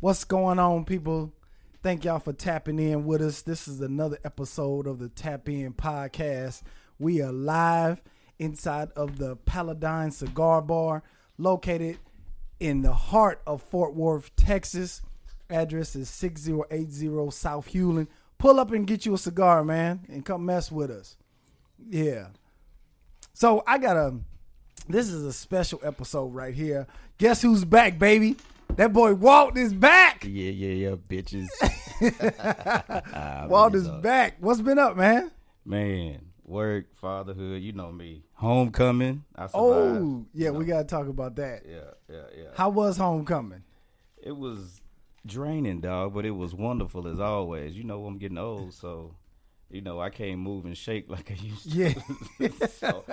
What's going on, people? Thank y'all for tapping in with us. This is another episode of the Tap In Podcast. We are live inside of the Paladine Cigar Bar, located in the heart of Fort Worth, Texas. Address is 6080 South Hulen. Pull up and get you a cigar, man, and come mess with us. Yeah. So I got a. This is a special episode right here. Guess who's back, baby? That boy Walt is back. Yeah, yeah, yeah, bitches. Ah, Walt is up. back. What's been up, man? Man, work, fatherhood, you know me. Homecoming, I survived. Oh, yeah, we gotta talk about that. yeah, yeah, yeah. How was homecoming? It was draining, dog, but it was wonderful as always. You know, I'm getting old, so you know I can't move and shake like I used to. Yeah. so,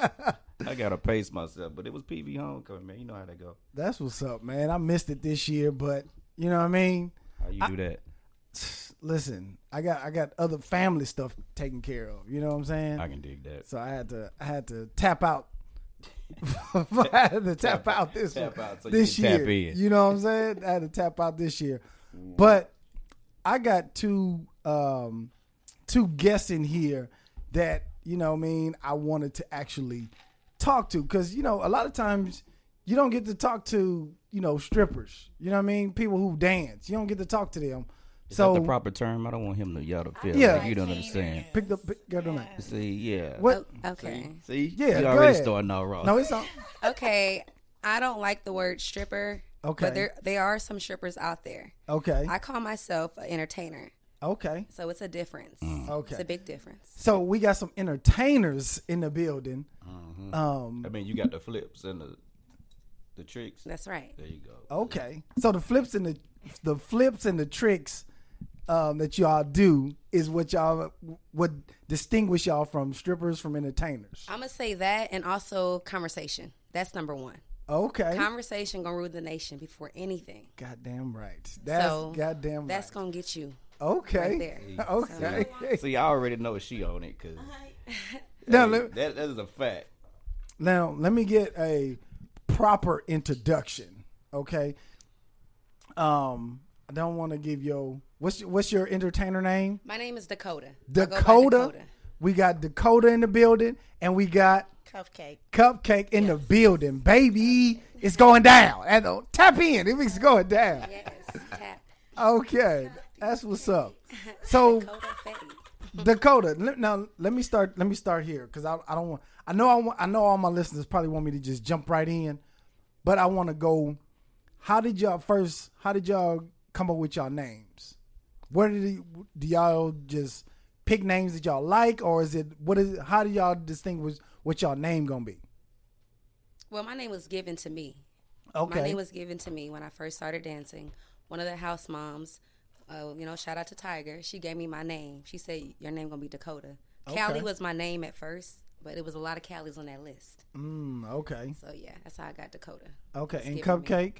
I gotta pace myself, but it was PV homecoming, man. You know how that go. That's what's up, man. I missed it this year, but you know what I mean. How you do that? Listen, I got I got other family stuff taken care of. You know what I'm saying? I can dig that. So I had to I had to tap out. I had to tap, Tap- out this tap out so this can year. tap in. You know what I'm saying? I had to tap out this year, but I got two um, two guests in here that you know what I mean I wanted to actually talk to because you know a lot of times you don't get to talk to you know strippers. You know what I mean? People who dance. You don't get to talk to them. Is so that the proper term? I don't want him to y'all to feel Yeah. like you don't understand. pick the pick, get them out. See, yeah. What? Oh, okay. See, Yeah, you already ahead. starting out wrong. No, it's on. Okay. I don't like the word stripper. Okay. But there there are some strippers out there. Okay. I call myself an entertainer. Okay. So it's a difference. Okay. It's a big difference. So we got some entertainers in the building. Um, I mean, you got the flips and the the tricks. That's right. There you go. okay. So the flips and the the flips and the tricks um, that y'all do is what y'all would distinguish y'all from strippers from entertainers. I'm gonna say that and also conversation. That's number one. Okay. Conversation gonna rule the nation before anything. goddamn right. That's so goddamn That's gonna get you. Okay. right there. Okay. See, I already know she on it because now, let, that that is a fact. now let me get a proper introduction. Okay. Um, I don't want to give your what's your, what's your entertainer name? My name is Dakota. I go by Dakota. We got Dakota in the building, and we got Cupcake. Cupcake in the building. Baby, it's going down. And tap in it's going down. Yes. Tap. Okay, that's what's up. So Dakota Dakota, now let me start. Let me start here because I, I don't want. I know I, want, I know all my listeners probably want me to just jump right in, but I want to go. How did y'all first? How did y'all come up with y'all names? Where did you, do y'all just pick names that y'all like, or is it what is? How do y'all distinguish what y'all name gonna be? Well, my name was given to me. Okay, My name was given to me when I first started dancing. One of the house moms, uh, you know, shout out to Tiger. She gave me my name. She said, "Your name gonna be Dakota." Okay. Callie was my name at first, but it was a lot of Callies on that list. mm, okay, So yeah, that's how I got Dakota. okay. And given me. cupcake.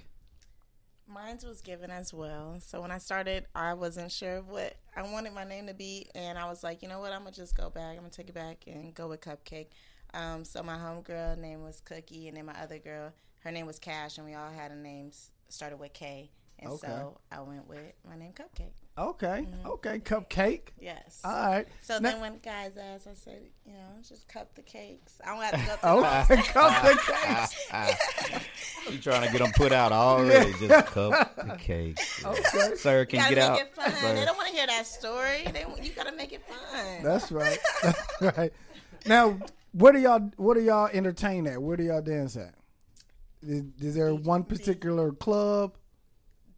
Mine was given as well. So when I started, I wasn't sure what I wanted my name to be, and I was like, you know what, I'm gonna just go back. I'm gonna take it back and go with Cupcake. Um, so my homegirl name was Cookie, and then my other girl, her name was Cash, and we all had a names started with K. And Okay. so I went with my name Cupcake. Okay, mm-hmm. okay. Cupcake. Yes. All right. so Now- then when guys asked, I said, you know, just cup the cakes. I don't have to go through the oh, Okay, cupcake. You trying to get them put out already? Just cup the cake. Sir, can You you gotta get make out? it fun. Sir. They don't want to hear that story. They, you gotta make it fun. That's right. That's right. Now, where do y'all where do y'all entertain at? Where do y'all dance at? Is, is there one particular club?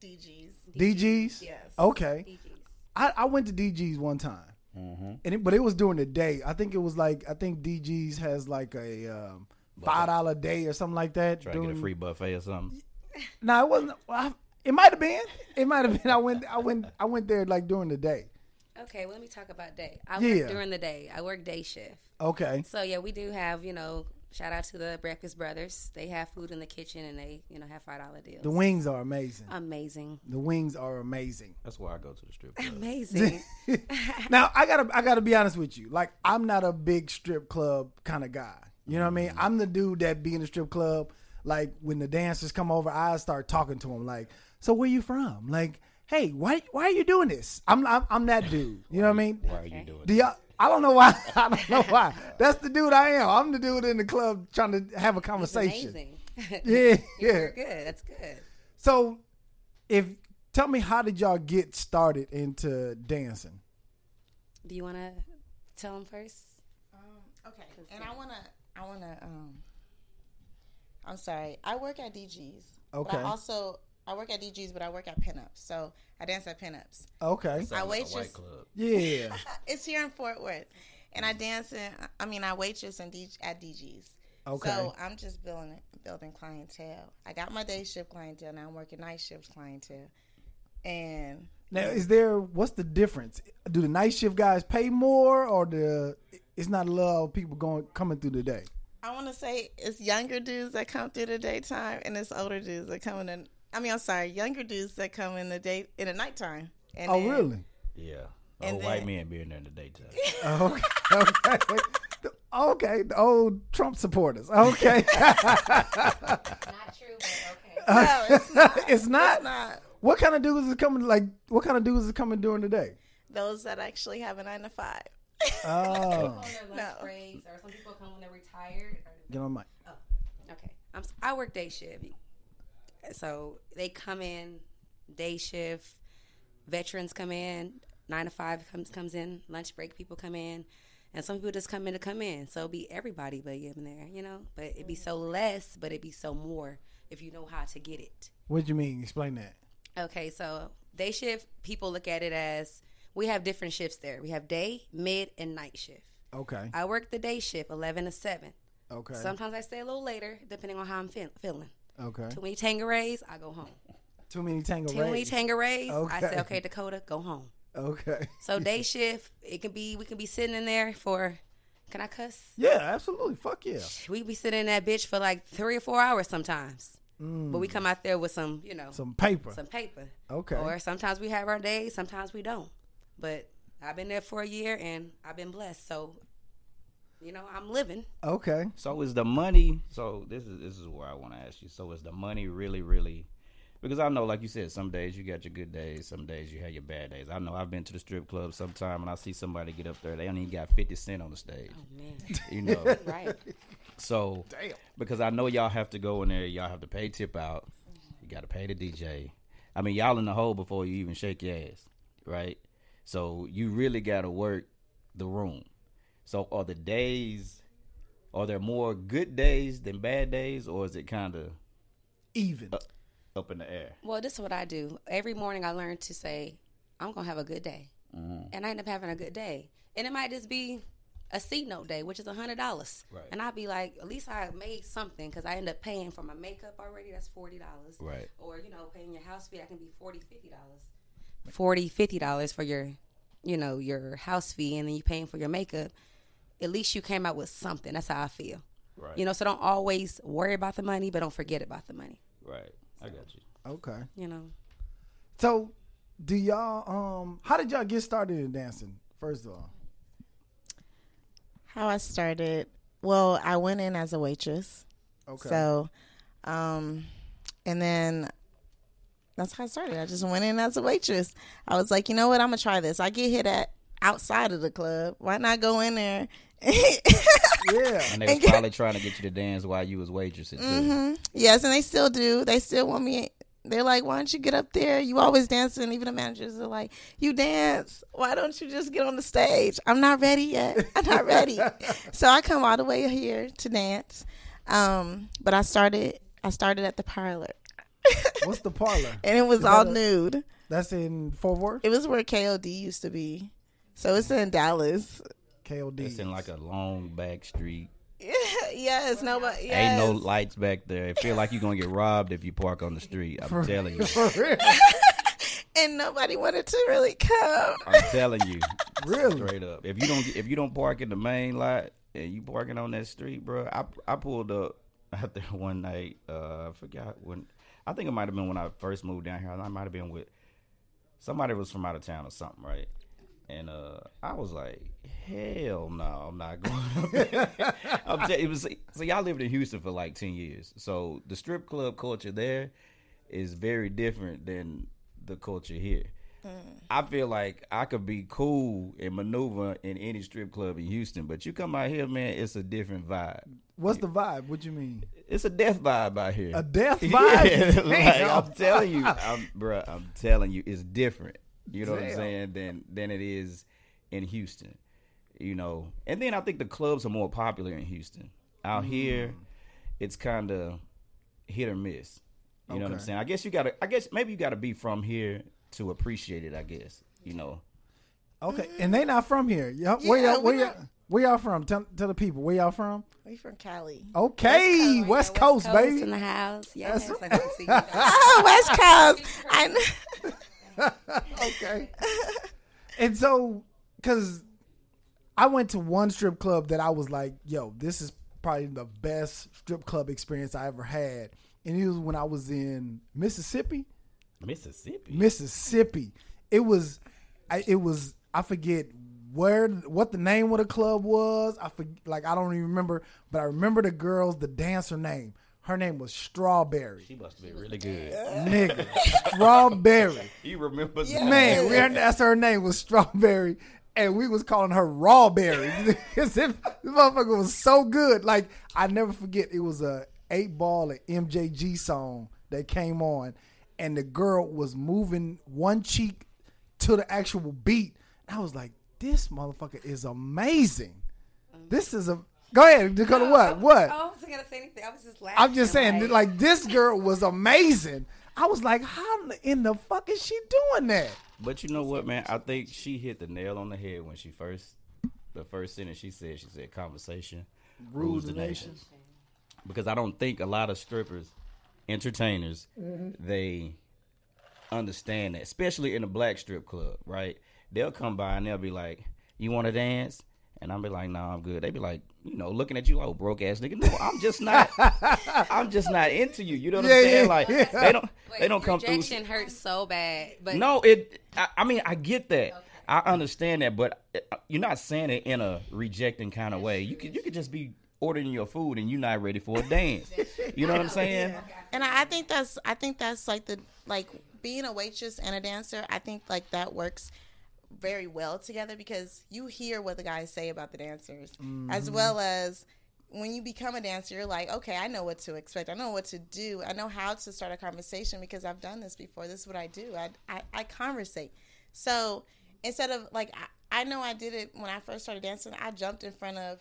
DGs. DG's. Yes. Okay. DGs. I, I went to DG's one time, Mm-hmm. and it, but it was during the day. I think it was like I think DG's has like a um, five dollar day or something like that. Try to get a during- free buffet or something. No, it wasn't. well, I, it might have been. It might have been. I went. I went. I went there like during the day. Okay, well, let me talk about day. I Yeah. work during the day. I work day shift. Okay. So yeah, we do have you know. Shout out to the Breakfast Brothers. They have food in the kitchen and they you know have five dollar deals. The wings are amazing. Amazing. The wings are amazing. That's why I go to the strip club. Amazing. now I gotta I gotta be honest with you. Like I'm not a big strip club kind of guy. You know what I mean? Mm-hmm. I'm the dude that be in the strip club. Like when the dancers come over, I start talking to them. Like, so where you from? Like, "Hey, why why are you doing this?" I'm I'm, I'm that dude. You know what I mean? Why are you doing Do y'all? I don't know why. I don't know why. That's the dude I am. I'm the dude in the club trying to have a conversation. amazing. Yeah, yeah. good. That's good. So, if tell me, how did y'all get started into dancing? Do you want to tell them first? Um, okay, and I wanna, I wanna, um, I'm sorry. I work at DG's. But Okay. I also I work at DG's, but I work at pinups. So I dance at pinups. Okay. I Sounds like a waitress. club. Yeah. it's here in Fort Worth, and I dance in. I mean, I waitress and DJ, at DG's. Okay. So I'm just building building clientele. I got my day shift clientele. Now I'm working night shift clientele, and Now, is there what's the difference? Do the night shift guys pay more, or the it's not a lot of people going coming through the day? I want to say it's younger dudes that come through the daytime, and it's older dudes that come in. The, I mean, I'm sorry, younger dudes that come in the day in the nighttime. And Oh, then- really? Yeah. And Old white then- men being there in the daytime. Okay. Okay. Okay. The old Trump supporters. Okay. Not true, but okay. No, it's not. it's not. It's not. What kind of dudes is coming? Like, what kind of dudes is coming during the day? Those that actually have a nine to five. Oh, on their lunch No. breaks, or some people come when they're retired. Or, get on my. Oh, okay, I'm, s- I work day shift, so they come in day shift. Veterans come in, nine to five comes comes in. Lunch break, people come in, and some people just come in to come in. So be everybody, but in there, you know. But it'd be so less, but it'd be so more if you know how to get it. What do you mean? Explain that. Okay, so day shift, people look at it as we have different shifts there. We have day, mid, and night shift. Okay. I work the day shift, 11 to 7. Okay. Sometimes I stay a little later, depending on how I'm feel- feeling. Okay. Too many Tanquerays, I go home. Too many tango Too many rays. Tanquerays, I say, okay, Dakota, go home. Okay. So day shift, it can be, we can be sitting in there for, can I cuss? Yeah, absolutely. Fuck yeah. We be sitting in that bitch for like three or four hours sometimes. But we come out there with some, you know, Mm. Some paper. some paper. Okay. Or sometimes we have our days, sometimes we don't. But I've been there for a year and I've been blessed. So, you know, I'm living. Okay. So is the money? So this is this is where I want to ask you. So is the money really, really? Because I know, like you said, some days you got your good days, some days you have your bad days. I know I've been to the strip club sometime and I see somebody get up there, they only got fifty cent on the stage. Oh, man. You know, right. so Damn. because I know y'all have to go in there, y'all have to pay tip out, you got to pay the DJ. I mean, y'all in the hole before you even shake your ass, right? So you really got to work the room. So are the days, are there more good days than bad days, or is it kind of Even. up in the air? Well, this is what I do. Every morning I learn to say, I'm going to have a good day. Mm-hmm. And I end up having a good day. And it might just be a C note day, which is a $100. Right. And I'd be like, at least I made something because I end up paying for my makeup already. That's $40. Right. Or, you know, paying your house fee, that can be $40, $50. $40, $50 for your, you know, your house fee. And then you paying for your makeup. At least you came out with something. That's how I feel. Right. You know, so don't always worry about the money, but don't forget about the money. Right. I got you. Okay. You know. So, do y'all um? How did y'all get started in dancing? First of all. How I started. Well, I went in as a waitress. Okay. So, um, and then that's how I started. I just went in as a waitress. I was like, you know what? I'm gonna try this. I get hit at outside of the club. Why not go in there? yeah. And they was probably trying to get you to dance while you was waitressing too. Mm-hmm. yes, and they still do. They still want me. They're like, why don't you get up there? You always dancing. Even the managers are like, you dance. Why don't you just get on the stage? I'm not ready yet. I'm not ready. so I come all the way here to dance. Um, but I started. I started at the parlor, What's the parlor? and it was Is all that a- nude. That's in Fort Worth. It was where KOD used to be. So it's in Dallas. KOD. It's in like a long back street. yes, nobody. Yes. Ain't no lights back there. It feel like you're gonna get robbed if you park on the street. I'm telling you. For real? and nobody wanted to really come. I'm telling you. Really? Straight up. If you don't if you don't park in the main lot and you parking on that street, bro, I I pulled up out there one night. Uh, I forgot when. I think it might have been when I first moved down here. I might have been with somebody was from out of town or something, right? And uh, I was like, hell no, I'm not going. I'm tell- it was so y'all lived in Houston for like ten years, so the strip club culture there is very different than the culture here. I feel like I could be cool and maneuver in any strip club in Houston, but you come out here, man, it's a different vibe. What's the vibe? What you mean? It's a death vibe out here. A death Yeah, vibe? like, I'm telling you, I'm, bruh, I'm telling you, it's different. You know what I'm saying? Than than it is in Houston. You know, and then I think the clubs are more popular in Houston. Out Mm. here, it's kind of hit or miss. You know what I'm saying? I guess you gotta. I guess maybe you gotta be from here to appreciate it. I guess you know. Okay, and they not from here. Y'all, where Yeah, y'all, where y'all, where y'all from? Tell, tell the people where y'all from. We from Cali. Okay, West Coast, baby in the house. Yes, That's- I can see you guys. Oh, West Coast. I know. okay. and so, because I went to one strip club that I was like, yo, this is probably the best strip club experience I ever had. And it was when I was in Mississippi. Mississippi. Mississippi. It was, I, it was, I forget where, what the name of the club was. I forget, like, I don't even remember, but I remember the girls, the dancer name. Her name was Strawberry. She must be really good. Nigga. Strawberry. You remember? Yeah. Man, we heard that's her name was Strawberry, and we was calling her Rawberry. Because this motherfucker was so good. Like I never forget, it was a Eightball & MJG song that came on, and the girl was moving one cheek to the actual beat. I was like, this motherfucker is amazing. This is a go ahead, Dakota. What? What? Oh, I wasn't gonna say anything. I was just laughing. I'm just saying, like this girl was amazing. I was like, how in the fuck is she doing that? But you know what, man? I think she hit the nail on the head when she first, the first sentence she said. She said, "Conversation rules the nation." Because I don't think a lot of strippers, entertainers, mm-hmm. they understand that, especially in a black strip club, right? They'll come by and they'll be like, "You want to dance?" And I'll be like, "No, I'm good." They be like, you know, looking at you like, oh, broke ass nigga. No, I'm just not. I'm just not into you. You know what Yeah, I'm saying? yeah, like yeah. they don't. Wait, they don't come through. rejection hurts so bad, but No, it. I, I mean, I get that. I understand that, but uh, you're not saying it in a rejecting kind of way. You could you could just be ordering your food and you're not ready for a dance. You know what I'm saying? And I, I think that's I think that's like the like being a waitress and a dancer. I think like that works very well together because you hear what the guys say about the dancers as mm-hmm. well as when you become a dancer you're like okay i know what to expect. I know what to do. I know how to start a conversation because i've done this before. This is what i do. I i, I conversate. So instead of like I, I know i did it when i first started dancing. I jumped in front of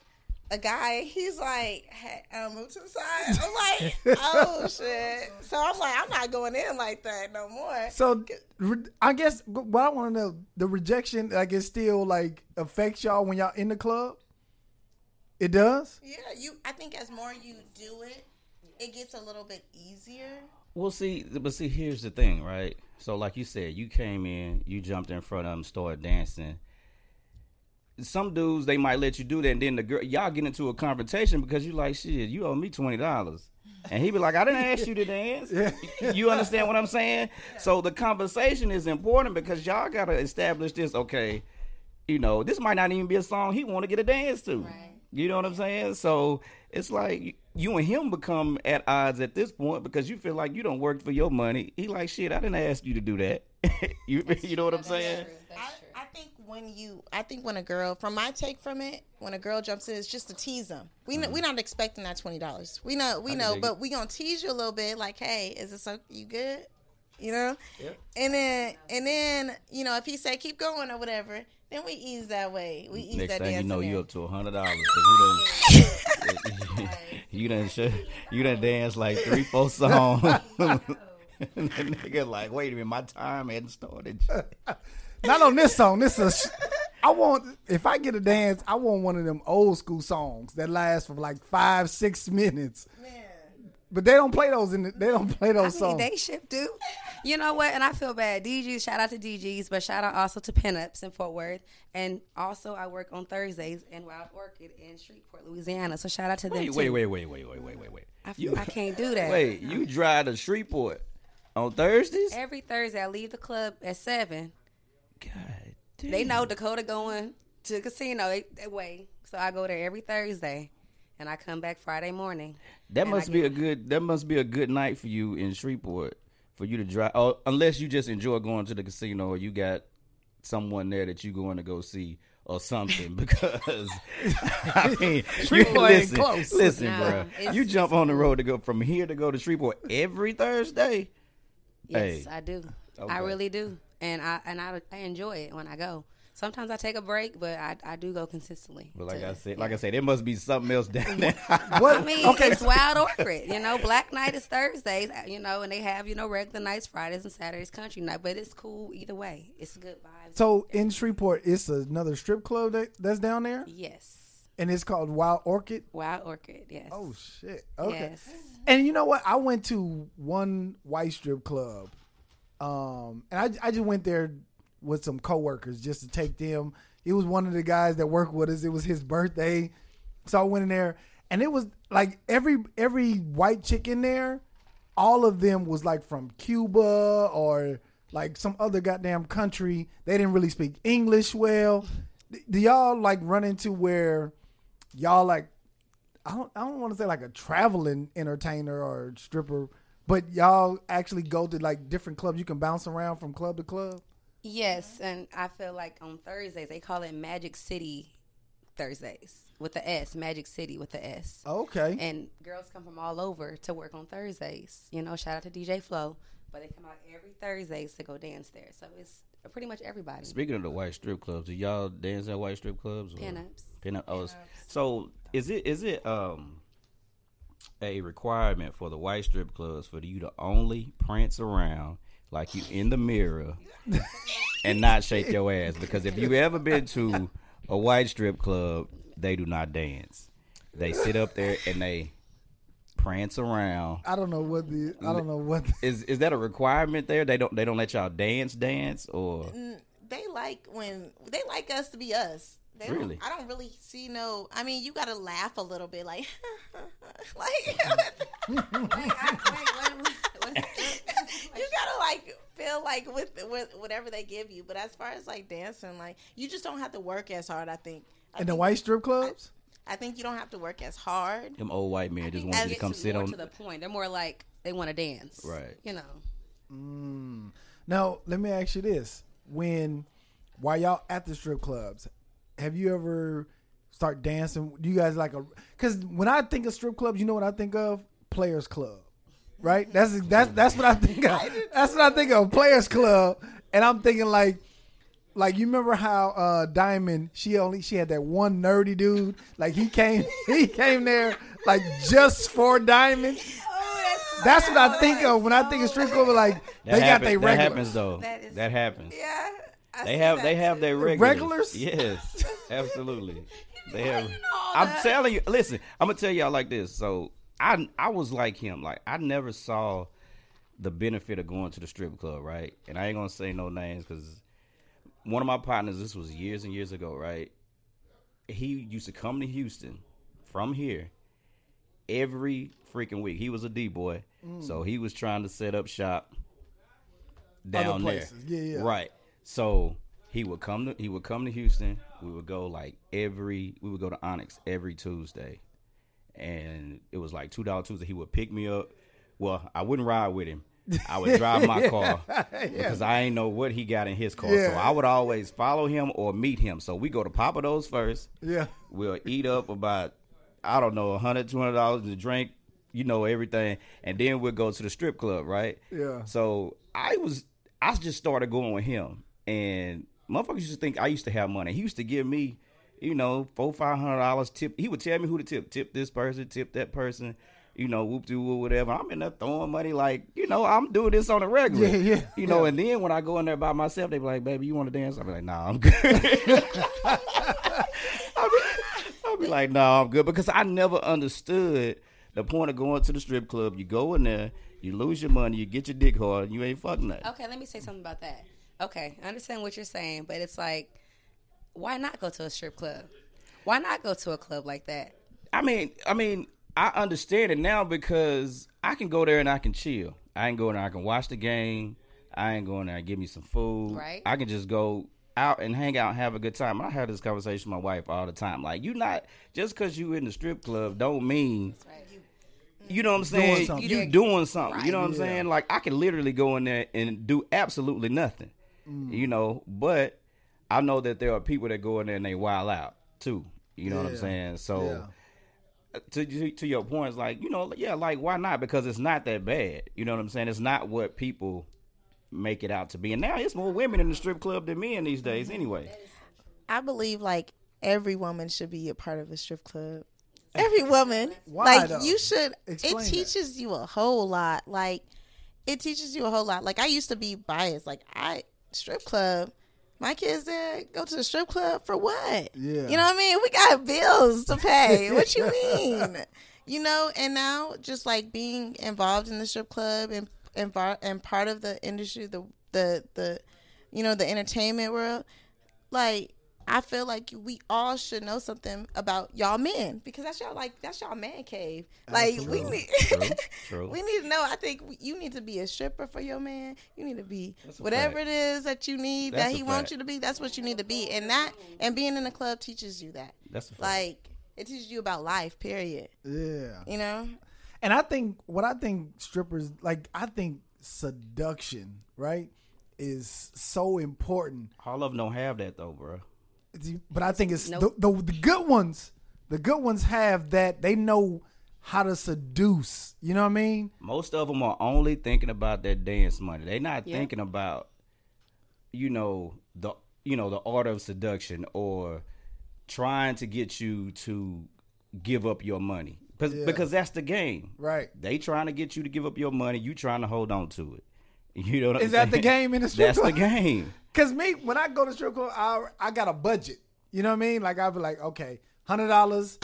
a guy, he's like, hey, uh, move to the side. I'm like, oh shit. So I'm like, I'm not going in like that no more. So I guess what I want to know, the rejection, like it still like affects y'all when y'all in the club. It does. Yeah, you. I think as more you do it, it gets a little bit easier. Well, see, but see, here's the thing, right? So, like you said, you came in, you jumped in front of them, started dancing. Some dudes they might let you do that, and then the girl y'all get into a confrontation because you like shit. You owe me twenty dollars, and he be like, "I didn't ask you to dance." You understand what I'm saying? So the conversation is important because y'all gotta establish this. Okay, you know, this might not even be a song he want to get a dance to. You know what I'm saying? So it's like you and him become at odds at this point because you feel like you don't work for your money. He like shit. I didn't ask you to do that. you you know what I'm saying? I, I think when you, I think when a girl, from my take from it, when a girl jumps in, it's just to tease them. We know, we're mm-hmm. not expecting that twenty dollars. We know, we I know, but we gonna tease you a little bit, like, hey, is this so, you good? You know, Yep. and then and then you know if he say keep going or whatever, then we ease that way. We ease Next that thing you know, you up to a hundred dollars because you done you done sh- you done danced like three four songs. and the nigga like, wait a minute, my time hadn't started. Not on this song. This is. A I want if I get a dance, I want one of them old school songs that last for like five six minutes. Man. But they don't play those in. The, they don't play I those mean, songs. they shift do. You know what? And I feel bad. DGs, shout out to DGs, but shout out also to Pinups in Fort Worth. And also, I work on Thursdays in Wild Orchid in Shreveport, Louisiana. So shout out to them Wait, too. wait, wait, wait, wait, wait, wait, wait, wait. I, You- I can't do that. Wait, you drive to Shreveport on Thursdays? Every Thursday, I leave the club at seven. God damn. They know Dakota going to the casino they- that way, so I go there every Thursday, and I come back Friday morning. That and I must be get- a good. That must be a good night for you in Shreveport for you to drive. Oh, unless you just enjoy going to the casino or you got someone there that you going to go see or something. Because I mean, Shreveport you- ain't listen, close. listen, Nah, bro. You jump on the road to go from here to go to Shreveport every Thursday. Yes, Hey. I do. Okay. I really do, and I and I, I enjoy it when I go. Sometimes I take a break, but I, I do go consistently. But like to- I said, like I said, there must be something else down there. What? I mean, okay, it's Wild Orchid. You know, Black Night is Thursdays. Uh, you know, and they have you know regular nights, Fridays and Saturdays, country night. But it's cool either way. It's good vibes. so in Shreveport, it's another strip club that, that's down there, yes, and it's called Wild Orchid. Wild Orchid. Yes. Oh shit! Okay. Yes. And you know what? I went to one white strip club, um, and I I just went there with some coworkers just to take them. It was one of the guys that worked with us. It was his birthday, so I went in there, and it was like every every white chick in there, all of them was like from Cuba or like some other goddamn country. They didn't really speak English well. Do y'all like run into where y'all like I don't I don't want to say like a traveling entertainer or stripper, but y'all actually go to like different clubs. You can bounce around from club to club. Yes, and I feel like on Thursdays they call it Magic City Thursdays with the S, Magic City with the S. Okay. And girls come from all over to work on Thursdays. You know, shout out to DJ Flow, but they come out every Thursdays to go dance there. So it's pretty much everybody. Speaking of the white strip clubs, do y'all dance at white strip clubs? or- Pinups. Pinup. Oh, s- so is it is it um a requirement for the white strip clubs for you to only prance around like you in the mirror and not shake your ass? Because if you ever been to a white strip club, they do not dance. They sit up there and they prance around. I don't know what the I don't know what. The, Is is that a requirement there? They don't they don't let y'all dance dance or they like when they like us to be us. They don't- Really? I don't really see no. I mean, you got to laugh a little bit, like, like you gotta like feel like with, with whatever they give you. But as far as like dancing, like you just don't have to work as hard. I think. I in the white strip clubs. I think you don't have to work as hard. them old white men just want you to come sit more on to the point. They're more like they want to dance. Right. You know. Mm. Now let me ask you this: When while y'all at the strip clubs, have you ever start dancing? Do you guys like a? Because when I think of strip clubs, you know what I think of? Players Club, right? That's that's that's what I think of. That's what I think of. Players Club, and I'm thinking like. Like you remember how uh Diamond she only she had that one nerdy dude like he came he came there like just for Diamond. That's what I think of when I think of strip club. Like That they got happen- their That happens though. That is- that happens. Yeah, I They have that they have too. their regulars. Regulars? Yes, absolutely. They have. you know I'm that? telling you. Listen, I'm gonna tell y'all like this. So I I was like him. Like I never saw the benefit of going to the strip club, right? And I ain't gonna say no names because one of my partners. This was years and years ago, right? He used to come to Houston from here every freaking week. He was a D boy, mm. so he was trying to set up shop down there. Yeah, yeah. Right. So he would come to he would come to Houston. We would go like every we would go to Onyx every Tuesday. And it was like two dollar Tuesday. He would pick me up. Well, I wouldn't ride with him. I would drive my car because I ain't know what he got in his car. So I would always follow him or meet him. So we go to Pappadeaux's first. Yeah. We'll eat up about I don't know, a hundred, two hundred dollars to drink, you know, everything, and then we'll go to the strip club, right? Yeah. So I was, I just started going with him, and motherfuckers used to think I used to have money. He used to give me, you know, four, five hundred dollars tip. He would tell me who to tip, tip this person, tip that person. You know, whoop doo whoop, whatever. I'm in there throwing money like, you know, I'm doing this on a regular. Yeah, yeah, You know, yeah. and then when I go in there by myself, they be like, baby, you want to dance? I'll be like, nah, I'm good. I'll be, be like, no, I'm good because I never understood the point of going to the strip club. You go in there, you lose your money, you get your dick hard, and you ain't fucking nothing. Okay, let me say something about that. Okay, I understand what you're saying, but it's like, why not go to a strip club? Why not go to a club like that? I mean, I mean, I understand it now because I can go there and I can chill. I ain't going there, I can watch the game. I ain't going there and give me some food. Right. I can just go out and hang out and have a good time. I have this conversation with my wife all the time. Like, you not just because you in the strip club don't mean Right. Mm. you know what I'm Doing saying? something. You doing something. You know what I'm Yeah. saying? Like I can literally go in there and do absolutely nothing. Mm. You know, but I know that there are people that go in there and they wild out too. You know what I'm saying? So Yeah. to to to your point, it's like you know, yeah, like why not? Because it's not that bad. You know what I'm saying? It's not what people make it out to be. And now it's more women in the strip club than men these days, anyway. I believe like every woman should be a part of a strip club. Every woman, Why, like though? you should. Explain it that. teaches you a whole lot. Like it teaches you a whole lot. Like I used to be biased. Like I strip club. My kids there go to the strip club for what? Yeah. You know what I mean? We got bills to pay. what you mean? You know, and now just like being involved in the strip club and and, and part of the industry, the the the you know the entertainment world, like I feel like we all should know something about y'all men because that's y'all like that's y'all man cave. Uh, like we need True, true. we need to know. I think you need to be a stripper for your man. You need to be whatever fact. it is that you need That's that he wants you to be. That's what you need to be, and that and being in the club teaches you that. That's a fact. Like it teaches you about life. Period. Yeah. You know. And I think what I think strippers like I think seduction, right, is so important. All of them don't have that though, bro. But I think it's Nope. the, the the good ones. The good ones have that they know how to seduce. You know what I mean? Most of them are only thinking about their dance money. They're not Yeah. thinking about, you know, the you know the art of seduction or trying to get you to give up your money because Yeah. because that's the game. Right. They trying to get you to give up your money. You trying to hold on to it. You know what I'm Is that the game in the strip That's the game. Cause me, when I go to strip club, I I got a budget. You know what I mean? Like I'll be like, okay, hundred dollars.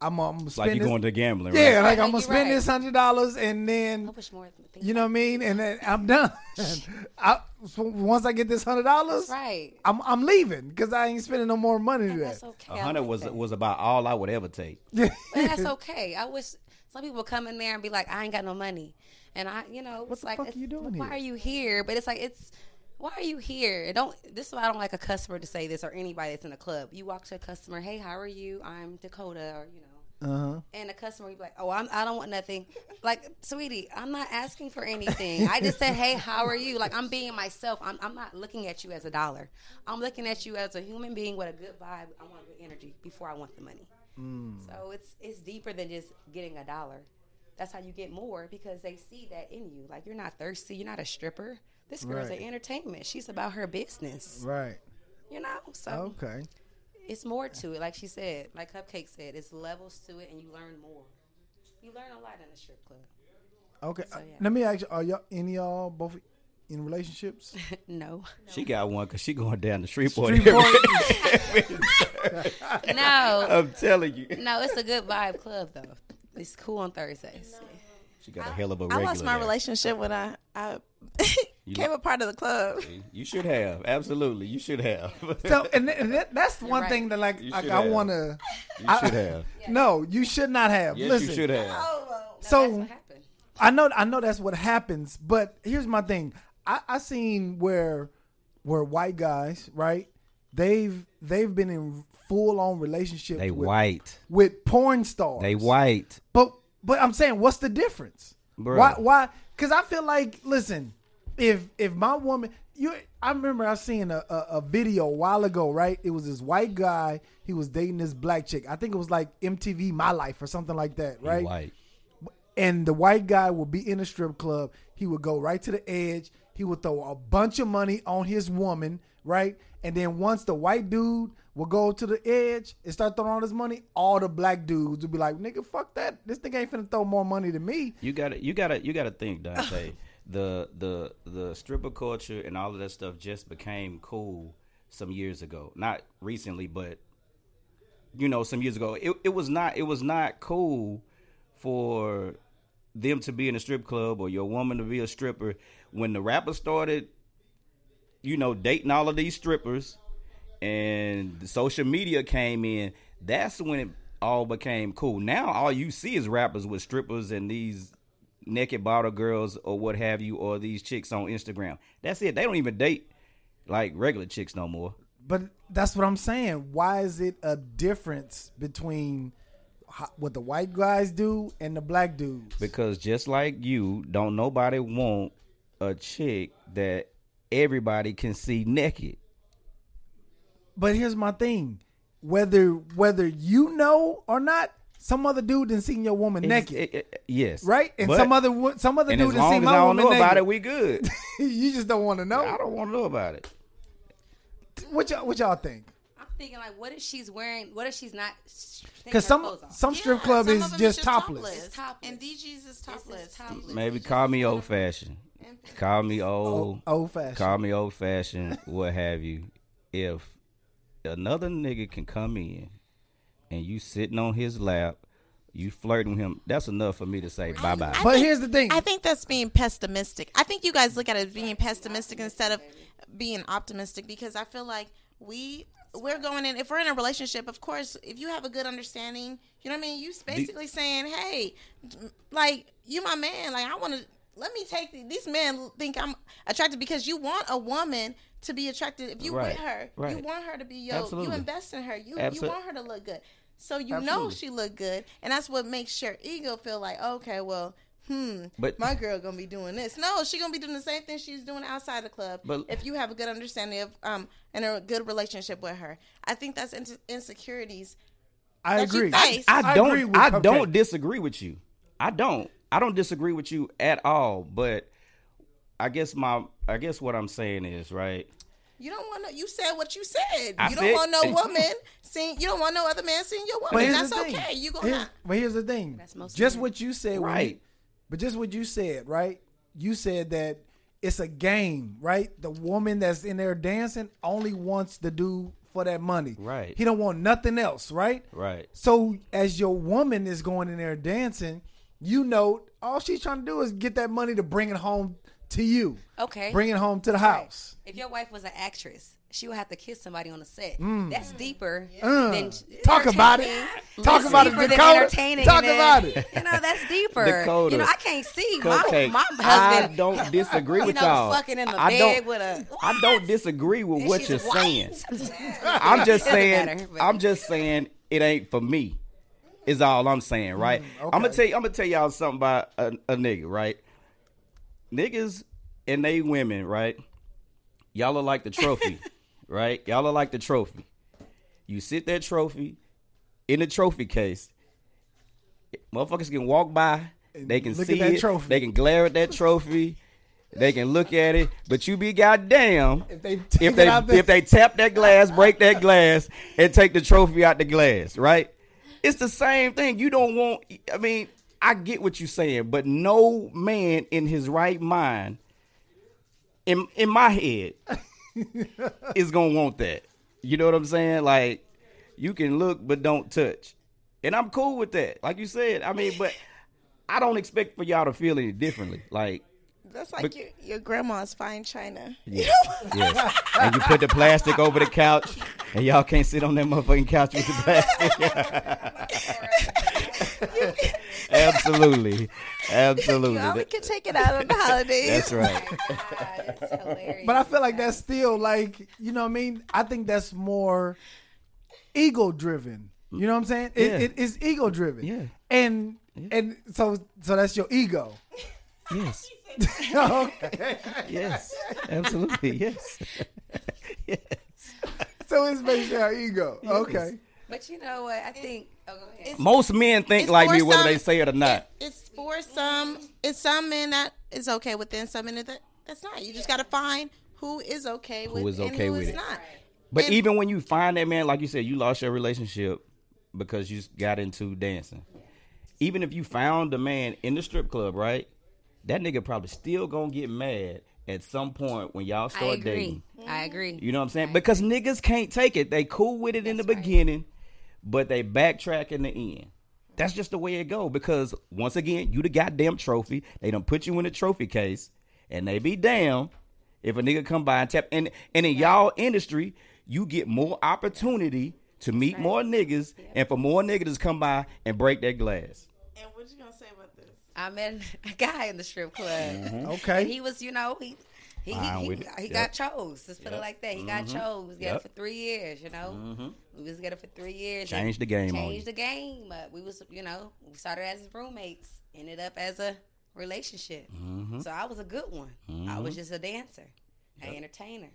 I'm, I'm gonna spend like you this. going to gambling, yeah, right? like I'm gonna spend right. this hundred dollars and then I wish more. You know what I mean, and then I'm done. I, so once I get this hundred dollars, right. I'm I'm leaving because I ain't spending no more money And that's that. okay. A I hundred like was that. was about all I would ever take. But that's okay. I wish some people come in there and be like, I ain't got no money, and I, you know, it's the like, fuck it's- you doing why here? are you here? But it's like it's. Why are you here? Don't. This is why I don't like a customer to say this or anybody that's in a club. You walk to a customer, hey, how are you? I'm Dakota, or you know, Uh huh. and the customer will be like, "Oh, I'm, I don't want nothing." Like, sweetie, I'm not asking for anything. I just said, "Hey, how are you?" Like, I'm being myself. I'm, I'm not looking at you as a dollar. I'm looking at you as a human being with a good vibe. I want good energy before I want the money. So it's it's deeper than just getting a dollar. That's how you get more because they see that in you. Like you're not thirsty. You're not a stripper. This girl's Right. an entertainment. She's about her business. Right. You know. So Okay. it's more to it. Like she said, like Cupcake said, it's levels to it, and you learn more. You learn a lot in a strip club. Okay. So, yeah. Let me ask you: Are y'all any y'all both in relationships? no, She got one because she going down the street boy. No, I'm telling you, no. It's a good vibe club though. It's cool on Thursdays. She got a hell of a I regular. lost my there. relationship when I I You became lo- a part of the club. You should have absolutely. You should have. so, and, and that, that's one right. thing that like, like I want to. you should have. No, you should not have. Yes, Listen, you should have. Oh, no, So- that's what. I know, I know that's what happens. But here's my thing: I, I seen where, where white guys, right? They've they've been in full on relationships They with, white. with porn stars. They white. But but I'm saying, what's the difference? Bruh. Why? Why? Because I feel like, listen, if if my woman, you, I remember I seen a, a a video a while ago, right? It was this white guy. He was dating this black chick. I think it was like MTV My Life or something like that, right? White. and the white guy would be in a strip club. He would go right to the edge. He would throw a bunch of money on his woman, right? And then once the white dude will go to the edge and start throwing all his money, all the black dudes will be like, "Nigga, fuck that! This nigga ain't finna throw more money than me." You got to You got to You got to think, Dante. the the the stripper culture and all of that stuff just became cool some years ago. Not recently, but you know, some years ago. It it was not. It was not cool for them to be in a strip club or your woman to be a stripper when the rapper started you know dating all of these strippers and the social media came in that's when it all became cool now all you see is rappers with strippers and these naked bottle girls or what have you or these chicks on instagram that's it they don't even date like regular chicks no more But that's what I'm saying. Why is it a difference between what the white guys do and the black dudes. Because just like you, don't nobody want a chick that everybody can see naked. But here's my thing: whether whether you know or not, some other dude done seen your woman It's- naked, it- it- yes, right? And But- some other some other and dude as done long seen as my I don't woman know naked. about it, we good. you just don't want to know. I don't want to know about it. What y'all what y'all think? I'm thinking like, what if she's wearing? What if she's not? Because some some strip Yeah, club some is of 'em just topless. It's topless. And DG's is topless. topless. Maybe call me old fashioned. Call me oh, old. Old fashioned. Call me old fashioned. what have you? If another nigga can come in and you sitting on his lap, you flirting with him, that's enough for me to say bye bye. But think- here's the thing. I think that's being pessimistic. I think you guys look at it as being pessimistic instead of being optimistic because I feel like we we're going in if we're in a relationship, of course, if you have a good understanding, you know what I mean, you basically saying, "Hey, like you my man, like I want to let me take the, these men think I'm attracted because you want a woman to be attracted if you Right, with her. You want her to be yo, you invest in her. You Absol- you want her to look good. So you know she look good, and that's what makes your ego feel like, okay, well, hmm, But- my girl gonna be doing this. No, she gonna be doing the same thing she's doing outside the club. But- if you have a good understanding of um and a good relationship with her, I think that's in- insecurities. I that you agree. face. I I don't. agree with I Cupcake. don't disagree with you. I don't. I don't disagree with you at all. But I guess my. I guess what I'm saying is right. You don't want no. You said what you said. I you don't said- want no woman seeing. You don't want no other man seeing your But woman. here's That's the thing. okay. You gonna Here's- But here's the thing. That's most just men. what you said, Right. you- but just what you said, right? You said that it's a game, right? The woman that's in there dancing only wants the dude for that money. Right. He don't want nothing else, right? Right. So as your woman is going in there dancing, you know all she's trying to do is get that money to bring it home to you. Okay. Bring it home to the house. If your wife was an actress, she would have to kiss somebody on the set. Mm. That's deeper than mm. talk about it. Talk That's about it, deeper than Dakota. entertaining Talk and about it. You know, that's deeper. Dakota. You know, I can't see my, Cupcake. my I husband. don't disagree you with know, y'all. fucking in the I bed don't. with a. I don't disagree with And what you're white. saying. I'm just saying. matter, I'm just saying it ain't for me. Is all I'm saying, mm, right? I'm gonna tell you. I'm gonna tell y'all something about a, a nigga, right? Niggas and they women, right? Y'all are like the trophy, right? Y'all are like the trophy. You sit that trophy in the trophy case. Motherfuckers can walk by. They can see that it. trophy. They can glare at that trophy. They can look at it, but you be goddamn If they if they if they tap that glass, break that glass, and take the trophy out the glass, right? It's the same thing. You don't want. I mean, I get what you're saying, but no man in his right mind, in in my head, is gonna want that. You know what I'm saying? Like, you can look but don't touch, and I'm cool with that. Like you said, I mean, but I don't expect for y'all to feel any differently. Like, That's like But- your, your grandma's fine china. Yes. yes. And you put the plastic over the couch, and y'all can't sit on that motherfucking couch with the plastic. Absolutely. Absolutely. You only can take it out on the holidays. that's right. God, it's hilarious. But I feel like that's still like you know what I mean. I think that's more ego driven. You know what I'm saying? It, Yeah. it is ego driven. Yeah. And and so so that's your ego. Yes. Okay. Yes. Absolutely. Yes. yes. So it's based on our ego. Okay. But you know what? I think. Oh. Most men think It's like me, whether some- they say it or not. it- it's for some. It's some men that is okay with it, and some men that that's not. You just got to find who is okay with is and okay who with is it. not. But And- even when you find that man, like you said, you lost your relationship because you got into dancing. Even if you found the man in the strip club, right? That nigga probably still gonna get mad at some point when y'all I start agree. dating. I agree. You know what I'm saying? Because niggas can't take it. They cool with it in the beginning, but they backtrack in the end. That's just the way it go. Because once again, you the goddamn trophy. They don't put you in a trophy case, and they be damn if a nigga come by and tap. And and in y'all industry, you get more opportunity to meet more niggas, and for more niggas to come by and break that glass. And what you gonna say about this? I met a guy in the strip club. Mm-hmm. Okay. And he was, you know, he He, Fine he, he, he Yep. got chose. Let's put it like that. He got Mhm. chose. We was together Yep. for three years. You know, Mhm. we was together for three years. Changed the game Changed the game. We was, you know, we started as roommates. Ended up as a relationship. Mhm. So I was a good one. I was Mhm. just a dancer, an entertainer,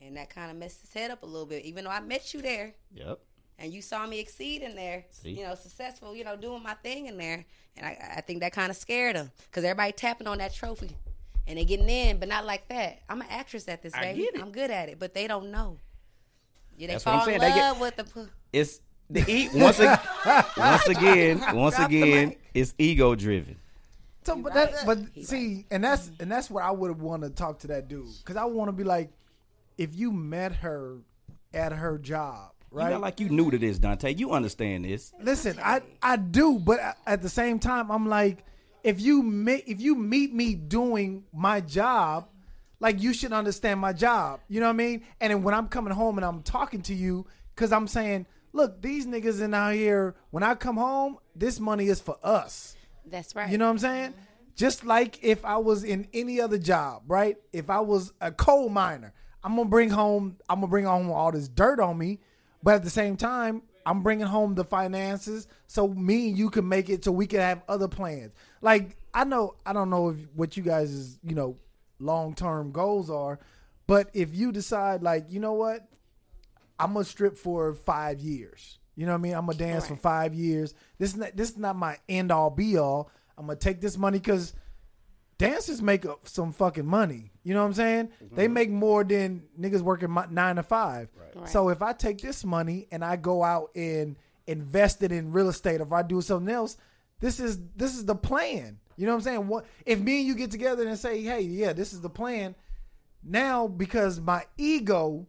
and that kind of messed his head up a little bit. Even though I met you there, Yep. And you saw me exceed in there, See? you know, successful, you know, doing my thing in there. And I, I think that kind of scared them because everybody tapping on that trophy and they getting in, but not like that. I'm an actress at this, I baby. get it. I'm good at it, but they don't know. Yeah, they That's what I'm fall in saying. They get- love with the. pu- It's the e- once again, once again, once Drop again, it's ego driven. So, but right. that, but He see, and that's and that's what I would want to talk to that dude because I want to be like, if you met her at her job, Right? right? Not like you new to this, Dante. You understand this. Listen, I I do, but at the same time, I'm like, if you meet if you meet me doing my job, like you should understand my job. You know what I mean? And then when I'm coming home and I'm talking to you, because I'm saying, look, these niggas in out here. When I come home, this money is for us. That's right. You know what I'm saying? Mm-hmm. Just like if I was in any other job, right? If I was a coal miner, I'm gonna bring home, I'm gonna bring home all this dirt on me, but at the same time, I'm bringing home the finances so me and you can make it so we can have other plans. Like I know, I don't know if what you guys' you know long term goals are, but if you decide like, you know what, I'm gonna strip for five years. You know what I mean? I'm gonna dance for five years. This is not this is not my end all be all. I'm gonna take this money because dancers make up some fucking money. You know what I'm saying? Mhm. They make more than niggas working mi- nine to five. Right. So if I take this money and I go out and invest it in real estate, if I do something else, this is this is the plan. You know what I'm saying? What if me and you get together and say, hey, yeah, this is the plan. Now because my ego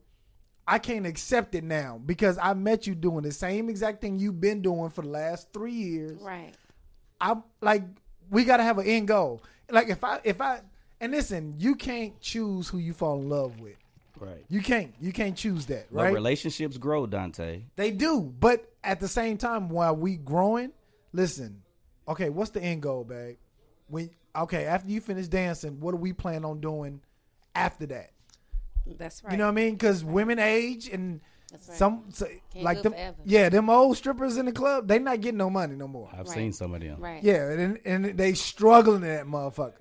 I can't accept it now because I met you doing the same exact thing you've been doing for the last three years. right. I'm like, we gotta have an end goal. Like if I if I and listen, you can't choose who you fall in love with. Right. You can't. You can't choose that, But right? relationships grow, Dante. They do, but at the same time, while we growing, listen. Okay, what's the end goal, babe? When okay, after you finish dancing, what do we plan on doing after that? That's right. You know what I mean? Because women age and That's right. some so, like them, forever. yeah, them old strippers in the club, they not getting no money no more. I've Right. seen some of them. right. Yeah, and and they struggling in that motherfucker.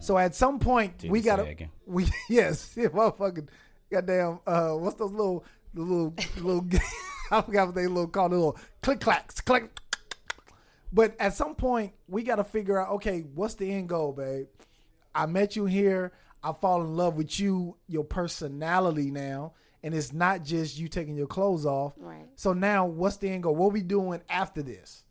So at some point we gotta sagging. we yes, yeah, motherfucking goddamn uh what's those little the little little I forgot what they little called the little click clacks click. But at some point we gotta figure out okay, what's the end goal, babe? I met you here. I fall in love with you, your personality now, and it's not just you taking your clothes off. Right. So now, what's the end goal? What we doing after this?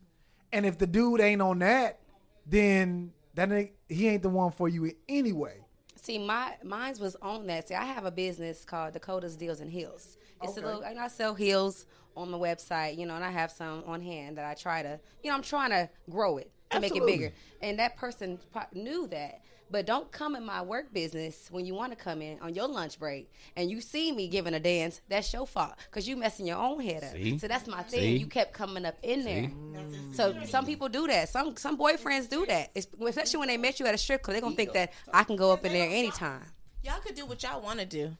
And if the dude ain't on that, then that ain't, he ain't the one for you anyway. See, my mine's was on that. See, I have a business called Dakota's Deals and Heels. It's Okay. a little, and I sell heels on the website, you know, and I have some on hand that I try to, you know, I'm trying to grow it to make it bigger. And that person knew that. But don't come in my work business when you want to come in on your lunch break and you see me giving a dance. That's your fault because you messing your own head up. See? So that's my thing. See? You kept coming up in there. So some people do that. Some some boyfriends do that, It's- especially when they met you at a strip club. They're gonna think that I can go up in there anytime. y'all could do what y'all want to do,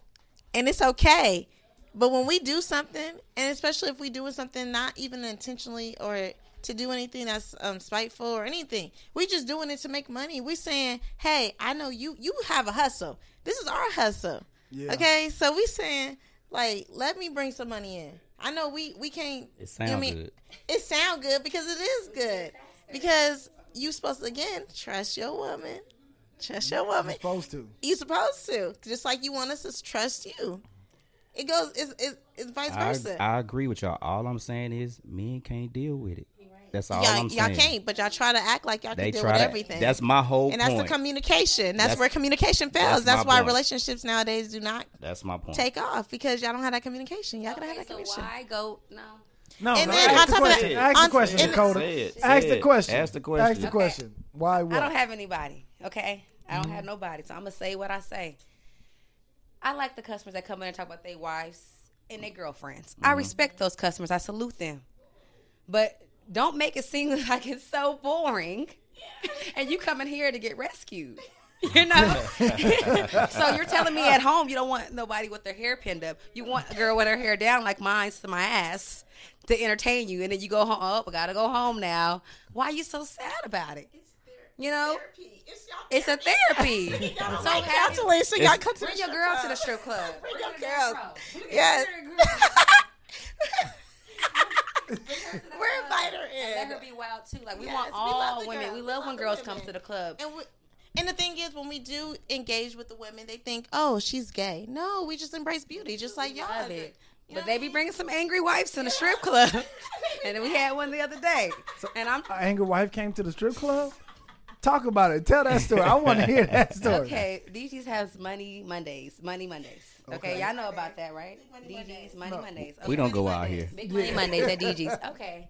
and it's okay. But when we do something, and especially if we doing something not even intentionally or to do anything that's um, spiteful or anything, we just doing it to make money. We saying, "Hey, I know you. You have a hustle. This is our hustle. Yeah. Okay, so we saying like, let me bring some money in. I know we we can't. It you know I sound mean? good. It sound good because it is good because you supposed to again trust your woman. Trust your woman Supposed to. you supposed to just like you want us to trust you it goes it's, it's, it's vice I, versa I agree with y'all. All I'm saying is men can't deal with it. That's all y'all, I'm saying. y'all can't but y'all try to act like y'all They can deal try with to. everything That's my whole and that's point. the communication that's, That's- where communication fails that's that's, why point. relationships nowadays do not That's my point. take off because y'all don't have that communication y'all gotta have that so communication why go? No. No, And no, then ask on the top of question. that- ask the question, and- Dakota. Say it, ask say the question. Ask the Ask question. Okay. Why? What? I don't have anybody. Okay, I don't have mm-hmm. nobody, so I'm gonna say what I say. I like the customers that come in and talk about their wives and their girlfriends. I mm-hmm. respect those customers. I salute them, but don't make it seem like it's so boring. and you coming here to get rescued. You know? so you're telling me at home you don't want nobody with their hair pinned up. You want a girl with her hair down like mine's to my ass to entertain you. And then you go home, oh, I gotta go home now. Why are you so sad about it? You know? It's, y'all It's a therapy. Y'all so like happy. counseling, so y'all come to Bring the your strip girl club. to the strip club. Bring your girls. Yes. We're invite her in. Let her be wild too. Like we Yes, want we all love the women. girls. We We love love when girls women. come to the club. And we, and the thing is, when we do engage with the women, they think, "Oh, she's gay." No, we just embrace beauty, just like y'all. Love it. You But they be bringing some angry wives in the strip club, and we had one the other day. So, And I'm An angry wife came to the strip club. Talk about it. Tell that story. I want to hear that story. okay. DG's has Money Mondays. Money Mondays. Okay, Okay. y'all know about that, right? Money DG's Mondays. Money Mondays. We don't go out here. Big Money Mondays at DG's. Okay.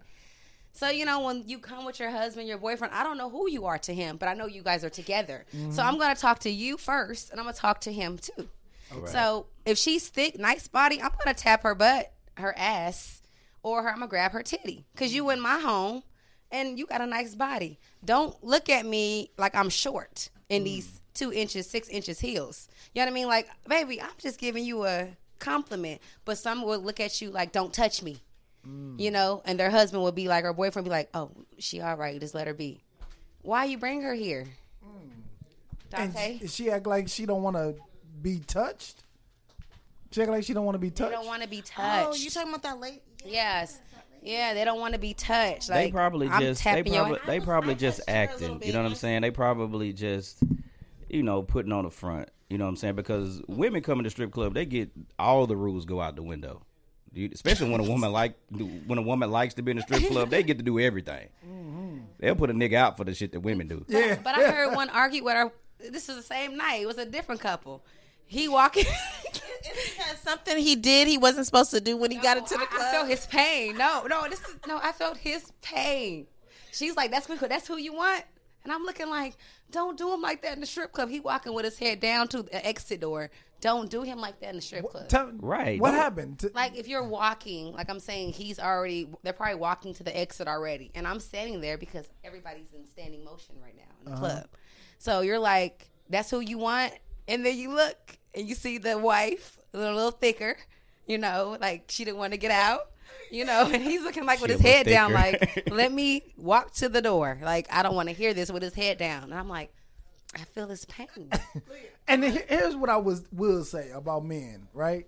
So you know when you come with your husband, your boyfriend, I don't know who you are to him, but I know you guys are together. So mm-hmm. I'm gonna talk to you first, and I'm gonna talk to him too. So if she's thick, nice body, I'm gonna tap her butt, her ass, or her, I'm gonna grab her titty, cause you in my home, and you got a nice body. Don't look at me like I'm short in mm. these two inches, six inches heels. You know what I mean? Like, baby, I'm just giving you a compliment, but some will look at you like, don't touch me. Mm. You know, and their husband would be like, her boyfriend be like, oh, she all right, just let her be. Why you bring her here? Mm. And Dante? she- she act like she don't want to be touched. She act like she don't want to be They touched. don't want to be touched. Oh, you talking about that late? Yes. Yeah, they don't want to be touched. they probably I'm just they probably they probably just touched her a little acting. You know what I'm saying? They probably just you know putting on the front. You know what I'm saying? Because women come in the strip club, they get all the rules go out the window. You- Especially when a woman like when a woman likes to be in the strip club, they get to do everything. Mm-hmm. They'll put a nigga out for the shit that women do. yeah. But I heard one argue with her. This is the same night. It was a different couple. He walking. It's because something he did he wasn't supposed to do when he got into the club. I felt his pain. No, no, this is no. I felt his pain. She's like, "That's because that's who you want," and I'm looking like, "Don't do him like that in the strip club." He walking with his head down to the exit door. Don't do him like that in the strip club. Tell- Right. What Don't- happened? T- like if you're walking, like I'm saying, he's already. They're probably walking to the exit already, and I'm standing there because everybody's in standing motion right now in the uh-huh. club. So you're like, "That's who you want," and then you look and you see the wife a little, little thicker, you know, like she didn't want to get out. You know, and he's looking like with She a his little head down, like, let me walk to the door. Like, I don't want to hear this with his head down. And I'm like, I feel his pain. And here's what I was will say about men, right?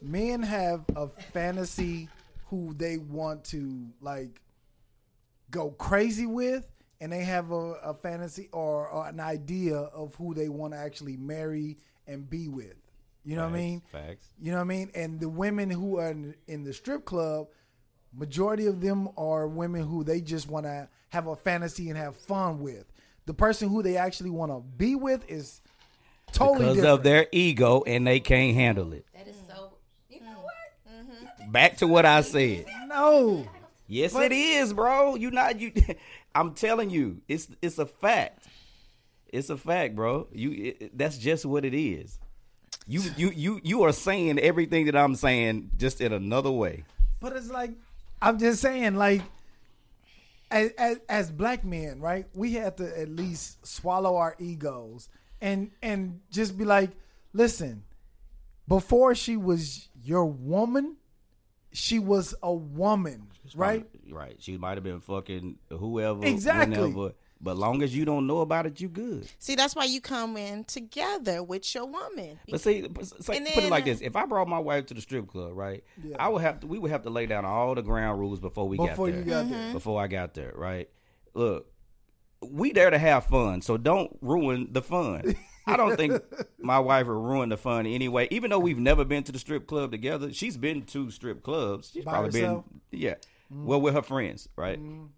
Men have a fantasy who they want to like go crazy with, and they have a, a fantasy or, or an idea of who they want to actually marry and be with. You know what I mean? Facts. You know what I mean? And the women who are in, in the strip club, majority of them are women who they just want to have a fantasy and have fun with. The person who they actually want to be with is totally Because different. of their ego and they can't handle it. that is so. You know what? Mm-hmm. Back to what I said. no. Yes, it is, bro. You not you. I'm telling you, it's it's a fact. It's a fact, bro. You it, that's just what it is. You you you you are saying everything that I'm saying just in another way. But it's like I'm just saying, like as, as as black men, right? We have to at least swallow our egos and and just be like, listen. Before she was your woman, she was a woman, right? Right. She might have been fucking whoever, Exactly. whenever. But long as you don't know about it, you good. See, that's why you come in together with your woman. But see, it's like, And put it like uh, this: if I brought my wife to the strip club, right, Yeah. I would have to. We would have to lay down all the ground rules before we Before got there. you got there. Before I got there, right? Look, we there to have fun, so don't ruin the fun. I don't think my wife will ruin the fun anyway. Even though we've never been to the strip club together, she's been to strip clubs. She's By probably herself? been, yeah, mm. well with her friends, right? Mm.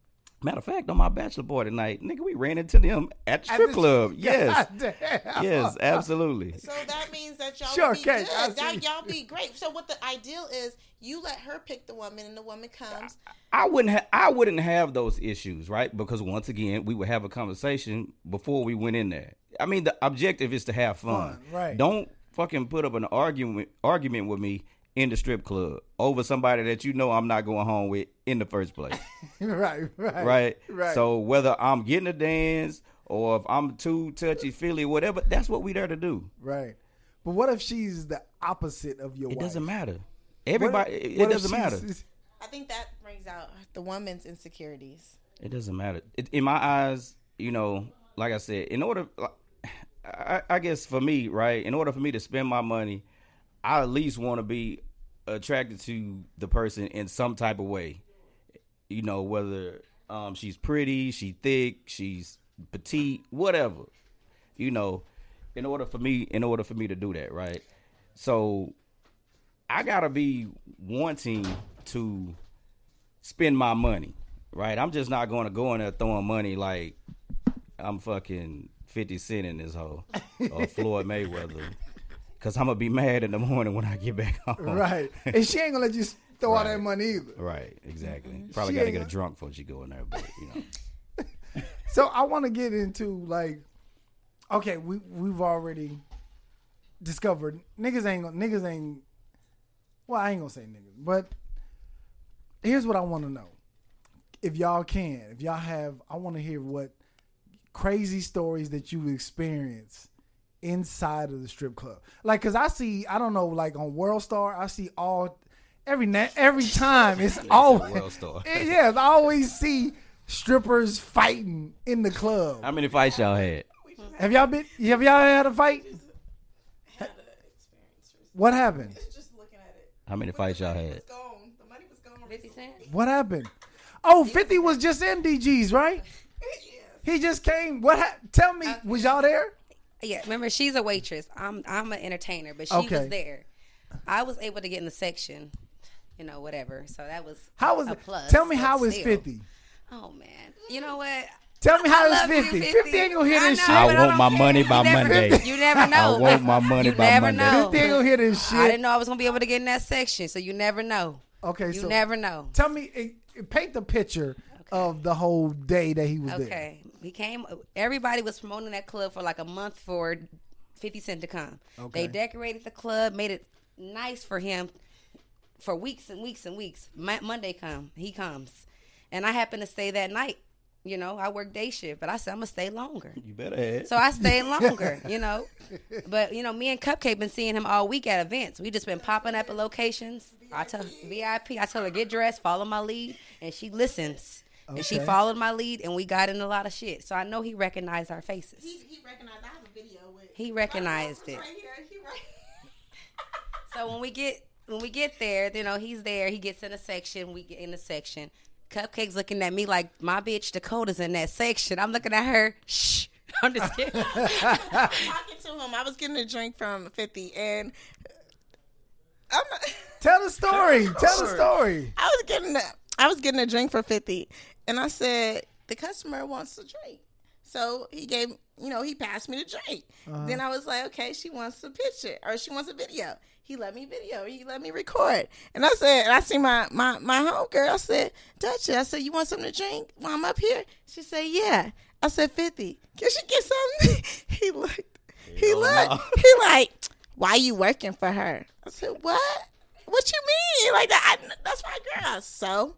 Matter of fact, on my bachelor party tonight, nigga, we ran into them at the At strip the- club. Yes, Goddamn. yes, absolutely. So that means that y'all Sure, be Kate, good. That y'all be great. So what the ideal is, you let her pick the woman, and the woman comes. I wouldn't ha- I wouldn't have those issues, right? Because once again, we would have a conversation before we went in there. I mean, the objective is to have fun. Fun, right. Don't fucking put up an argument argument with me in the strip club over somebody that you know I'm not going home with in the first place. right, right, right? right. So whether I'm getting a dance or if I'm too touchy feely, whatever. That's what we there to do. Right. But what if she's the opposite of your It wife? doesn't matter. What- Everybody, it, what it doesn't matter. I think that brings out the woman's insecurities. It doesn't matter. It, in my eyes, you know, like I said, in order, I, I guess for me, right, in order for me to spend my money, I at least want to be attracted to the person in some type of way. You know, whether um, she's pretty, she thick, she's petite, whatever. You know, in order for me, in order for me to do that, right? So I gotta be wanting to spend my money, right? I'm just not going to go in there throwing money like I'm fucking 50 Cent in this hole or Floyd Mayweather. Cause I'm gonna be mad in the morning when I get back home. Right. And she ain't gonna let you throw all that money either. Right, exactly. Probably She got to get gonna- drunk before she go in there, but you know. So I want to get into like, okay, we we've already discovered niggas ain't gonna niggas ain't. Well, I ain't gonna say niggas, but here's what I want to know. If y'all can, if y'all have, I want to hear what crazy stories that you experienced inside of the strip club. Like, cause I see, I don't know, like on World Star, I see all every na- every time it's always World Star. yeah, I always see strippers fighting in the club. How many fights y'all had? Have y'all been? Have y'all had a fight? What happened? Just looking at it. How many fights y'all had? Gone. The money was gone. 50 Cent? What happened? Oh, 50 was just in DG's, right? He just came. What? Ha- tell me, uh, was y'all there? Yeah, remember she's a waitress. I'm I'm an entertainer, but she Okay. was there. I was able to get in the section, you know, whatever. So that was How was a it? plus. Tell me how how is still. 50? Oh man, you know what? Tell me how I is love you, 50. 50. 50 ain't gonna hear I this know, shit. I but want don't my care. money You by never- Monday. You never know. I want my money you by never Monday. know. 50 ain't gonna hear this shit. I didn't know I was gonna be able to get in that section, so you never know. Okay, You so never know. tell me, eh, eh, paint the picture of the whole day that he was there. Okay, he came. Everybody was promoting that club for like a month for Fifty Cent to come. Okay. They decorated the club, made it nice for him for weeks and weeks and weeks. Mo- Monday come, he comes, and I happened to stay that night. You know, I work day shift, but I said I'm gonna stay longer. You better have. So I stayed longer, you know. But you know, me and Cupcake been seeing him all week at events. We just been popping up at locations. I tell VIP, I tell her get dressed, follow my lead, and she listens. And she followed my lead, and we got in a lot of shit. So I know he recognized our faces. He, he recognized. I have a video with. He recognized it. Right here. He right. So when we get when we get there, you know, he's there. He gets in a section. We get in the section. Cupcake's looking at me like my bitch Dakota's in that section. I'm looking at her. Shh. I'm just kidding. talking to him. I was getting a drink from 50 and I'm Tell the story. Tell the story. I was getting a, I was getting a drink for 50 and I said the customer wants a drink. So he gave, you know, he passed me the drink. Uh-huh. Then I was like, okay, she wants a picture or she wants a video. He let me video. He let me record. And I said, and I see my my my homegirl. I said, Dutch, I said, you want something to drink while I'm up here? She said, yeah. I said, 50. Can she get something? he looked. He looked. no. He like, why you working for her? I said, what? What you mean? Like that? I, that's my girl. So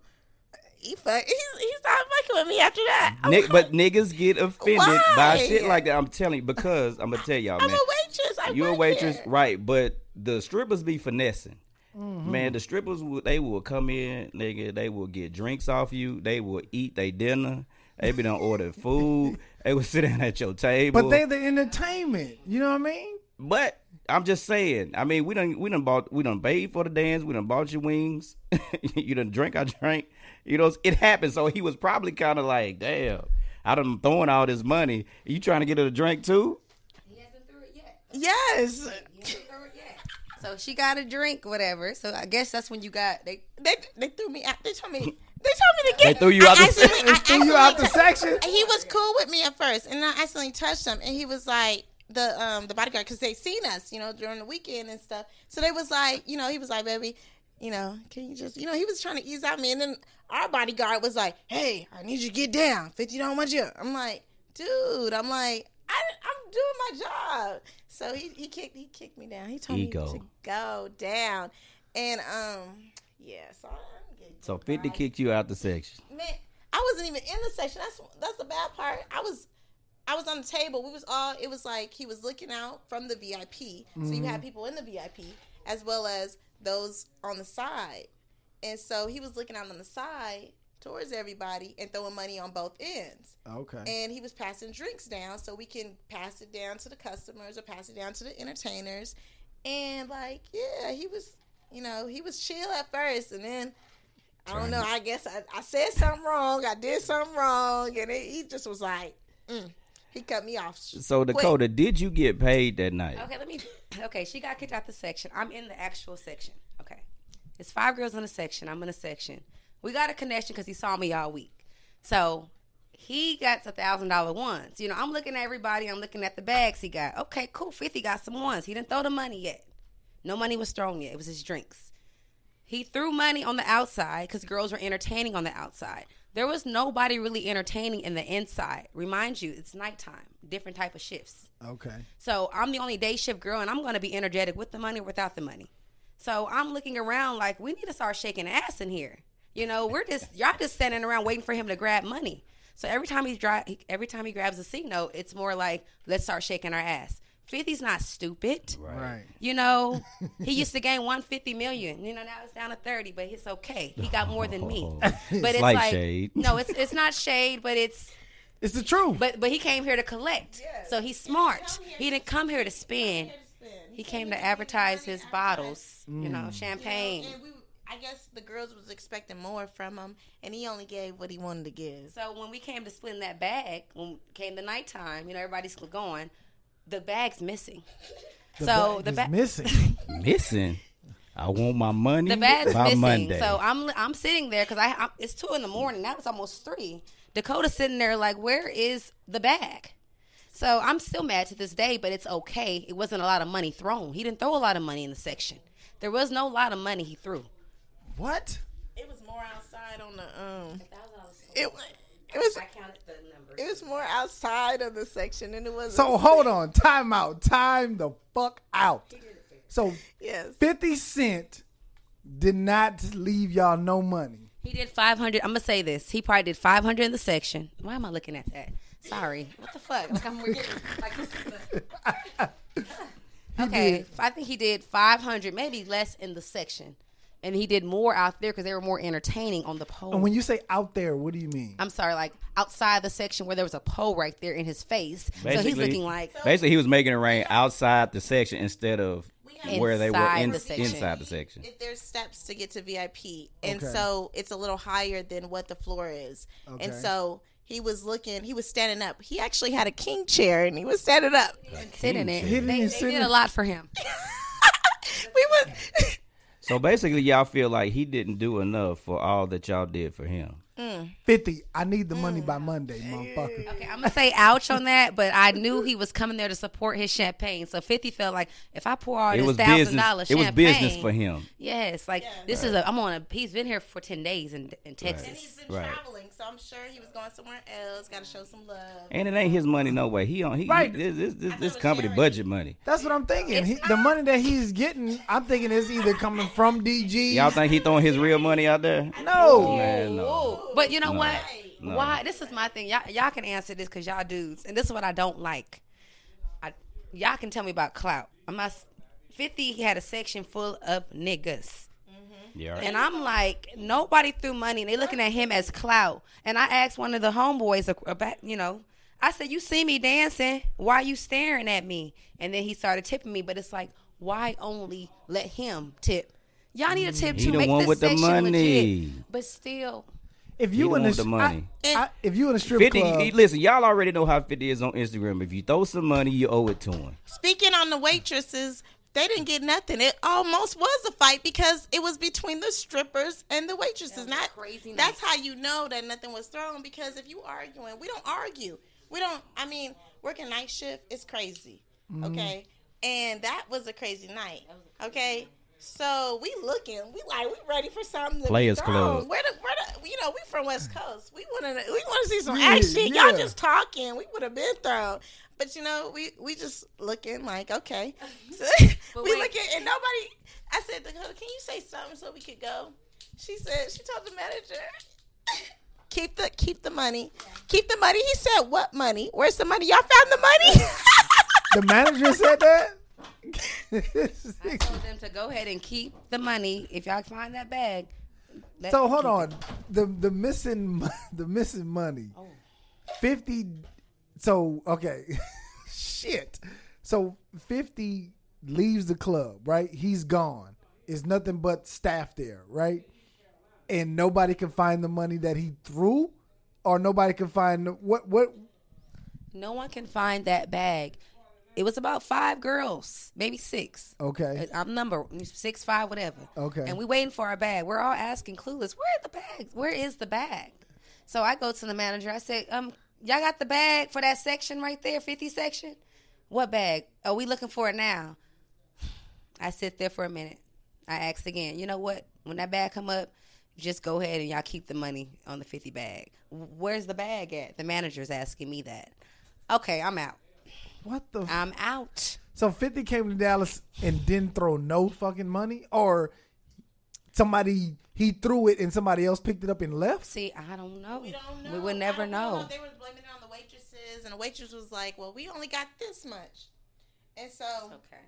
he fuck. He, he started fucking with me after that. I'm Nick, but niggas get offended by shit like that. I'm telling you because I'm gonna tell y'all, I'm man. a waitress. I You a waitress, here. right? But the strippers be finessing. Mm-hmm. Man, the strippers will they will come in, nigga. They will get drinks off you. They will eat their dinner. They be done order food. They will sit down at your table. But they the entertainment. You know what I mean? But I'm just saying. I mean, we done we done bought we done paid for the dance. We done bought your wings. you done drink our drink. You know, it happened. So he was probably kind of like, damn, I done throwing all this money. Are You trying to get her a drink too? He hasn't threw it yet. Yes. He hasn't threw it yet. So she got a drink, whatever. So I guess that's when you got they. They they threw me out. They told me. They told me to get. They threw you out the- I accidentally- Threw you out the section. He was cool with me at first, and I accidentally touched him, and he was like the um the bodyguard because they seen us, you know, during the weekend and stuff. So they was like, you know, he was like, baby, you know, can you just, you know, he was trying to ease out me, and then our bodyguard was like, hey, I need you to get down, fifty dollars my you. I'm like, dude, I'm like, I, I'm doing my job. So he he kicked he kicked me down. He told Ego. me to go down, and um yeah, so I'm getting So 50 kicked you out the section. man, I wasn't even in the section. That's that's the bad part. I was I was on the table. We was all. It was like he was looking out from the VIP. So you had people in the VIP as well as those on the side, and so he was looking out on the side towards everybody and throwing money on both ends. Okay. And he was passing drinks down so we can pass it down to the customers or pass it down to the entertainers. And like, yeah, he was, you know, he was chill at first, and then. I don't know. I guess I, I said something wrong. I did something wrong, and it, he just was like, mm. He cut me off. So quick. Dakota, did you get paid that night? Okay, let me. Okay, she got kicked out the section. I'm in the actual section. Okay, it's five girls in a section. I'm in a section. We got a connection because he saw me all week. So he got a thousand dollar ones. You know, I'm looking at everybody. I'm looking at the bags he got. Okay, cool. Fifty got some ones. He didn't throw the money yet. No money was thrown yet. It was his drinks. He threw money on the outside because girls were entertaining on the outside. There was nobody really entertaining in the inside. Remind you, it's nighttime, different type of shifts. Okay. So I'm the only day shift girl, and I'm going to be energetic with the money or without the money. So I'm looking around like we need to start shaking ass in here. You know, we're just y'all just standing around waiting for him to grab money. So every time he dri- every time he grabs a C note, it's more like let's start shaking our ass. 50's not stupid. Right. You know, he used to gain 150 million. You know, now it's down to 30, but it's okay. He got more than me. Oh. But it's Slight like shade. no, it's it's not shade, but it's It's the truth. but but he came here to collect. So he's smart. He didn't come here to spend. He came to advertise his bottles, you know, mm. champagne. And we, I guess the girls was expecting more from him, and he only gave what he wanted to give. So when we came to splitting that bag, when came the nighttime, you know, everybody's going, the bag's missing. The so bag the is bag missing. Missing. I want my money the bag's by missing. Monday. So I'm I'm sitting there because I I'm, it's two in the morning. Now it's almost three. Dakota's sitting there like, where is the bag? So I'm still mad to this day, but it's okay. It wasn't a lot of money thrown. He didn't throw a lot of money in the section. There was no lot of money he threw. what? It was more outside on the um. It wa- it was I counted the numbers. It was more outside of the section, and it was So hold on. Time out. Time the fuck out. So yes. 50 Cent did not leave y'all no money. He did 500. I'm gonna say this. He probably did 500 in the section. Why am I looking at that? Sorry. What the fuck? Like I'm forgetting. Like this is the- okay. I think he did 500, maybe less in the section, and he did more out there because they were more entertaining on the pole. And when you say out there, what do you mean? I'm sorry, like outside the section where there was a pole right there in his face. so he's looking like Basically, he was making it rain outside the section instead of where they were in, the section. inside the section. If there's steps to get to VIP, and Okay. so it's a little higher than what the floor is, and so he was looking. He was standing up. He actually had a king chair, and he was standing up. sitting there. He didn't They, they sit did in- a lot for him. we was. So basically, y'all feel like he didn't do enough for all that y'all did for him. Mm. 50. I need the money mm. by Monday, motherfucker. Okay, I'm gonna say ouch on that, but I knew he was coming there to support his champagne. So Fifty felt like if I pour all It this thousand business. dollars It was champagne, business for him. Yes, like this is a. I'm on a. He's been here for ten days in in Texas. And he's been Right. traveling, so I'm sure he was going somewhere else. Got to show some love. And it ain't his money no way. He on he, Right. he this, this, this, this company charity. budget money. That's what I'm thinking. He, the money that he's getting, I'm thinking is either coming from DG. Y'all think he throwing his real money out there? no. Man, no. Whoa. But you know No. what? No. Why? This is my thing. Y'all, y'all can answer this because y'all dudes, and this is what I don't like. I, y'all can tell me about clout. I'm not. Fifty he had a section full of niggas. Mm-hmm. Yeah. right. And I'm like, nobody threw money, and they looking at him as clout. And I asked one of the homeboys about, you know, I said, "You see me dancing? Why you staring at me?" And then he started tipping me, but it's like, why only let him tip? Y'all need a tip mm-hmm. He to make this with the section legit. But still, If you the in one a, with the money. I- I- if you in a strip 50, club, he- listen, y'all already know how 50 is on Instagram. If you throw some money, you owe it to him. Speaking on the waitresses, they didn't get nothing. It almost was a fight because it was between the strippers and the waitresses. was a Not crazy That's how you know that nothing was thrown because if you arguing, we don't argue. We don't. I mean, working night shift is crazy. Mm-hmm. Okay, and that was a crazy night. Okay. So we looking, we like, we ready for something. To Players be thrown. Club. Where the, where the, you know, we from West Coast. We want to, we want to see some Yeah, action. yeah. Y'all just talking. We would have been thrown. But you know, we we just looking like okay. So, we wait. looking and nobody. I said, Dakota, can you say something so we could go? She said she told the manager. keep the keep the money, keep the money. He said, "What money? Where's the money? Y'all found the money." The manager said that. I told them to go ahead and keep the money. If y'all find that bag. so hold on. it. The the missing the missing money. Oh. Fifty. So okay, shit. So fifty leaves the club. Right, he's gone. It's nothing but staff there. Right, and nobody can find the money that he threw, or nobody can find what what. No one can find that bag. It was about five girls, maybe six. Okay. I'm number six, five, whatever. Okay. And we waiting for our bag. We're all asking clueless, where are the bags? Where is the bag? So I go to the manager. I say, um, y'all got the bag for that section right there, 50 section? What bag? Are we looking for it now? I sit there for a minute. I asked again, you know what? When that bag come up, just go ahead and y'all keep the money on the 50 bag. Where's the bag at? The manager's asking me that. Okay, I'm out. What the? I'm out. so fifty came to Dallas and didn't throw no fucking money, or somebody he threw it and somebody else picked it up and left. See, I don't know. We don't know. We would I never don't know. They were blaming it on the waitresses, and the waitress was like, "Well, we only got this much," and so Okay.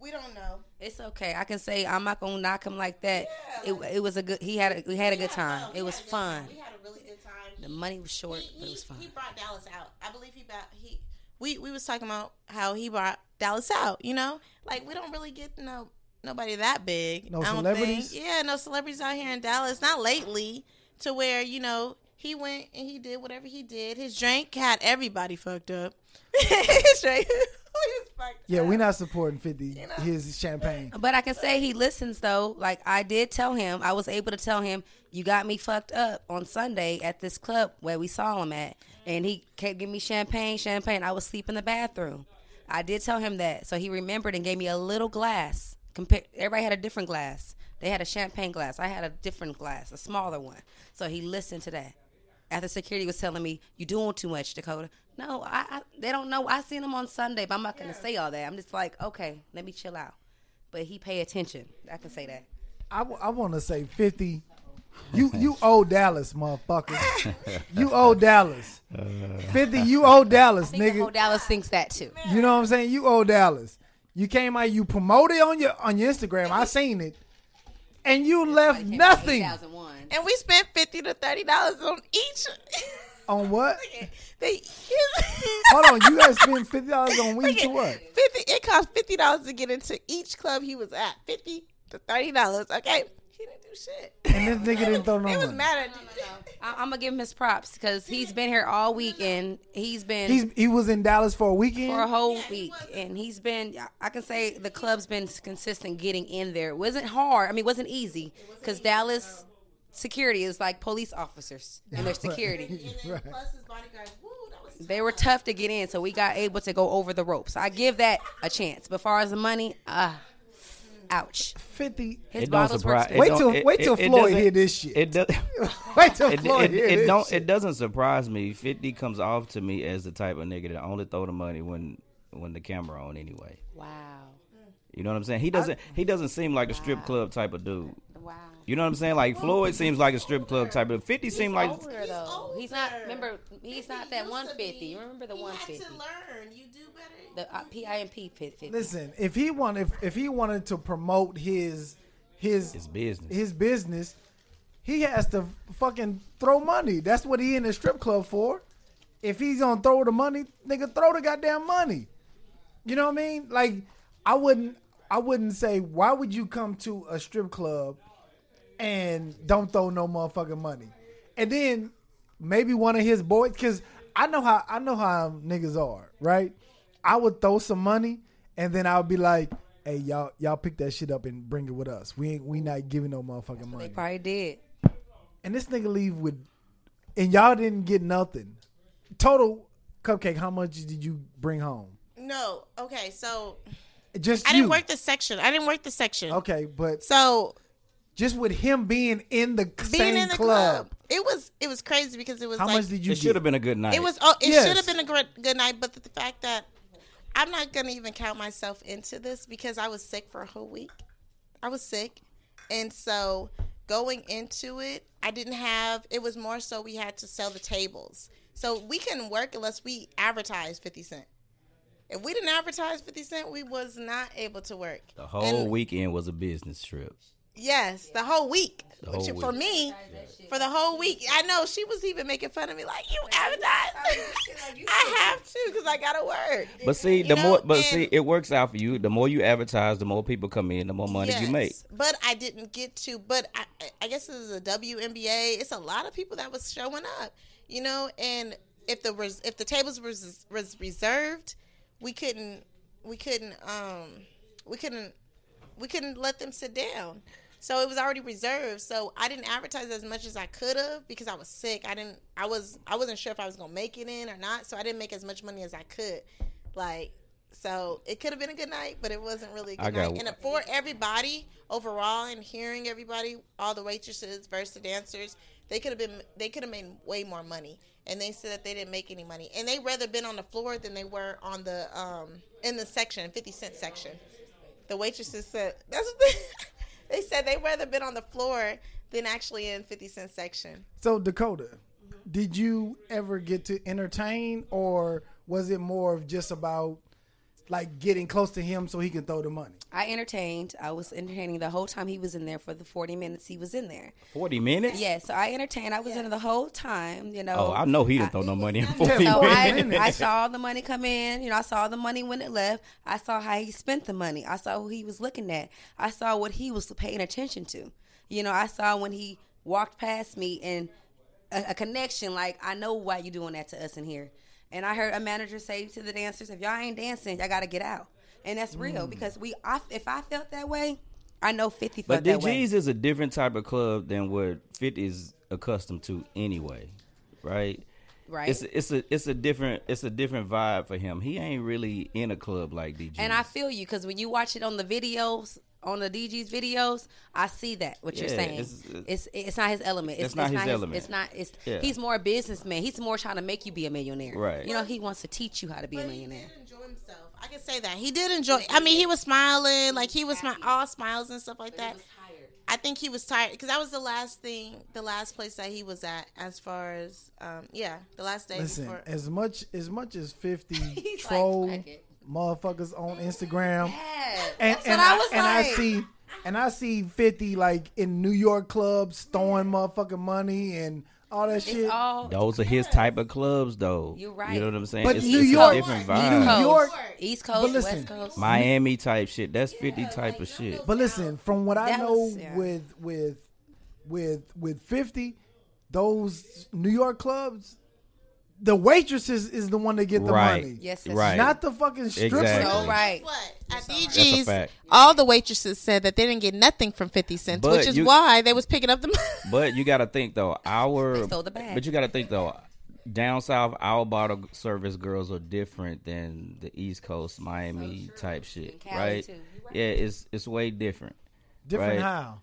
we don't know. It's okay. I can say I'm not gonna knock him like that. Yeah, it, it was a good. He had a, we had a We good time. fun. It was fun. time. We had a really good time. The money was short, he, but it was he- fun. He brought Dallas out. I believe he brought he. We we was talking about how he brought Dallas out. You know, like we don't really get no nobody that big. No I don't celebrities? Think. Yeah, no celebrities out here in Dallas. Not lately, to where you know he went and he did whatever he did. His drink had everybody fucked up. His drink. fucked Yeah, we're not supporting fifty. know? His champagne. But I can say he listens though. Like I did tell him, I was able to tell him, you got me fucked up on Sunday at this club where we saw him at, and he kept giving me champagne, champagne. I was sleep in the bathroom. I did tell him that, so he remembered and gave me a little glass. Everybody had a different glass. They had a champagne glass. I had a different glass, a smaller one. So he listened to that. After security was telling me, "You doing too much, Dakota." No, I, I they don't know. I seen him on Sunday, but I'm not gonna say all that. I'm just like, okay, let me chill out. But he pay attention. I can say that. I, want to say fifty. You you owe Dallas, motherfucker. you owe Dallas. Uh. Fifty. You owe Dallas, I think the nigga. whole Dallas thinks that too. You know what I'm saying? You owe Dallas. You came out. You promoted on your on your Instagram. I seen it, and you left nothing 2001. And we spent fifty to thirty dollars on each. on what? they Hold on. You guys spent fifty dollars on weed to what? Fifty. It cost fifty dollars to get into each club he was at. Fifty to thirty dollars. Okay, he didn't do shit. And this nigga didn't throw no They was money. mad at you. I, I'm gonna give him his props because he's been here all weekend. He's been He's he was in Dallas for a weekend. for a whole Yeah, week, was. and he's been. I can say the club's been consistent getting in there. It wasn't hard. I mean, it wasn't easy because Dallas security is like police officers and their security. And then plus his bodyguards. Woo, that was They were tough to get in, so we got able to go over the ropes. I give that a chance. But far as the money, ah, ouch. Fifty. His It don't bottles were surprise. Wait till- it- wait till it- it Floyd hear this shit. It does. Wait till It, Floyd it, hear it this don't. shit. It doesn't surprise me. Fifty comes off to me as the type of nigga that only throw the money when when the camera on anyway. Wow. You know what I'm saying? He doesn't. he doesn't seem like a strip club type of dude. Wow. You know what I'm saying? Like Floyd seems like a strip club type of. Fifty seem like. older though. He's not. Remember, he's not that Used to 150. You remember the He 150? had to learn. You do better. The uh, PIMP 50. Listen, if he wanted, if, if he wanted to promote his his His business. his business, he has to fucking throw money. That's what he in the strip club for. If he's gonna throw the money, nigga, throw the goddamn money. You know what I mean? Like, I wouldn't, I wouldn't say, why would you come to a strip club and don't throw no motherfucking money? And then maybe one of his boys, because I know how I know how niggas are, right? I would throw some money, and then I would be like, "Hey, y'all, y'all pick that shit up and bring it with us. We ain't, we not giving no motherfucking money." They probably did. And this nigga leave with, and y'all didn't get nothing. Total cupcake. How much did you bring home? No. Okay. So Just I you. didn't work the section. I didn't work the section. Okay, but So just with him being in the being same in the club, club, it was it was crazy because it was how like much did you It should have been a good night. it was oh it Yes. should have been a good good night, but the, the fact that I'm not gonna even count myself into this because I was sick for a whole week. I was sick, and so going into it, I didn't have. It was more so we had to sell the tables, so we couldn't work unless we advertised Fifty Cent. If we didn't advertise Fifty Cent, we was not able to work. The whole And- weekend was a business trip. Yes, the whole week. The Which for week. me, for the whole week, I know she was even making fun of me, like you advertise. I have to because I gotta work. But see, the know, more, but and- see, it works out for you. The more you advertise, the more people come in, the more money you make. But I didn't get to. But I, I guess this is a WNBA. It's a lot of people that was showing up, you know. And if the res- if the tables was was reserved, we couldn't we couldn't um we couldn't we couldn't let them sit down. So it was already reserved. So I didn't advertise as much as I could have because I was sick. I didn't. I was. I wasn't sure if I was gonna make it in or not. So I didn't make as much money as I could. Like. So it could have been a good night, but it wasn't really a good night. And for everybody overall, and hearing everybody, all the waitresses versus the dancers, they could have been. They could have made way more money. And they said that they didn't make any money, and they rather been on the floor than they were on the um in the section, fifty cent section. The waitresses said that's what they, they said they rather been on the floor than actually in 50 cent section. So Dakota, did you ever get to entertain, or was it more of just about like getting close to him so he can throw the money? I entertained. I was entertaining the whole time he was in there for the 40 minutes he was in there. Forty minutes. Yeah, so I entertained. I was in the whole time, you know. Oh, I know he didn't throw no money in forty Yeah, So Forty I, minutes. I saw the money come in. You know, I saw the money when it left. I saw how he spent the money. I saw who he was looking at. I saw what he was paying attention to. You know, I saw when he walked past me and a, a connection. Like I know why you're doing that to us in here. And I heard a manager say to the dancers, "If y'all ain't dancing, y'all got to get out." And that's real Mm. because we. I, if I felt that way, I know Fifty But felt that way. But DG's is a different type of club than what Fit is accustomed to anyway, right? Right. It's it's a it's a different it's a different vibe for him. He ain't really in a club like DG. And I feel you because when you watch it on the videos, on the DG's videos, I see that what you're saying. it's- It's, it's not his element. It's, It's not his element. It's not. It's Yeah. he's more a businessman. He's more trying to make you be a millionaire. Right. You know, he wants to teach you how to be a millionaire. He did enjoy himself. I can say that he did enjoy. I mean, he was smiling, like he was smi- all smiles and stuff like that. Tired. I think he was tired because that was the last thing, the last place that he was at, as far as um, yeah, the last day Listen, before. as much as much as fifty He's like, troll "Fuck it." Motherfuckers on Instagram, Yeah, and, and what I was and like. I see and I see fifty like in New York clubs throwing motherfucking money and all that shit. all Those are his type of clubs, though. You're right. You know what I'm saying? But it's, New it's York- a different New vibe. Coast, York- East but Coast, listen, West Coast. Miami type shit. That's fifty type of shit. But listen, from what I That know was- yeah. with with with with fifty, those New York clubs, the waitresses is the one that get the Right. money. Yes, that's Right. Not the fucking strippers. Exactly. So right. What at That's a all the waitresses said that they didn't get nothing from Fifty Cent, But which is you- why they was picking up the. Money. But you got to think though, our They stole the bag. but you got to think though, down south, our bottle service girls are different than the East Coast Miami type shit, Cali, right? too. Right. Yeah, it's it's way different Different Right. how?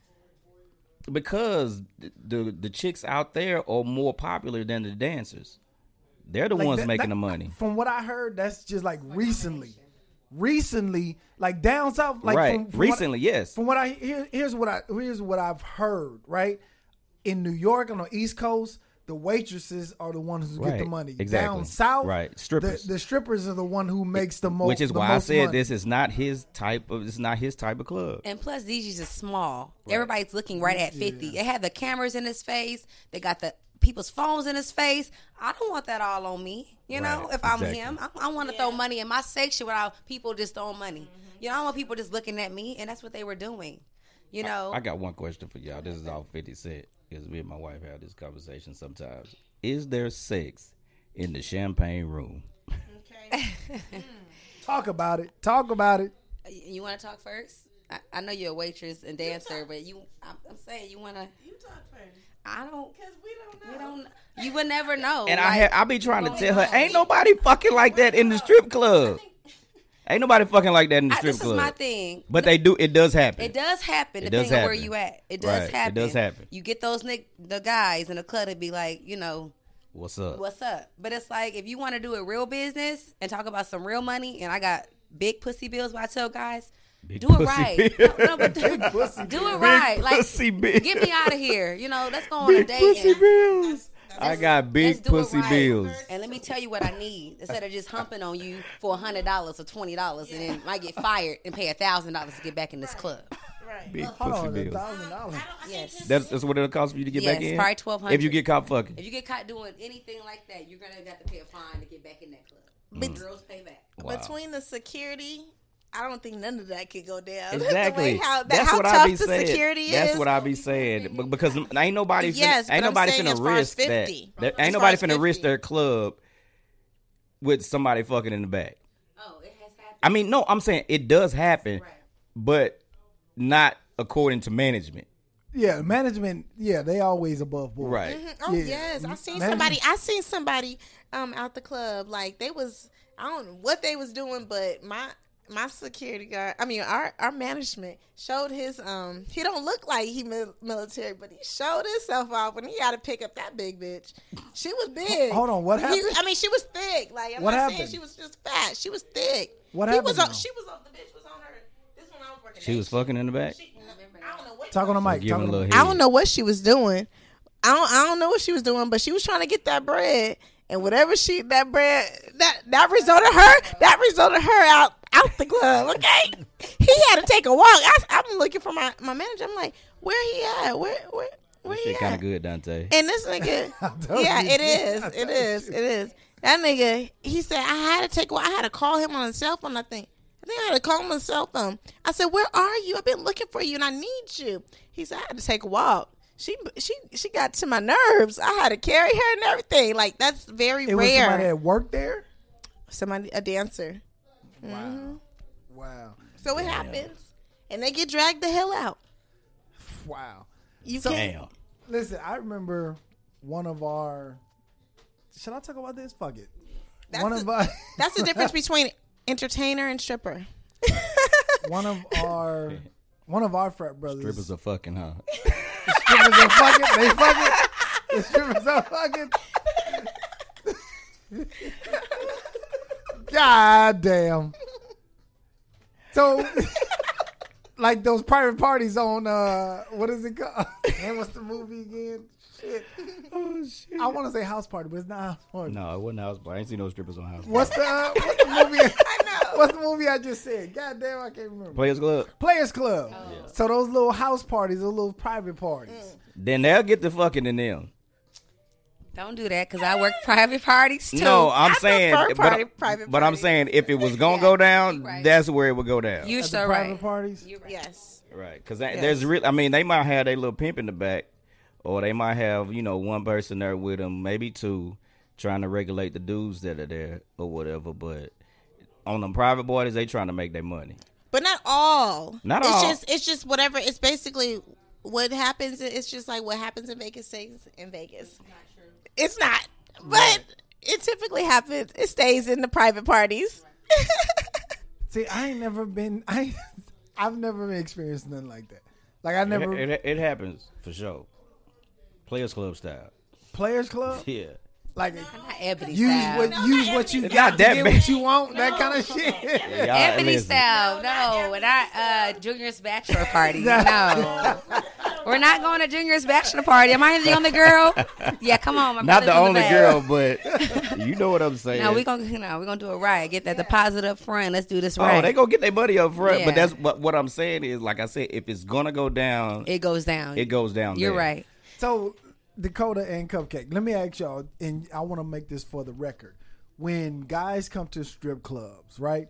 because the, the the chicks out there are more popular than the dancers. They're the Like ones that- making that- the money. From what I heard, that's just like recently. Recently, like down south, like right. from, from what I- Recently, yes. from what I here, here's what I here's what I've heard. Right in New York on the East Coast, the waitresses are the ones who get the money. Exactly. Down south, Right. Strippers. The, the strippers are the one who makes the most. Which is why I said money. this is not his type of. It's not his type of club. And plus, DG's is small. Everybody's looking right at 50. They have the cameras in his face. They got the people's phones in his face. I don't want that all on me. You know, Right, if I'm exactly. him, I, I want to throw money in my section without people just throwing money. Mm-hmm. You know, I don't want people just looking at me, and that's what they were doing. You know, I got one question for y'all. This is all 50 Cent. Because me and my wife have this conversation sometimes. Is there sex in the champagne room? Hmm. Talk about it. Talk about it. Uh, you want to talk first? I, I know you're a waitress and dancer, but you, I'm, I'm saying you want to. You talk first, I don't. because we don't We don't. You would never know. And I Like, ha- I be trying to tell her, ain't nobody fucking like that in the strip club. Ain't nobody fucking like that in the I, strip this club. is my thing. But they do. It does happen. It does happen It depending does on where happen. you at. It does Right, it does happen. You get those nick the guys in the club to be like, you know, What's up? what's up? But it's like if you want to do a real business and talk about some real money, and I got big pussy bills, what I tell guys, Big Do it pussy right. bills. No, but do, pussy do it right. Like pussy bills. get me out of here. You know, let's go on a Big date. pussy and- bills. I got big pussy right. bills. And let me tell you what I need. Instead of just humping on you for a hundred dollars or twenty dollars, and then might get fired and pay a thousand dollars to get back in this club. Right. Big Hold pussy on, bills. thousand dollars. Yes. That's, that's what it'll cost for you to get Yes, back in. probably 1200 If you get caught fucking. If you get caught doing anything like that, you're gonna have to pay a fine to get back in that club. Mm. Girls pay back. Wow. Between the security, I don't think none of that could go down. Exactly. the how, that, That's how what tough I be the saying. security That's is. what I be saying. Because ain't nobody finna, Yes, ain't nobody finna risk that. 50. that. As Ain't nobody as finna risk their club with somebody fucking in the back. Oh, it has happened. I mean, no, I'm saying it does happen, Right. but not according to management. Yeah, management. Yeah, they always above board. Right. Oh Yeah. yes, I seen Man- somebody. I seen somebody um out the club like they was. I don't know what they was doing, but my my security guard. I mean, our our management showed his um. He don't look like he mil- military, but he showed himself off when he had to pick up that big bitch. She was big. Hold on, what He- happened? I mean, she was thick. Like I'm What not saying happened? she was just fat. She was thick. What he happened Was on, she was on the bitch was on her. This one I was working. She at. was fucking in the back. She, I don't know what. Talk on the mic. Talk on a the little mic. I don't know what she was doing. I don't I don't know what she was doing, but she was trying to get that bread. And whatever she that bread that that resulted her that resulted her out out the club. Okay, he had to take a walk. I, I'm looking for my my manager. I'm like, where he at? Where where where That he shit kind of good, Dante. And this nigga, yeah, you. it is, I it told is, you. it is. That nigga, he said I had to take. Walk I had to call him on his cell phone. I think. I think I had to call him on his cell phone. I said, "Where are you? I've been looking for you, and I need you." He said, "I had to take a walk." She she she got to my nerves. I had to carry her and everything. Like that's very It was rare. somebody that worked there. somebody a dancer. Mm-hmm. Wow. Wow. So it happens, and they get dragged the hell out. Wow. You So- can't. Damn. Listen, I remember one of our. Should I talk about this? Fuck it. That's one the- of our. That's the difference between entertainer and stripper. one of our. One of our frat brothers. Strippers are fucking, huh? strippers are fucking. They fucking. The strippers are fucking. God damn. So, like those private parties on uh, what is it called? And what's the movie again? Shit. oh shit. I want to say house party, but it's not house party. No, it wasn't house party. I ain't seen no strippers on house. What's the uh, what's the movie? I know. What's the movie I just said? God damn, I can't remember. Players Club. Players Club. So those little house parties, those little private parties. Then they'll get the fucking in them. Don't do that because I work private parties too. No, I'm I saying, prefer but, party- private but I'm saying if it was gonna go down, Right. that's where it would go down. You're At the so private right. parties. You're right. Yes. Right, because there's real. I mean, they might have their little pimp in the back, or they might have you know one person there with them, maybe two, trying to regulate the dudes that are there or whatever. But on them private parties, they trying to make their money. But not all. Not it's all. just it's just whatever. It's basically what happens. It's just like what happens in Vegas stays in Vegas. It's not, but it typically happens. It stays in the private parties. See, I ain't never been. I I've never experienced nothing like that. Like I never It, it, it happens for sure. Players Club style. Players Club. Yeah. Like Ebony use style. what No, use what you Ebony got style. to Not that get what you want. That kind of shit. Y'all- Ebony listen. style, no. And I uh junior's bachelor party. No. We're not going to junior's bachelor party. Am I the only girl? Yeah, come on. My Not the only back. girl, but you know what I'm saying. No, we gonna no, we're gonna do it right. Get that deposit up front. Let's do this right. Oh, they gonna get their money up front, Yeah. but that's what what I'm saying is, like I said, if it's gonna go down, it goes down. it goes down. You're there. right. So Dakota and Cupcake, let me ask y'all, and I want to make this for the record. When guys come to strip clubs, right,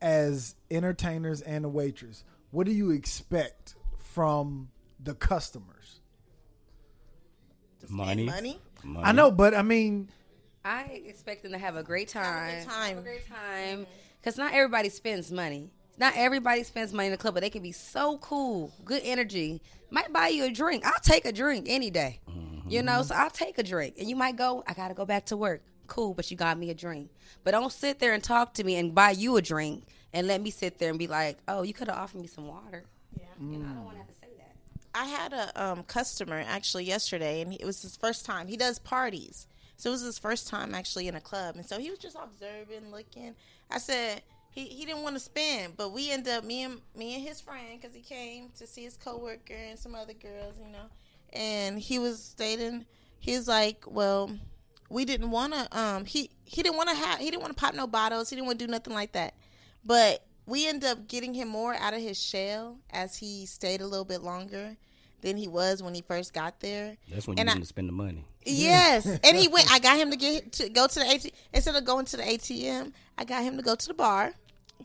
as entertainers and a waitress, what do you expect from the customers? Money, Money. money. I know, but I mean, I expect them to have a great time. good time. Have a great time. Because not everybody spends money. Not everybody spends money in the club, but they can be so cool, good energy. Might buy you a drink. I'll take a drink any day. Mm-hmm. You know, so I'll take a drink. And you might go, I got to go back to work. Cool, but you got me a drink. But don't sit there and talk to me and buy you a drink and let me sit there and be like, oh, you could have offered me some water. Yeah. You know, I don't want to have to say that. I had a um, customer actually yesterday, and it was his first time. He does parties, so it was his first time actually in a club, and so he was just observing, looking. I said, he he didn't want to spend, but we end up me and me and his friend because he came to see his coworker and some other girls, you know, and he was stating he's like, well, we didn't want to um he he didn't want to have he didn't want to pop no bottles, he didn't want to do nothing like that, but we end up getting him more out of his shell as he stayed a little bit longer than he was when he first got there. That's when And you I- need to spend the money. Yes, and he went. I got him to get to go to the ATM instead of going to the ATM. I got him to go to the bar,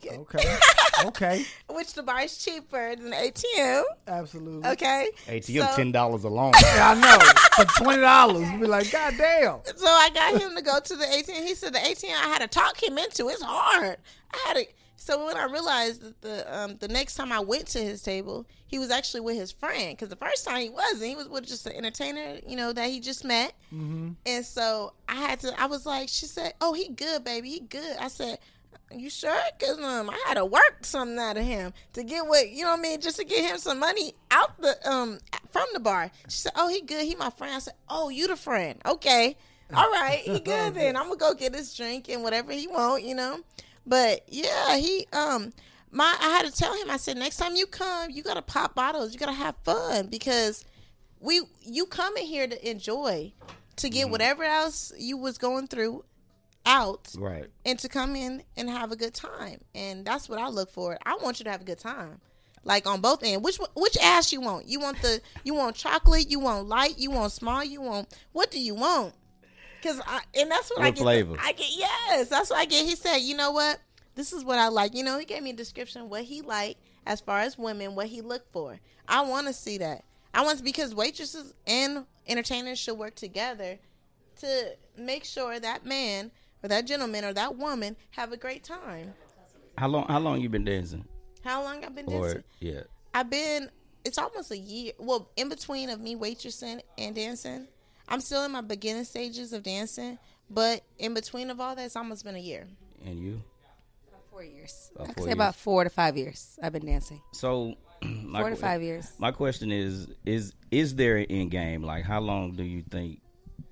Okay. okay. which the bar is cheaper than the ATM. Absolutely. Okay, ATM So- ten dollars alone. Yeah, I know. For twenty dollars, be like, God damn. So I got him to go to the ATM. He said the ATM I had to talk him into. It's hard. I had to. So when I realized that the um, the next time I went to his table, he was actually with his friend. Because the first time he wasn't. He was with just an entertainer, you know, that he just met. Mm-hmm. And so I had to. I was like, she said, "Oh, he good, baby. He good." I said. You sure? Cause um, I had to work something out of him to get what you know what I mean, just to get him some money out the um from the bar. She said, "Oh, he good. He my friend." I said, "Oh, you the friend? Okay, all right, he good then. I'm gonna go get his drink and whatever he want, you know." But yeah, he um my I had to tell him. I said, "Next time you come, you gotta pop bottles. You gotta have fun because we you come in here to enjoy, to get whatever else you was going through out." right. and to come in and have a good time. And that's what I look for. I want you to have a good time. Like on both ends. Which which ass you want? You want the you want chocolate, you want light, you want small, you want what do you want? Cause I and that's what I get. flavor? I get yes, that's what I get. He said, you know what? This is what I like. You know, he gave me a description of what he liked as far as women, what he looked for. I want to see that. I want because waitresses and entertainers should work together to make sure that man or that gentleman or that woman have a great time. How long? How long you been dancing? How long I've been dancing? Or yeah, I've been. It's almost a year. Well, in between of me waitressing and dancing, I'm still in my beginning stages of dancing. But in between of all that, it's almost been a year. and you. About Four years. About I could say years. about four to five years. I've been dancing. So, my Four to que- five years. My question is: is is there an end game? Like, how long do you think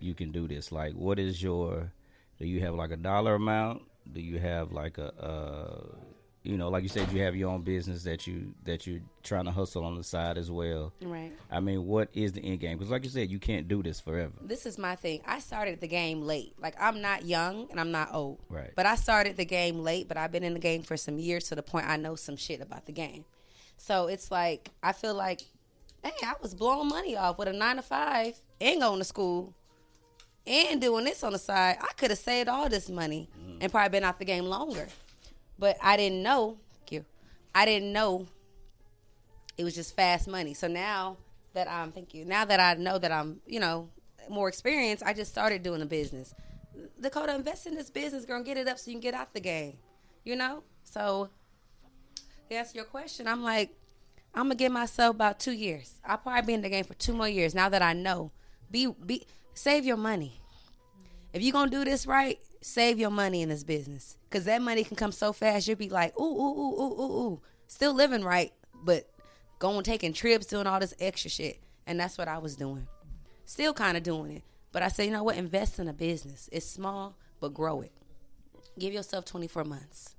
you can do this? Like, what is your? Do you have like a dollar amount? Do you have like a, uh, you know, like you said, you have your own business that you that you're trying to hustle on the side as well. Right. I mean, what is the end game? Because, like you said, you can't do this forever. This is my thing. I started the game late. Like I'm not young and I'm not old. Right. But I started the game late, but I've been in the game for some years to the point I know some shit about the game. So it's like I feel like, hey, I was blowing money off with a nine to five and going to school and doing this on the side. I could have saved all this money mm. and probably been out the game longer. But I didn't know. Thank you. I didn't know it was just fast money. So now that I'm, thank you. Now that I know that I'm, you know, more experienced, I just started doing the business. Dakota, invest in this business, girl, and get it up so you can get out the game. You know. So to answer your question, I'm like, I'm gonna give myself about two years. I'll probably be in the game for two more years. Now that I know, be be save your money. If you're gonna do this right, save your money in this business because that money can come so fast. You'll be like, ooh, ooh, ooh, ooh, ooh, ooh, still living right, but going taking trips, doing all this extra shit, and that's what I was doing. Still kind of doing it, but I said, you know what? Invest in a business. It's small, but grow it. Give yourself 24 months.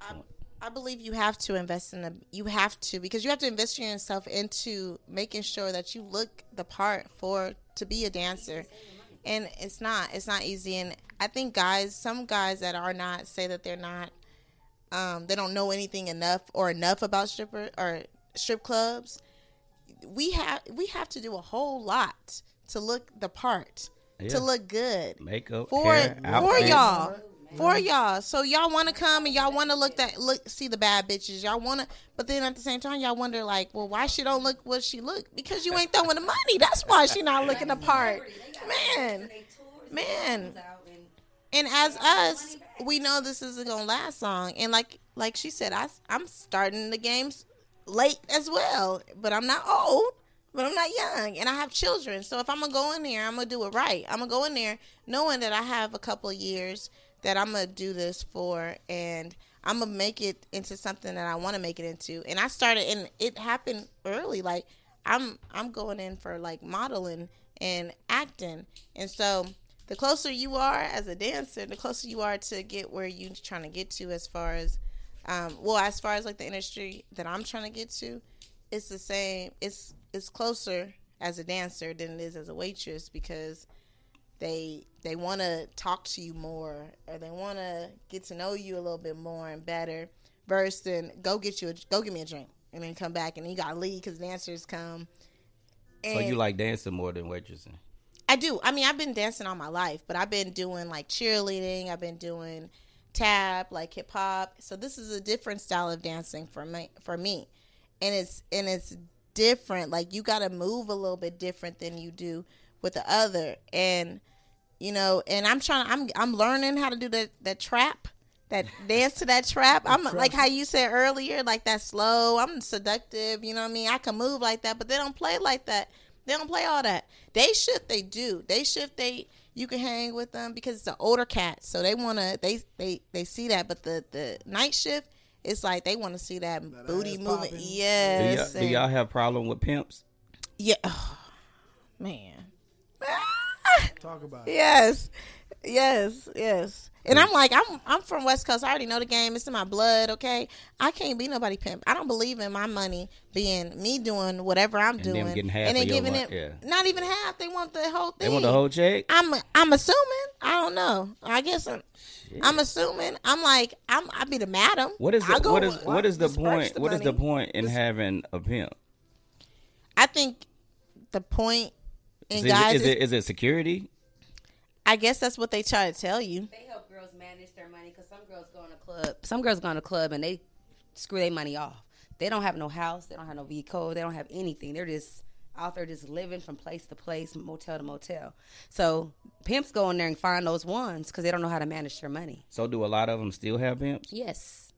I, I believe you have to invest in a you have to because you have to invest in yourself into making sure that you look the part for to be a dancer and it's not it's not easy and i think guys some guys that are not say that they're not um, they don't know anything enough or enough about stripper or strip clubs we have we have to do a whole lot to look the part Yeah. to look good Makeup, for hair, for outfits. y'all. For mm-hmm. y'all, so y'all want to come and y'all want to look that look see the bad bitches. Y'all want to, but then at the same time, y'all wonder like, well, why she don't look what she look? Because you ain't throwing the money. That's why she not looking the part, man. Man. And as us, we know this isn't gonna last long. And like like she said, I I'm starting the games late as well, but I'm not old. But I'm not young, and I have children. So if I'm gonna go in there, I'm gonna do it right. I'm gonna go in there knowing that I have a couple of years that I'm gonna do this for, and I'm gonna make it into something that I want to make it into. And I started, and it happened early. Like I'm I'm going in for like modeling and acting, and so the closer you are as a dancer, the closer you are to get where you're trying to get to as far as Um, well, as far as like the industry that I'm trying to get to, it's the same. It's it's closer as a dancer than it is as a waitress because they they want to talk to you more or they want to get to know you a little bit more and better versus than go get you a, go get me a drink and then come back and then you gotta leave because dancers come. So you like dancing more than waitressing? I do. I mean, I've been dancing all my life, but I've been doing like cheerleading. I've been doing tap, like hip hop. So this is a different style of dancing for me. For me, and it's and it's different. Like you got to move a little bit different than you do with the other. And you know, and I'm trying. I'm I'm learning how to do that that trap. That dance to that trap. I'm like how you said earlier, like that slow. I'm seductive. You know what I mean? I can move like that, but they don't play like that. They don't play all that. they shift, they do. they shift, they you can hang with them because it's an older cat, so they wanna they they they see that. But the the night shift, it's like they want to see that, booty ass moving. popping. Do, Yes, y'all, do y'all have problem with pimps? yeah, oh, man. Talk about it. Yes, yes, yes. And I'm like, I'm I'm from West Coast. I already know the game. It's in my blood. Okay, I can't be nobody pimp. I don't believe in my money being me doing whatever I'm them doing getting half and then giving it yeah. not even half. They want the whole thing. They want the whole check. I'm I'm assuming. I don't know. I guess I'm, I'm assuming. I'm like I'm I be the madam. What is I the, go what is what is the point? the what is the point in having a pimp? I think the point, and Is, guys, it, is is- it is it security? I guess that's what they try to tell you. They help girls manage their money because some girls go in a club. Some girls go in a club and they screw their money off. They don't have no house. They don't have no vehicle. They don't have anything. They're just out there just living from place to place, motel to motel. So pimps go in there and find those ones because they don't know how to manage their money. So do a lot of them still have pimps? Yes,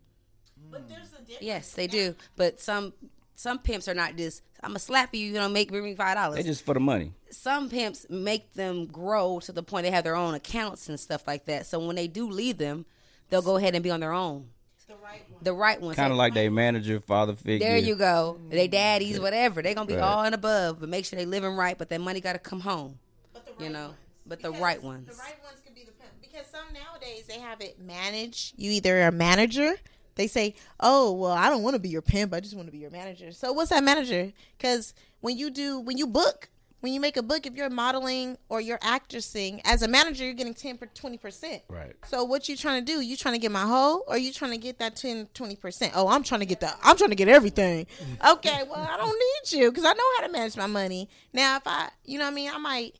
But there's a difference. yes, they do. But some some pimps are not just. I'm gonna slap you. You know, make bring me five They dollars. just for the money. some pimps make them grow to the point they have their own accounts and stuff like that. So when they do leave them, they'll go ahead and be on their own. The right one. The right ones. Kind of like their manager, father figure. There you go. They mm. daddies, whatever. They're gonna be Right. all and above, but make sure they living right. But that money got to come home. But the You know, ones. but the right ones. The right ones could be the pimp. Because some nowadays they have it managed. You either a manager. They say, "Oh, well, I don't want to be your pimp. I just want to be your manager." So what's that manager? Because when you do, when you book, when you make a book, if you're modeling or you're actressing, as a manager, you're getting 10 per 20 percent. Right. So what you trying to do? You trying to get my whole, or you trying to get that 10, 20 percent? Oh, I'm trying to get that. I'm trying to get everything. Okay, well, I don't need you because I know how to manage my money. Now, if I, you know, what I mean, I might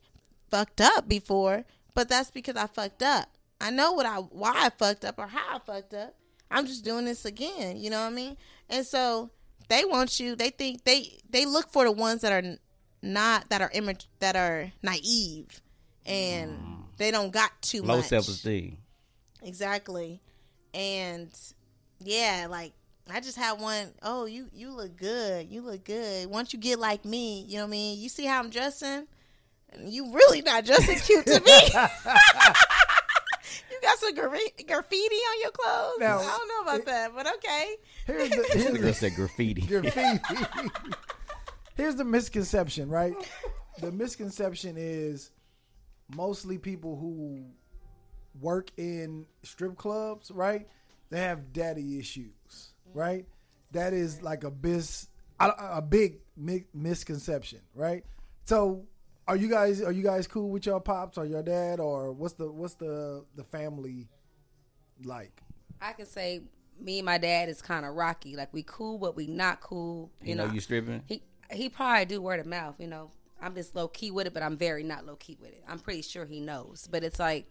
fucked up before, but that's because I fucked up. I know what I why I fucked up or how I fucked up. I'm just doing this again. You know what I mean? And so they want you. They think they they look for the ones that are not that are immat- that are naive and mm. they don't got too Low much. self esteem. Exactly. And yeah, like I just had one, oh, you you look good. You look good. Once you get like me, you know what I mean? You see how I'm dressing? You really not dressing cute to me. you got some gra- graffiti on your clothes? Now- I don't know about that, but okay. Here's the, The girl said graffiti. graffiti. here's the misconception, right? The misconception is mostly people who work in strip clubs, right? They have daddy issues, right? That is like a bis a, a big mi- misconception, right? So, are you guys are you guys cool with your pops or your dad or what's the what's the the family like? I can say me and my dad is kind of rocky. Like we cool, but we not cool. You, You know you stripping? he he probably do word of mouth. You know, I'm just low key with it, but I'm very not low key with it. I'm pretty sure he knows, but it's like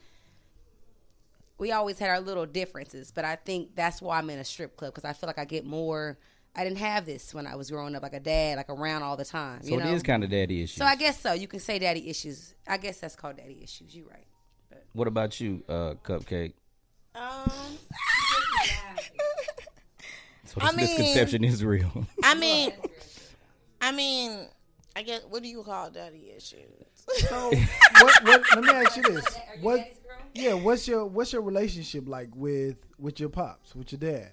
we always had our little differences. But I think that's why I'm in a strip club because I feel like I get more. I didn't have this when I was growing up, like a dad, like around all the time. So you it know? is kind of daddy issues. So I guess so. You can say daddy issues. I guess that's called daddy issues. You're right. what about you, uh, Cupcake? Um So I mean- misconception is real. I mean I mean I guess what do you call daddy issues? So, what, what, let me ask you this: what? Yeah, what's your what's your relationship like with with your pops, with your dad?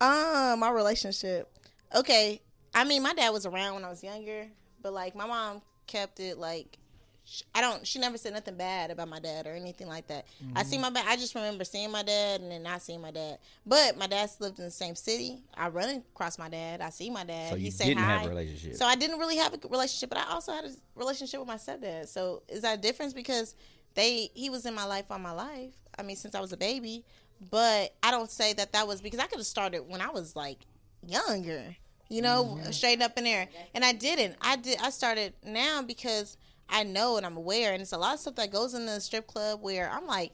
Uh, my relationship. Okay, I mean, my dad was around when I was younger, but like my mom kept it like I don't. She never said nothing bad about my dad or anything like that. I Mm-hmm. see my dad. I just remember seeing my dad and then not seeing my dad. But my dad's lived in the same city. I run across my dad. I see my dad. So he you say didn't hi. have a relationship. So I didn't really have a relationship, but I also had a relationship with my stepdad. So is that a difference? Because they he was in my life all my life. I mean, since I was a baby. But I don't say that that was because I could have started when I was like younger, you know, mm-hmm. straight up in there. And I didn't. I did. I started now because I know and I'm aware, and it's a lot of stuff that goes in the strip club where I'm like.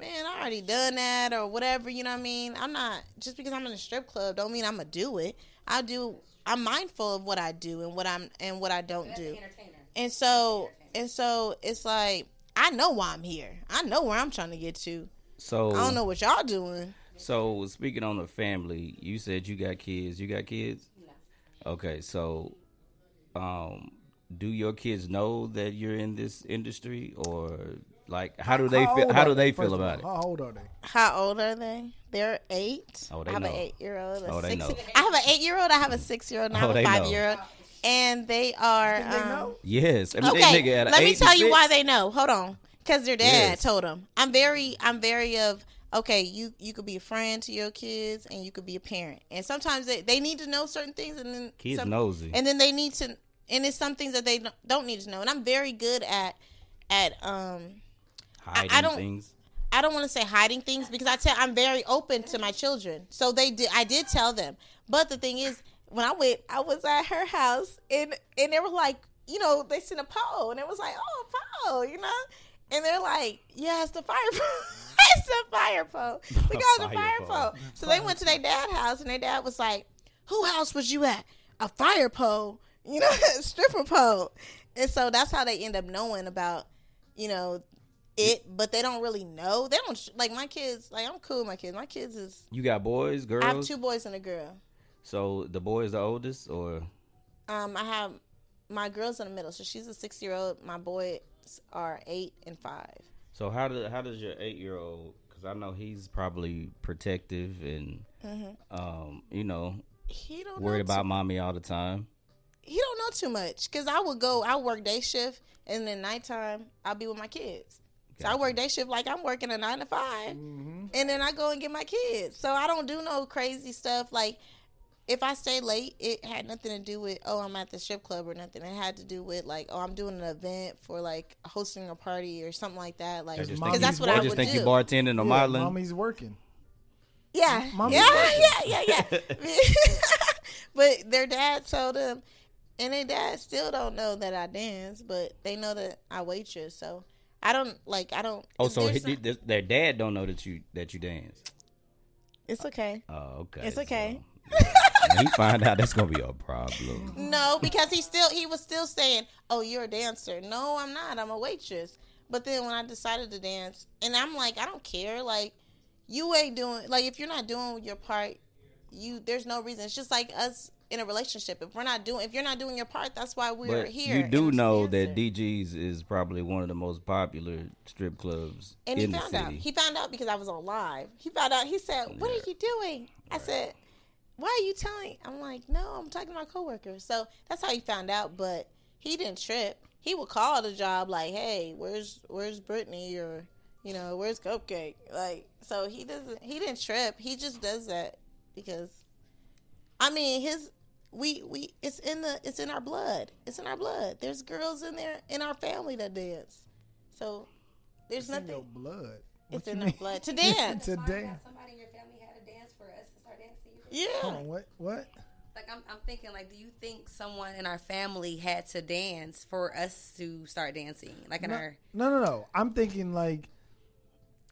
Man, I already done that or whatever, you know what I mean? I'm not just because I'm in a strip club don't mean I'm gonna do it. I do I'm mindful of what I do and what I'm and what I don't do. And so and so it's like I know why I'm here. I know where I'm trying to get to. So I don't know what y'all doing. So speaking on the family, you said you got kids. You got kids? Okay, so um do your kids know that you're in this industry or like how do they How feel how do they first feel of all? about it? How old are they? How old are they? They're eight. Oh, they I have know. an eight year old. Oh, they know. I have an eight year old. I have a six year old. And I Oh, have they a know. five year old. And they are. Think they um, know? Yes. I mean, Okay, they nigga let me tell you six. why they know. Hold on, because their dad Yes. told them. I'm very, I'm very of okay. You you could be a friend to your kids, and you could be a parent. And sometimes they, they need to know certain things, and then Kids some- nosy. and then they need to, and it's some things that they don't- need to know. And I'm very good at at um Hiding I don't- things. I don't want to say hiding things because I tell I'm very open to my children. So they did I did tell them. But the thing is, when I went, I was at her house and and they were like, you know, they sent a poll, and it was like, oh, a pole, you know, and they're like, yeah, it's the fire pole. it's the fire pole. We got the Fire pole. pole. So they went to their dad's house and their dad was like, who house was you at? A fire pole, you know, stripper pole. And so that's how they end up knowing about, you know, it, but they don't really know. They don't like my kids. Like I'm cool with my kids. My kids is You got boys, girls. I have two boys and a girl. So the boy is the oldest, or Um, I have my girl's in the middle, so she's a six year old. My boys are eight and five. so how do how does your eight year old? Because I know he's probably protective and um, you know He don't worried know about mommy all the time. He don't know too much because I would go. I work day shift, and then nighttime I'll be with my kids. So I work day shift like I'm working a nine to 5 Mm-hmm. and then I go and get my kids. So I don't do no crazy stuff like. If I stay late, it had nothing to do with oh I'm at the strip club or nothing. It had to do with like oh I'm doing an event for like hosting a party or something like that. Like just think, because that's you, what they I just would think do. you bartending or Yeah, modeling. mommy's working. Yeah, Mommy's yeah, yeah, yeah, yeah. but their dad told them, and their dad still don't know that I dance, but they know that I waitress. So I don't like. I don't. oh, so there's he, some- their dad don't know that you that you dance. it's okay. Oh, okay. It's okay. So, when he find out, that's gonna be a problem. No, because he still he was still saying, "Oh, you're a dancer." No, I'm not. I'm a waitress. But then when I decided to dance, and I'm like, I don't care. Like, you ain't doing like if you're not doing your part, you there's no reason. It's just like us in a relationship. If we're not doing, if you're not doing your part, that's why we're But here. you do know that DG's is probably one of the most popular strip clubs And he found out. He found out because I was on live. He found out. He said, "What are you doing?" I said, "Why are you telling?" I'm like, "No, I'm talking to my coworkers." So that's how he found out. But he didn't trip. He would call the job like, "Hey, where's where's Brittany?" or you know, "Where's Cupcake?" Like, so he doesn't. He didn't trip. He just does that because, I mean, his. We, we it's in the it's in our blood it's in our blood there's girls in there in our family that dance so there's It's in nothing your blood. it's What you in our blood to dance. to dance. Somebody in your family had to dance for us to start dancing. Hold yeah. on, what? What? Like I'm, I'm thinking, like, do you think someone in our family had to dance for us to start dancing? Like in No, our no, no, no. I'm thinking like.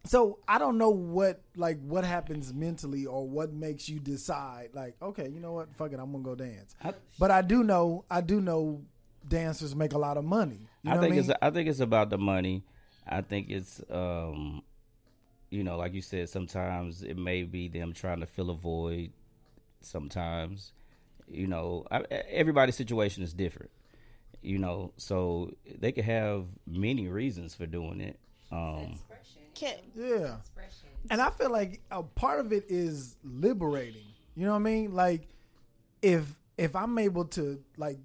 So I don't know what like what happens mentally or what makes you decide like okay you know what fuck it I'm gonna go dance. I- But I do know I do know dancers make a lot of money. You know I think what I it's? I think it's about the money. I think it's um you know, like you said, sometimes it may be them trying to fill a void. Sometimes, you know, I, everybody's situation is different. You know, so they could have many reasons for doing it. Um, Can, yeah. And I feel like a part of it is liberating. You know what I mean? Like if if I'm able to like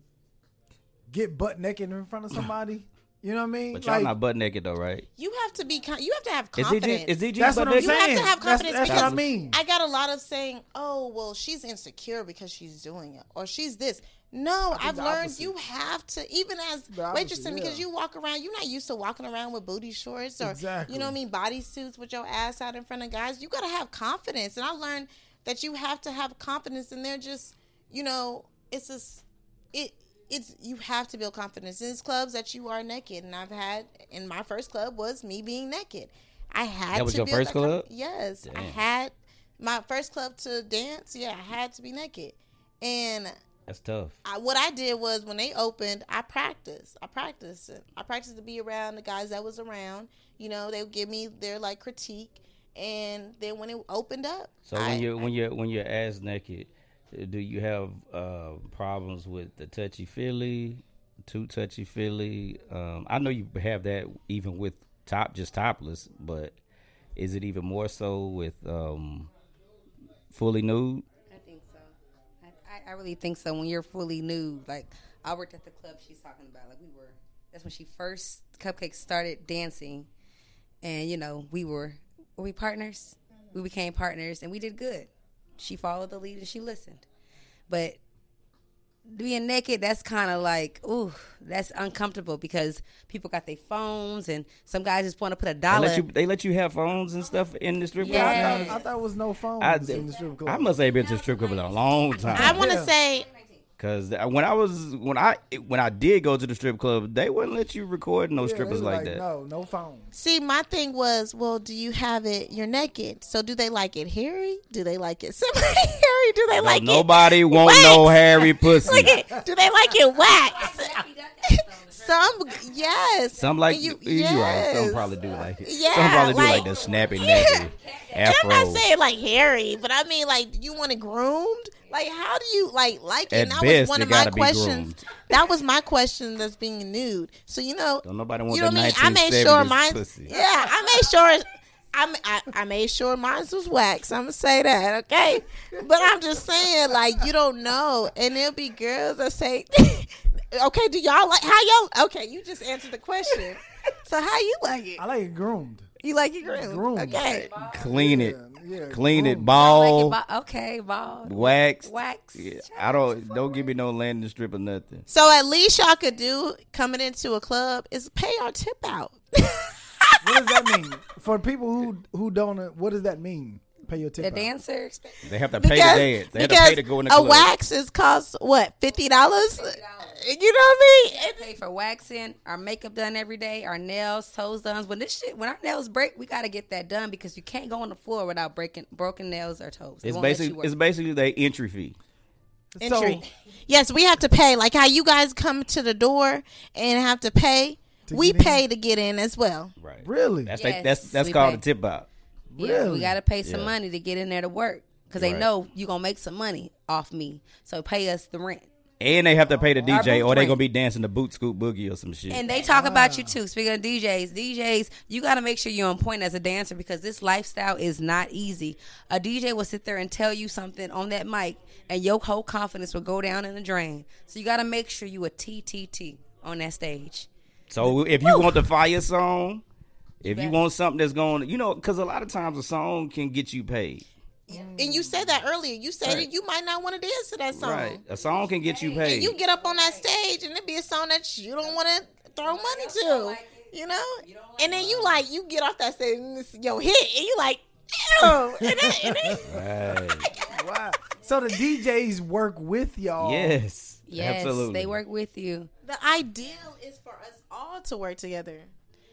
get butt naked in front of somebody, you You know what I mean? But y'all Like, not butt naked though, right? You have to be. con- You have to have Is confidence. DG is DG That's what I'm naked? You have to have confidence that's because what I mean. I got a lot of saying, "Oh, well, she's insecure because she's doing it, or she's this." No, I've learned opposite. you have to, even as The opposite, waitressing, because you walk around, you're not used to walking around with booty shorts or Exactly. you know what I mean, body suits with your ass out in front of guys. You got to have confidence, and I learned that you have to have confidence, and they're just, you know, it's just it. It's you have to build confidence. In clubs that you are naked, and I've had. And my first club was me being naked. I had That was to your build first club? Yes, I had my first club to dance. Yeah, I had to be naked, and That's tough. I, what I did was when they opened, I practiced. I practiced. I practiced to be around the guys that was around. You know, they would give me their like critique, and then when it opened up, So I- when you're when you're when you're ass naked, do you have uh, problems with the touchy feely, too touchy feely? Um, I know you have that even with top just topless, but is it even more so with um, fully nude? I think so. I, really think so. When you're fully nude, like I worked at the club she's talking about. Like we were. That's when she first Cupcake started dancing, and you know we were were we partners. We became partners, and we did good. She followed the lead and she listened, but being naked that's kind of like ooh that's uncomfortable because people got their phones and some guys just want to put a They dollar let you they let you have phones and stuff in the strip Yeah. club. I, now? thought, I thought it was no phones I, in the strip club. I must have been to the strip club in a long time. I want to Yeah. say Cause when I was when I when I did go to the strip club, they wouldn't let you record no Yeah, strippers was like, that. No, no phones. See, my thing was, well, do you have it? You're naked, so do they like it hairy? Do they like it semi hairy? Do they No, like it? nobody want wax? no hairy pussy. Look do they like it wax? Some, yes. Some like And you, you right. Some probably do like it. Yeah, Some probably do like- like the snappy nappy And afro. I'm not saying like hairy, but I mean like you want it groomed. Like how do you like like it? At And that best, was one of my questions. groomed. That was my question. That's being nude. So you know, Don't nobody want you know the what I mean. I made sure 1970s mine. pussy. Yeah, I made sure. I, I, I made sure mine was wax. I'm gonna say that, okay? But I'm just saying, like, you don't know, and there'll be girls that say, "Okay, do y'all like how y'all?" Okay, you just answered the question. So how you like it? I like it groomed. You like it groomed? Groomed. Okay. Clean it, Yeah, yeah, clean it, groomed. ball, Like it bo- okay, ball, wax. wax. Yeah, I don't don't give me no landing strip or nothing. So at least y'all could do coming into a club is pay our tip out. What does that mean for people who who don't? uh, What does that mean? Pay your tip. The out. dancer. They have to pay to dance. They have to pay to go in the a club. wax is cost what fifty dollars. You know what I mean? pay for waxing, our makeup done every day, our nails, toes done. When this shit, when our nails break, we gotta get that done because you can't go on the floor without breaking broken nails or toes. They It's won't let you basically work. it's basically their entry fee. Entry. yes, we have to pay. Like how you guys come to the door and have to pay. To we get in? pay to get in as well. Right. Really? That's Yes, like, that's that's called pay. a tip out. Yeah, we gotta pay some Yeah. money to get in there to work because they Right. know you gonna make some money off me. So pay us the rent. And they have to pay the DJ, or they rent. gonna be dancing the boot scoop boogie or some shit. And they talk about you ah. too. Speaking of DJs, DJs, you got to make sure you're on point as a dancer because this lifestyle is not easy. A DJ will sit there and tell you something on that mic, and your whole confidence will go down in the drain. So you got to make sure you a TTT on that stage. so if you want the fire song, if you want something that's going, you know, because a lot of times a song can get you paid. And you said that earlier. You said Right. that you might not want to dance to that song. Right. A song can get you paid. And you get up on that stage and it be a song that you don't want to throw money to. You know? And then you like you get off that stage and it's your hit and you like, ew. And then, and then, Right. Wow. So the DJs work with y'all. Yes. Yes, Absolutely. they work with you. the ideal is for us all to work together.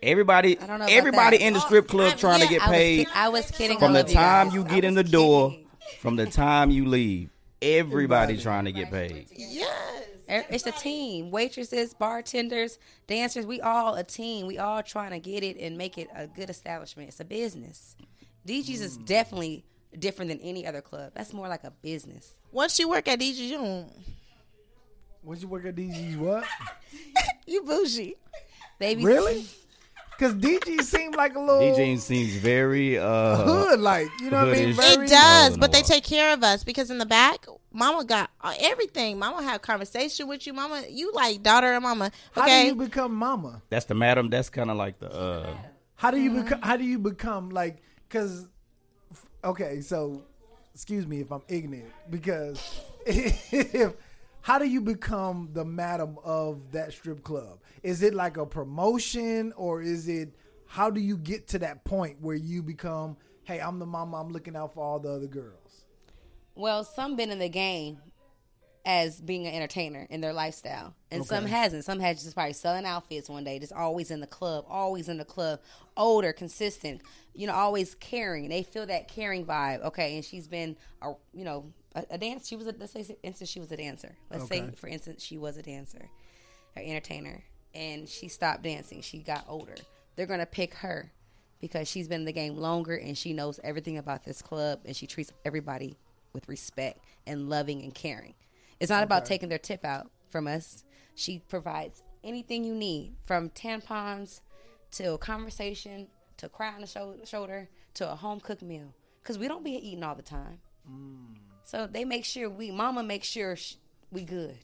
Everybody, I don't know everybody that. in the strip club I- trying yeah, to get I paid kid- I was kidding. from the of you time you get in was the door, from the time you leave. Everybody trying to get paid. Yes. Er, It's a team. Waitresses, bartenders, dancers, we all a team. We all trying to get it and make it a good establishment. It's a business. DG's is Mm. definitely different than any other club. That's more like a business. Once you work at DG, you, don't- When you work at DG's, what? you bougie. They be Really? Because DG seems like a little DJ seems very uh hood, like you know what I mean. Very, It does, but they take care of us because in the back, Mama got uh, everything. Mama have conversation with you. Mama, you like daughter and mama. How do you become mama? That's the madam. That's kind of like the. uh How do you Mm-hmm. become? How do you become like? Because, okay, so excuse me if I'm ignorant. Because if how do you become the madam of that strip club? Is it like a promotion or is it? How do you get to that point where you become? Hey, I'm the mama. I'm looking out for all the other girls. Well, some been in the game as being an entertainer in their lifestyle, and some hasn't. Some has just probably selling outfits one day, just always in the club, always in the club, older, consistent, you know, always caring. They feel that caring vibe. Okay, and she's been a you know a, a dance. She was a let's say for instance she was a dancer. Let's say for instance she was a dancer, or entertainer, and she stopped dancing. She got older. They're gonna pick her because she's been in the game longer and she knows everything about this club and she treats everybody with respect and loving and caring. It's not about taking their tip out from us. She provides anything you need from tampons to conversation to a cry on the sho- shoulder to a home cooked meal because we don't be eating all the time. Mm. So they make sure we, mama makes sure sh- we good.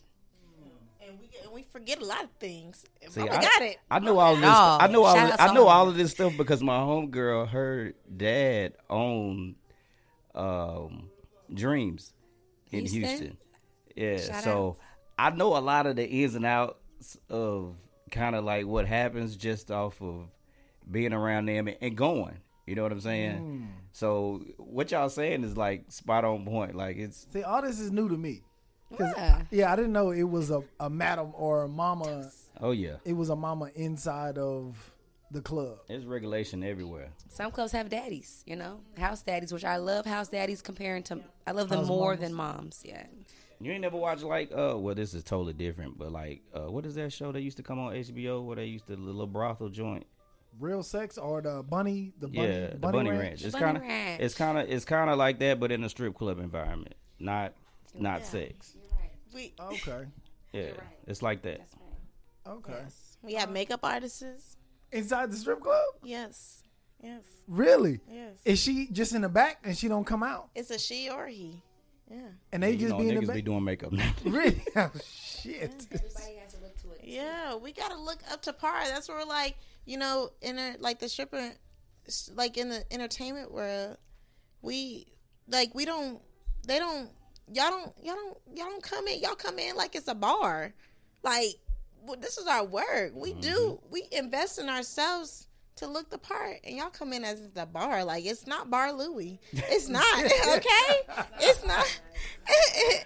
And we and we forget a lot of things. See, I, got it. I know all this. No, I know all. shout Of, I know all of this stuff because my homegirl, her dad owned um, Dreams in Houston? Houston. Yeah, Shout so I know a lot of the ins and outs of kind of like what happens just off of being around them and, and going. You know what I'm saying? So what y'all saying is like spot on point. Like it's See, all this is new to me. 'Cause, Yeah. yeah, I didn't know it was a, a madam or a mama. oh yeah, It was a mama inside of the club. there's regulation everywhere. Some clubs have daddies, you know, house daddies, which I love. House daddies comparing to, I love them House more mamas. than moms. Yeah, You ain't never watched like uh well this is totally different, but like uh what is that show that used to come on HBO where they used to the little brothel joint? Real sex or the bunny, the bunny, yeah, the Bunny Ranch. It's Bunny kind of Ranch. it's kind of it's kind of like that, but in a strip club environment, not not sex. We Okay, Yeah, it's like that. okay. we have makeup artists. Inside the strip club, Yes, yes, really? yes. Is she just in the back and she don't come out? It's a she or he. Yeah. And they you just know, be in the niggas back. be doing makeup now. really? Oh, shit. Yeah, we gotta look up to par. That's where like you know, in a, like the stripper, like in the entertainment world, we like we don't, they don't, y'all don't, y'all don't, y'all don't come in. Y'all come in like it's a bar. Like well, this is our work. We do. Mm-hmm. We invest in ourselves to look the part, and y'all come in as the bar. Like it's not Bar Louie. It's not okay. It's not.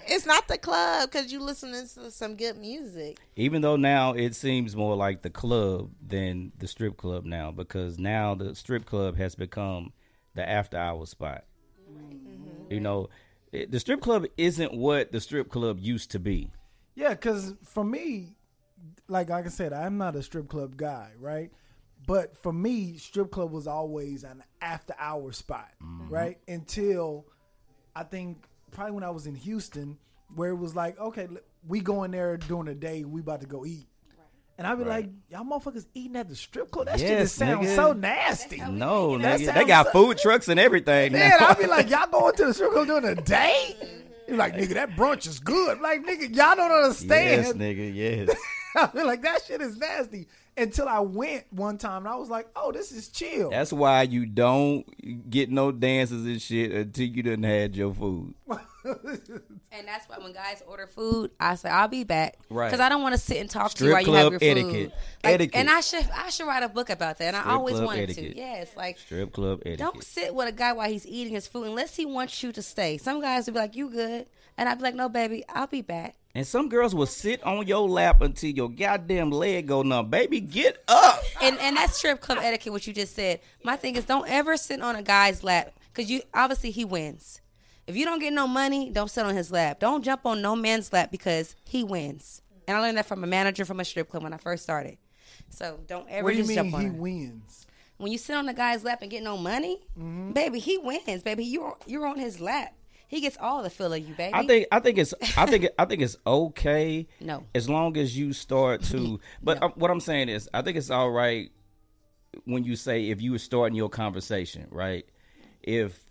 It's not the club because you listening to some good music. Even though now it seems more like the club than the strip club now, because now the strip club has become the after hour spot. You know, the strip club isn't what the strip club used to be. Yeah, because for me, like like I said, I'm not a strip club guy, right? But for me, strip club was always an after hour spot, mm-hmm. right? Until I think probably when I was in Houston, where it was like, okay, we go in there during the day, we about to go eat. And I'd be Right. like, y'all motherfuckers eating at the strip club? That shit Yes, just sounds nigga. so nasty. No, nigga, they got so- food trucks and everything. Man, I'd be like, y'all going to the strip club during the day? You're like, nigga, that brunch is good. Like, nigga, y'all don't understand. yes, nigga, yes. I feel like that shit is nasty. Until I went one time and I was like, oh, this is chill. That's why you don't get no dances and shit until you done had your food. and that's why when guys order food, I say I'll be back, Right. Because I don't want to sit and talk to you while you have your food. etiquette. Like, Etiquette. And I should I should write a book about that. And Strip I always wanted etiquette. to. Yes, like Strip club etiquette. Don't sit with a guy while he's eating his food unless he wants you to stay. Some guys will be like, "You good?" And I'd be like, "No, baby, I'll be back." And some girls will sit on your lap until your goddamn leg go numb. Baby, get up. And and that's strip club etiquette. What you just said. My thing is, don't ever sit on a guy's lap because you obviously he wins. If you don't get no money, don't sit on his lap. Don't jump on no man's lap because he wins. And I learned that from a manager from a strip club when I first started. So don't ever what do you just mean jump on he her. wins? when you sit on the guy's lap and get no money, Mm-hmm. baby, he wins. Baby, you're you're on his lap. He gets all the feel of you, baby. I think I think it's I think I think it's okay. No. As long as you start to but um, what I'm saying is I think it's all right when you say if you were starting your conversation, right? If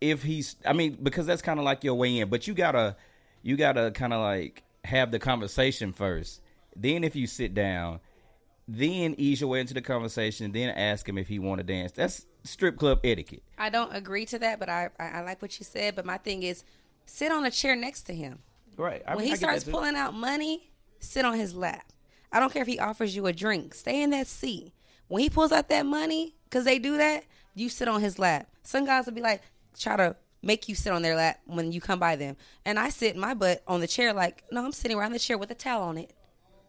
if he's I mean because that's kind of like your way in, but you got to you gotta kind of like have the conversation first. Then if you sit down, then ease your way into the conversation. Then ask him if he want to dance. That's strip club etiquette. I don't agree to that, but I, I I like what you said. But my thing is, sit on a chair next to him. Right. I when he I starts pulling out money, sit on his lap. I don't care if he offers you a drink. Stay in that seat. When he pulls out that money, because they do that, you sit on his lap. Some guys will be like, try to make you sit on their lap when you come by them. And I sit my butt on the chair like, no, I'm sitting around the chair with a towel on it.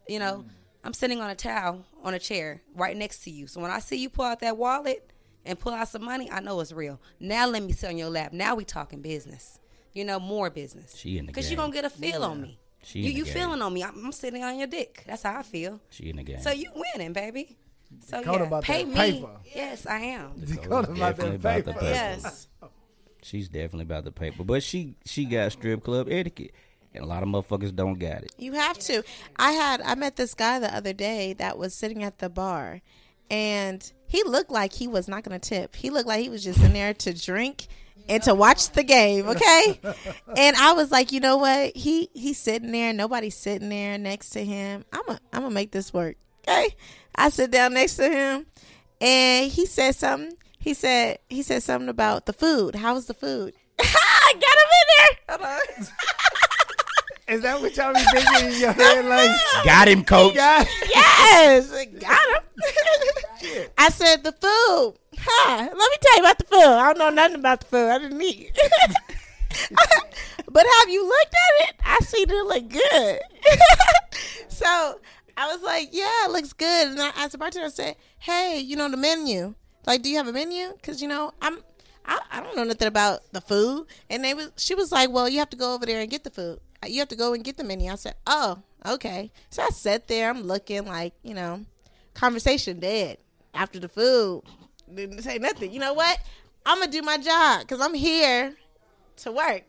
You know, I'm sitting on a towel on a chair right next to you. So when I see you pull out that wallet and pull out some money, I know it's real. Now let me sit on your lap. Now we talking business. You know, more business. She in the Because you're going to get a feel on me. She you in the you game. feeling on me. I'm, I'm sitting on your dick. That's how I feel. She in the game. So you winning, baby. So Dakota yeah, about pay that me. paper. Yes, I am. Dakota about definitely that about the paper. paper. Yes. She's definitely about the paper, but she she got strip club etiquette, and a lot of motherfuckers don't got it. You have to. I had I met this guy the other day that was sitting at the bar and he looked like he was not going to tip. He looked like he was just in there to drink and to watch the game, okay? and I was like, "You know what? He he's sitting there, nobody's sitting there next to him. I'm a, I'm going to make this work." Okay? I sit down next to him and he said something. He said he said something about the food. How was the food? I got him in there. Hold on. Is that what y'all be thinking in your head? Like, Got him, coach. God, Yes, got him. I said the food. Huh? Let me tell you about the food. I don't know nothing about the food. I didn't eat. but have you looked at it? I see it look good. so I was like, yeah, it looks good. And I asked the bartender, I said, hey, you know the menu. Like, do you have a menu? Because you know, I'm. I, I don't know nothing about the food, and they was. She was like, "Well, you have to go over there and get the food. Uh, you have to go and get the menu." I said, "Oh, okay." So I sat there. I'm looking like, you know, conversation dead after the food. Didn't say nothing. You know what? I'm gonna do my job because I'm here to work.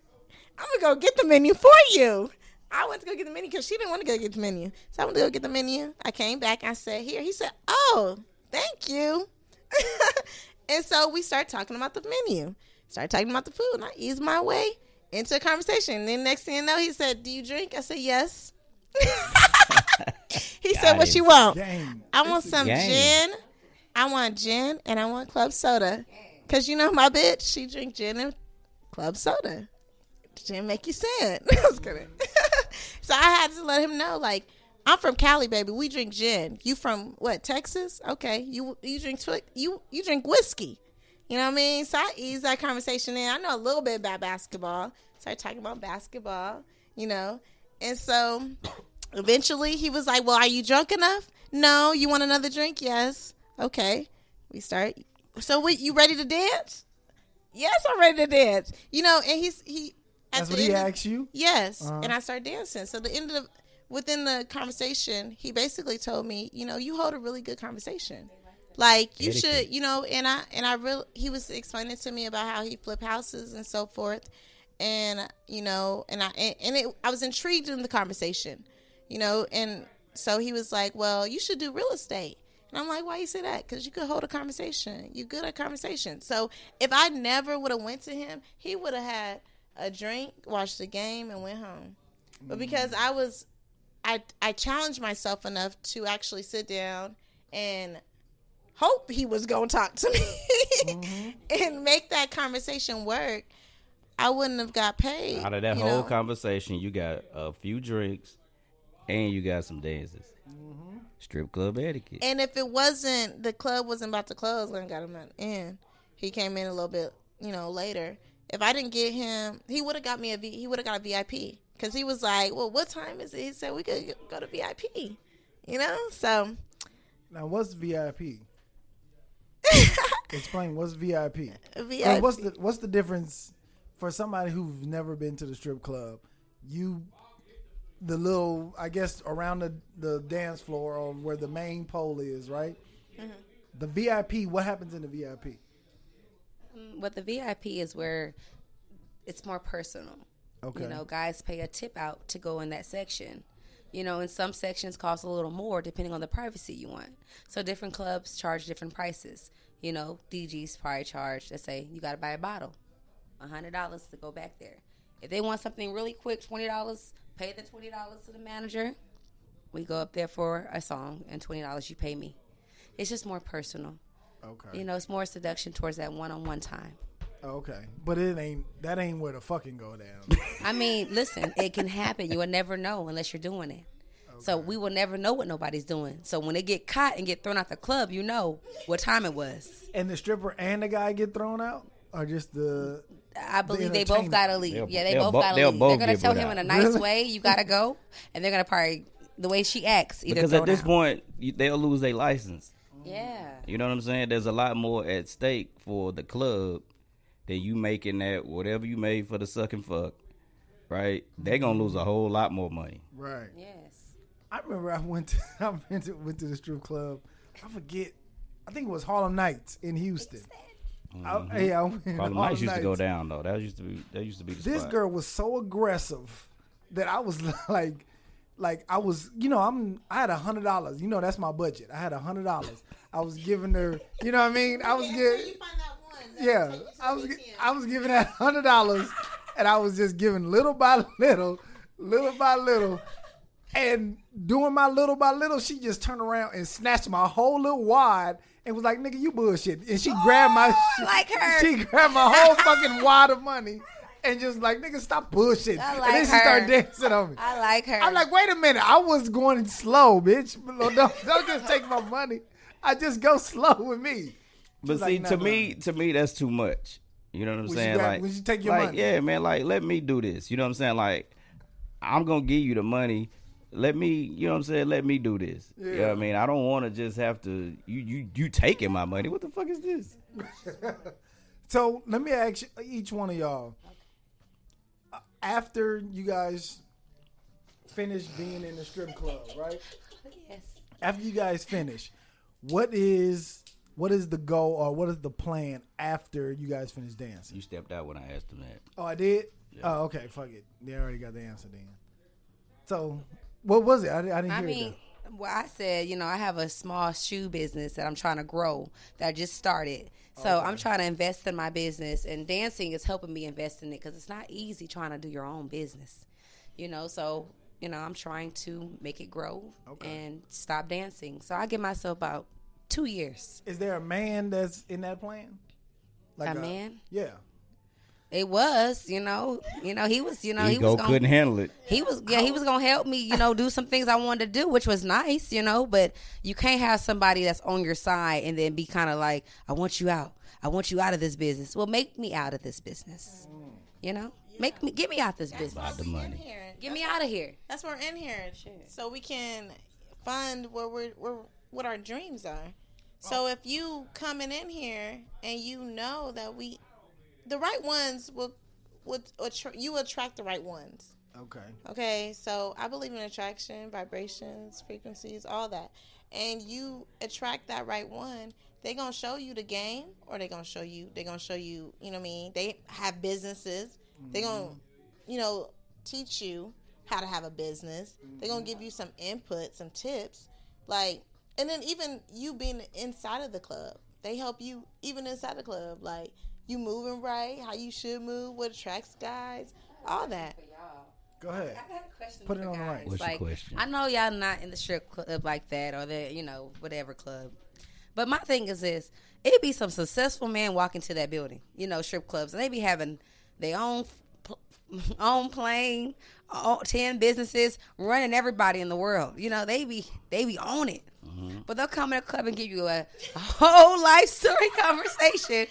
I'm gonna go get the menu for you. I went to go get the menu because she didn't want to go get the menu. So I went to go get the menu. I came back. I said, "Here." He said, "Oh, thank you." and so we start talking about the menu. Start talking about the food, and I eased my way into a conversation. And then next thing you know, he said, "Do you drink?" I said, "Yes." he said, "What him. you want?" game. I want some game. gin. I want gin and I want club soda. Cause you know my bitch, she drink gin and club soda. Gin make you sad. I was kidding. so I had to let him know, like, I'm from Cali, baby. We drink gin. You from what? Texas? Okay. You you drink twi- you you drink whiskey. You know what I mean? So I ease that conversation in. I know a little bit about basketball. Started talking about basketball. You know, and so eventually he was like, "Well, are you drunk enough? No. You want another drink? Yes. Okay. We start. So, we, you ready to dance? Yes, I'm ready to dance. You know, and he's he. At That's what he end of- asked you. Yes, Uh-huh. and I started dancing. So the end of within the conversation, he basically told me, you know, you hold a really good conversation. Like you Etiquette. should, you know, and I and I real he was explaining to me about how he flip houses and so forth, and you know, and I and, and it, I was intrigued in the conversation, you know, and so he was like, well, you should do real estate. And I'm like, why you say that? Because you could hold a conversation. You good at conversation. So if I never would have went to him, he would have had a drink, watched the game, and went home. But because mm. I was, I I challenged myself enough to actually sit down and hope he was gonna talk to me mm-hmm. and make that conversation work. I wouldn't have got paid. Out of that whole know? conversation, you got a few drinks, and you got some dances. Mm-hmm. Strip club etiquette. And if it wasn't the club wasn't about to close when I got him in, he came in a little bit, you know, later. If I didn't get him, he would have got me a V. He would have got a VIP because he was like, "Well, what time is it?" He said we could go to VIP. You know, so Now, what's VIP? Explain what's VIP. VIP. Or what's the what's the difference for somebody who's never been to the strip club? You, the little, I guess, around the the dance floor or where the main pole is, right? Mm-hmm. The VIP. What happens in the VIP? But the VIP is where it's more personal. Okay. You know, guys pay a tip out to go in that section. You know, and some sections cost a little more depending on the privacy you want. So different clubs charge different prices. You know, DGs probably charge, let's say you got to buy a bottle, $100 to go back there. If they want something really quick, twenty dollars, pay the twenty dollars to the manager. We go up there for a song, and twenty dollars you pay me. It's just more personal. Okay. You know, it's more seduction towards that one-on-one time. Oh, okay. But it ain't that ain't where the fucking go down. I mean, listen, it can happen. You will never know unless you're doing it. So we will never know what nobody's doing. So when they get caught and get thrown out the club, you know what time it was. and the stripper and the guy get thrown out? Or just the I believe they both got to leave. They'll- yeah, they both bo- got to leave. both They're gonna tell put him in a nice Really? way, you gotta go, and they're gonna probably the way she acts. Either Because at this out. point, they'll lose their license. yeah, You know what I'm saying? There's a lot more at stake for the club than you making that whatever you made for the sucking fuck. Right? They're gonna lose a whole lot more money. right. yes. I remember I went to I went to, went to the strip club. I forget. I think it was Harlem Nights in Houston. I, mm-hmm. yeah, I went Harlem Harlem Nights used to go down though. That used to be that used to be the This spot. girl was so aggressive that I was like, like I was, you know, I'm I had a hundred dollars. You know, that's my budget. I had a hundred dollars. I was giving her, you know what I mean? I was Yeah, giving, so yeah, take you to I was. I was giving that hundred dollars, and I was just giving little by little, little by little, and doing my little by little. She just turned around and snatched my whole little wad and was like, "Nigga, you bullshit," and she grabbed my, oh, I like her. she grabbed my whole fucking wad of money. And just like nigga, stop bullshit. I and like then she her. started dancing on me. I like her. I'm like, wait a minute, I was going slow, bitch. Don't, don't just take my money. I just go slow with me. But She's see, like, to nah, me, to me, that's too much. You know what I'm When she saying? grab- like, when she take your like, money. yeah, man. Like, let me do this. You know what I'm saying? Like, I'm gonna give you the money. Let me, you know what I'm saying? Let me do this. You know what Yeah. I mean? I don't want to just have to. You, you, you taking my money? What the fuck is this? So let me ask you- each one of y'all. uh, After you guys finish being in the strip club, right? yes. After you guys finish, what is what is the goal or what is the plan after you guys finish dancing? You stepped out when I asked him that. Oh, I did. Oh, okay. Fuck it. They already got the answer then. So, what was it? I, I didn't I hear mean, that. well, I said, you know, I have a small shoe business that I'm trying to grow that I just started. So I'm trying to invest in my business, and dancing is helping me invest in it because it's not easy trying to do your own business, you know. So you know, I'm trying to make it grow Okay. and stop dancing. So I give myself about two years. Is there a man that's in that plan? Like a man? Yeah. It was, you know, you know, he was, you know, he Ego was gonna, couldn't handle it. He was yeah, he was gonna help me, you know, do some things I wanted to do, which was nice, you know. But you can't have somebody that's on your side and then be kind of like, I want you out, I want you out of this business. Well, make me out of this business, you know. Make me get me out of this business. About the money. here. Get me out of here. That's why we're in here, so we can fund what we're, we're what our dreams are. So oh. if you coming in here and you know that we, the right ones will, would attra- you attract the right ones. Okay. Okay, so I believe in attraction, vibrations, frequencies, all that. And you attract that right one, they gonna show you the game or they gonna show you they gonna show you, you know what I mean? They have businesses. They gonna, mm-hmm. you know, teach you how to have a business. They're gonna mm-hmm. give you some input, some tips. Like and then even you being inside of the club, they help you even inside the club. Like you moving right, how you should move, what attracts guys, all that. Go ahead. I got a question Put it on the right. What's your question? I know y'all not in the strip club like that or the you know whatever club, but my thing is this: it'd be some successful man walking to that building, you know, strip clubs, and they be having their own own plane, all- ten businesses, running everybody in the world. You know, they be they be on it. Mm-hmm. But they'll come in a club and give you a, a whole life story conversation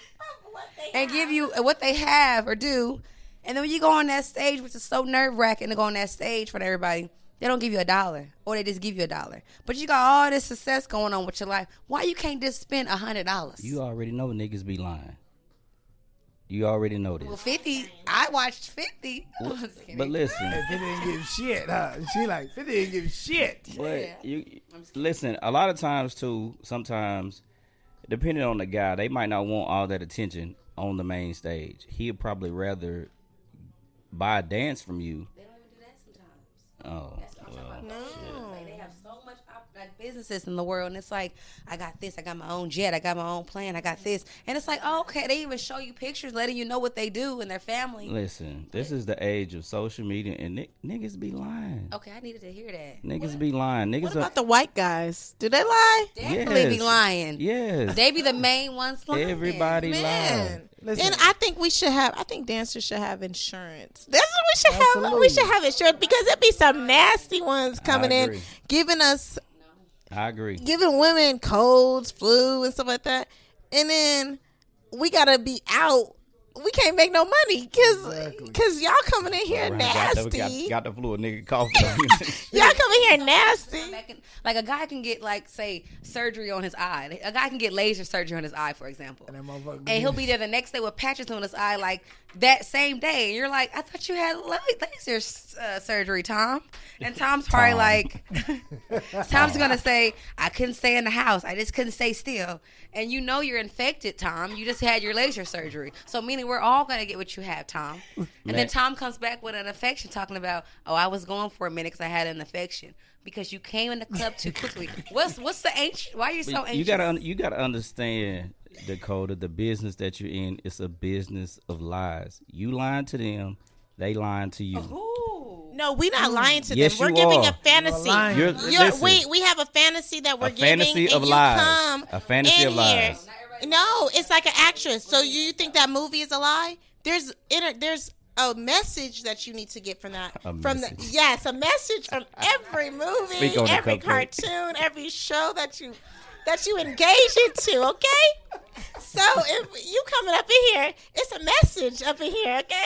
and give you what they have or do. And then when you go on that stage, which is so nerve wracking to go on that stage for everybody, they don't give you a dollar or they just give you a dollar. But you got all this success going on with your life. Why you can't just spend a hundred dollars? You already know niggas be lying. You already know Well, this. fifty. I watched fifty. But listen, If it didn't give shit, huh? She like, if it didn't give shit. But you listen. A lot of times too. Sometimes, depending on the guy, they might not want all that attention on the main stage. He'd probably rather buy a dance from you. They don't even do that sometimes. Oh, That's what I'm well, talking about. No. Like, they have so much. Op- like, businesses in the world, and it's like, I got this, I got my own jet, I got my own plane, I got this, and it's like, oh, okay, they even show you pictures, letting you know what they do and their family. Listen, this is the age of social media, and ni- niggas be lying. Okay, I needed to hear that. Niggas be lying. Niggas What are about the white guys? Do they lie? Definitely be lying. yes. They be the main ones lying. Everybody lie. Man. Listen. And I think we should have. I think dancers should have insurance. That's what we should have. We should have insurance because there'd be some nasty ones coming in, giving us, I agree. giving women colds, flu, and stuff like that. And then we gotta be out. We can't make no money because Exactly. y'all coming in here Right, got the- nasty. Got, got the flu, a nigga coughing you. y'all coming here nasty. Like a guy can get like say surgery on his eye. A guy can get laser surgery on his eye, for example. And And he'll be there the next day with patches on his eye, like that same day. And you're like, I thought you had laser uh, surgery, Tom. And Tom's probably Tom. like, Tom's gonna say, I couldn't stay in the house. I just couldn't stay still. And you know you're infected, Tom. You just had your laser surgery. So meaning we're all gonna get what you have, Tom. And then Tom comes back with an infection, talking about, oh, I was going for a minute because I had an infection because you came in the club too quickly. what's what's the ancient? Why are you so anxious? you gotta you gotta understand Dakota. The business that you're in is a business of lies. You lying to them, they lying to you. Ooh. No, we're not mm. lying to Yes, them. We're you giving are. a fantasy. You're lying. You're- You're- listen. we we have a fantasy that we're A giving, fantasy and of you lies. come A fantasy in of lies. Here. No, it's like an actress. So you think that movie is a lie? There's inter, there's a message that you need to get from that. A from message. the yes, a message from every movie, Speak on it, every cartoon, every show that you that you engage into. Okay. So if you coming up in here, it's a message up in here. Okay.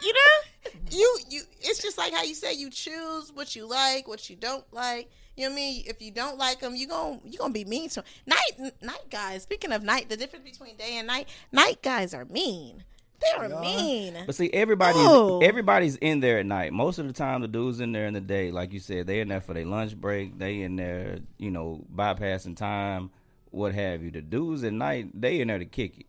You know, you you. It's just like how you say you choose what you like, what you don't like. You know what I mean? If you don't like them, you gon' you gonna be mean to 'em. night night guys. Speaking of night, the difference between day and night, night guys are mean. They are mean. But see, everybody's Oh. everybody's in there at night. Most of the time, the dudes in there in the day, like you said, they in there for their lunch break. They in there, you know, bypassing time, what have you. The dudes at night, they in there to kick it,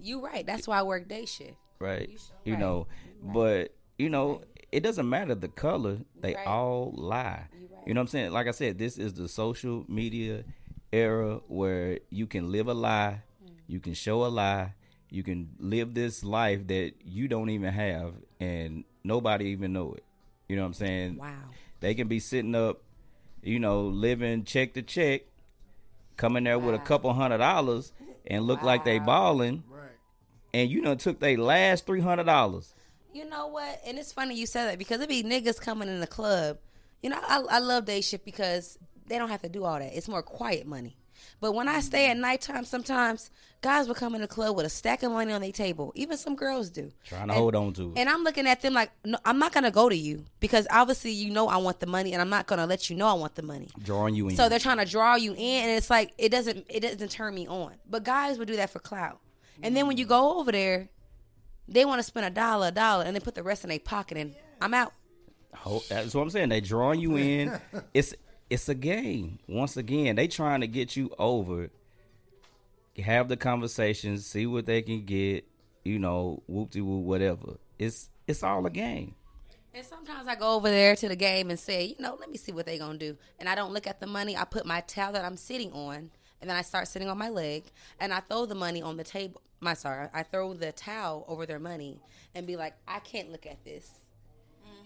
You right. That's why I work day shift. right? You so You right. know, but you know, it doesn't matter the color. They right. all lie. You. You know what I'm saying? Like I said, this is the social media era where you can live a lie, Mm. you can show a lie, you can live this life that you don't even have, and nobody even know it. You know what I'm saying? Wow. They can be sitting up, you know, living check to check, coming there with a couple hundred dollars, and look like they balling, Right. and you know took their last three hundred dollars. You know what? And it's funny you said that because it be niggas coming in the club. You know, I, I love day shift because they don't have to do all that. It's more quiet money. But when I stay at nighttime, sometimes guys will come in the club with a stack of money on their table. Even some girls do. Trying to And- hold on to it. And I'm looking at them like, no, I'm not gonna go to you because obviously you know I want the money, and I'm not gonna let you know I want the money. drawing you in. So they're trying to draw you in, and it's like it doesn't it doesn't turn me on. But guys would do that for clout. And then when you go over there, they want to spend a dollar, a dollar, and then put the rest in their pocket, and I'm out. Ho- That's what I'm saying. They drawing you in. it's it's a game. Once again, they trying to get you over. Have the conversations, see what they can get. You know, whoop de whoop, whatever. It's it's all a game. And sometimes I go over there to the game and say, you know, let me see what they gonna do. And I don't look at the money. I put my towel that I'm sitting on, and then I start sitting on my leg, and I throw the money on the table. My sorry, I throw the towel over their money and be like, I can't look at this.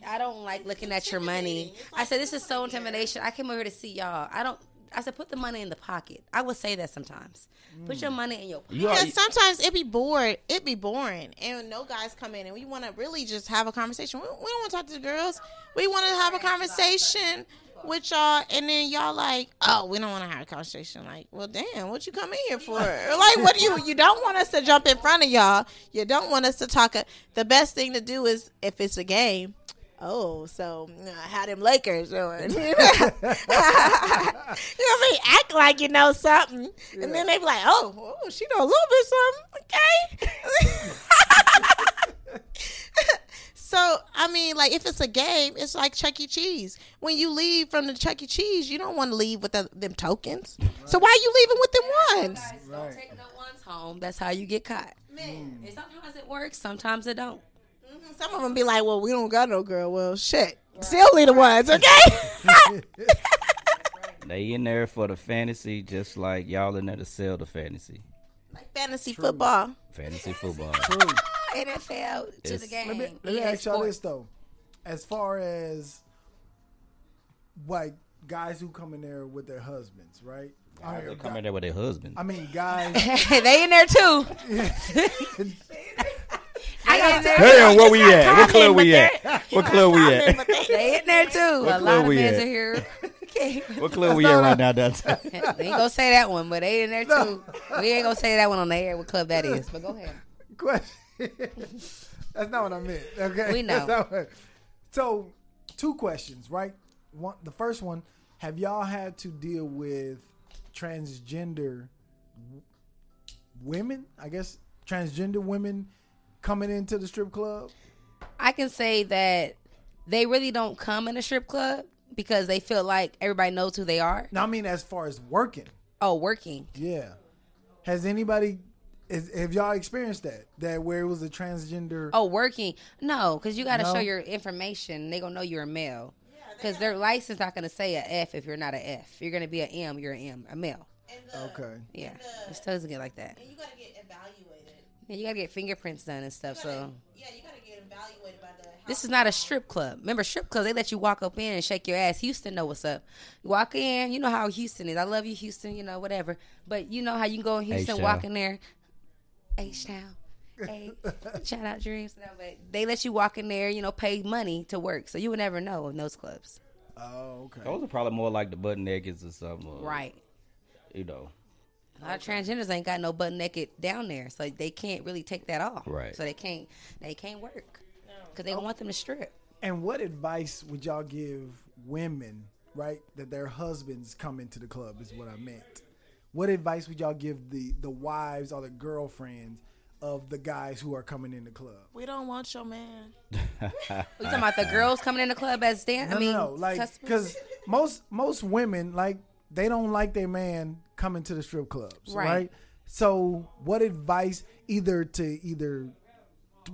I don't like looking at your money. I said, this is so intimidation. I came over here to see y'all. I don't. I said, put the money in the pocket. I would say that sometimes. Put your money in your pocket. You are, Because sometimes it be bored. It be boring, and no guys come in, and we want to really just have a conversation. We, we don't want to talk to the girls. We want to have a conversation with y'all, and then y'all like, oh, we don't want to have a conversation. Like, well, damn, what you come in here for? like, what do you? You don't want us to jump in front of y'all. You don't want us to talk. A, the best thing to do is if it's a game. Oh, so uh, how them Lakers doing? you know what I mean? Act like you know something, and then they be like, "Oh, oh she know a little bit something." Okay. so I mean, like if it's a game, it's like Chuck E. Cheese. When you leave from the Chuck E. Cheese, you don't want to leave with the, them tokens. So why are you leaving with them ones? Guys, don't take no ones home. That's how you get caught. And sometimes it works. Sometimes it don't. Some of them be like, "Well, we don't got no girl." Well, shit. Still leave the ones, okay? They in there for the fantasy, just like y'all in there to sell the fantasy. Like fantasy football. Fantasy football. True. NFL to It's- the game. Let me, let me EA ask y'all this though. As far as like guys who come in there with their husbands, right? I They mean, come in there with their husbands. I mean guys. they in there too. I got there. Where we at? What club we at? What club we at? they- in there too. A lot of men are here. Okay. What club we at right now they ain't gonna say that one, but they in there too. We ain't gonna say that one on the air. What club that is? But go ahead. question. That's not what I meant. Okay, We know. so, two questions, right? One, the first one: Have y'all had to deal with transgender women? I guess transgender women coming into the strip club. I can say that they really don't come in a strip club because they feel like everybody knows who they are. Now, I mean, as far as working, Oh, working. yeah. Has anybody? Is, have y'all experienced that? That where it was a transgender? Oh, working. No, because you got to No? show your information. They gonna know you're a male. Because their license not gonna say a F if you're not a F. You're gonna be an M. You're an M, a male. Okay. Yeah, it still doesn't get like that. And you gotta get evaluated. Yeah, you gotta get fingerprints done and stuff. So Yeah, you gotta get evaluated by the. this is not a strip club. Remember, strip club they let you walk up in and shake your ass. Houston know what's up. You walk in, you know how Houston is. I love you, Houston. You know whatever. But you know how you can go in Houston, H-Town. walk in there, H Town. Hey, shout out dreams. No, but they let you walk in there, you know, pay money to work, so you would never know in those clubs. Oh, okay. Those are probably more like the butt nakeds or something. or, Right. You know. A lot of transgenders ain't got no butt naked down there, so they can't really take that off. Right. So they can't they can't work because they don't want them to strip. And what advice would y'all give women, right, that their husbands come into the club is what I meant. What advice would y'all give the the wives or the girlfriends of the guys who are coming in the club? We don't want your man. You talking about the girls coming in the club as dance? No, I mean, no, no, like because most most women like they don't like their man coming to the strip clubs, right. Right. So, what advice either to either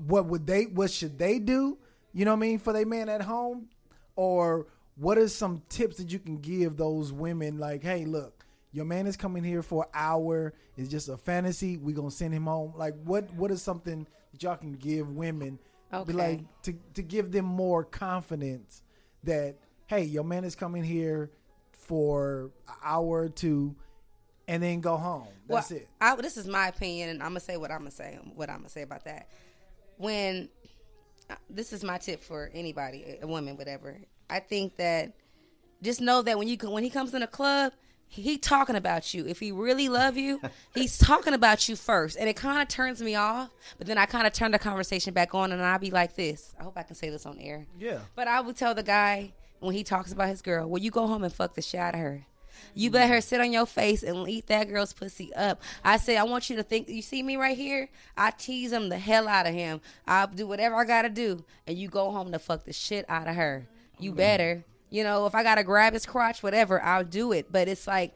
what would they what should they do? You know what I mean for their man at home, or what are some tips that you can give those women? Like, hey, look, your man is coming here for an hour. It's just a fantasy. We gonna send him home. Like, what what is something that y'all can give women? Be Okay. like to to give them more confidence that hey, your man is coming here for an hour or two, and then go home. That's Well, it. I, this is my opinion, and I'm gonna say what I'm gonna say. What I'm gonna say about that. When uh, this is my tip for anybody, a woman, whatever. I think that just know that when you when he comes in a club, he talking about you. If he really love you, he's talking about you first, and it kind of turns me off. But then I kind of turn the conversation back on, and I'll be like this. I hope I can say this on air. Yeah. But I would tell the guy when he talks about his girl, well, you go home and fuck the shit out of her. You let her sit on your face and eat that girl's pussy up. I say, I want you to think, you see me right here? I tease him the hell out of him. I'll do whatever I gotta do. And you go home to fuck the shit out of her. You better. You know, if I gotta grab his crotch, whatever, I'll do it. But it's like,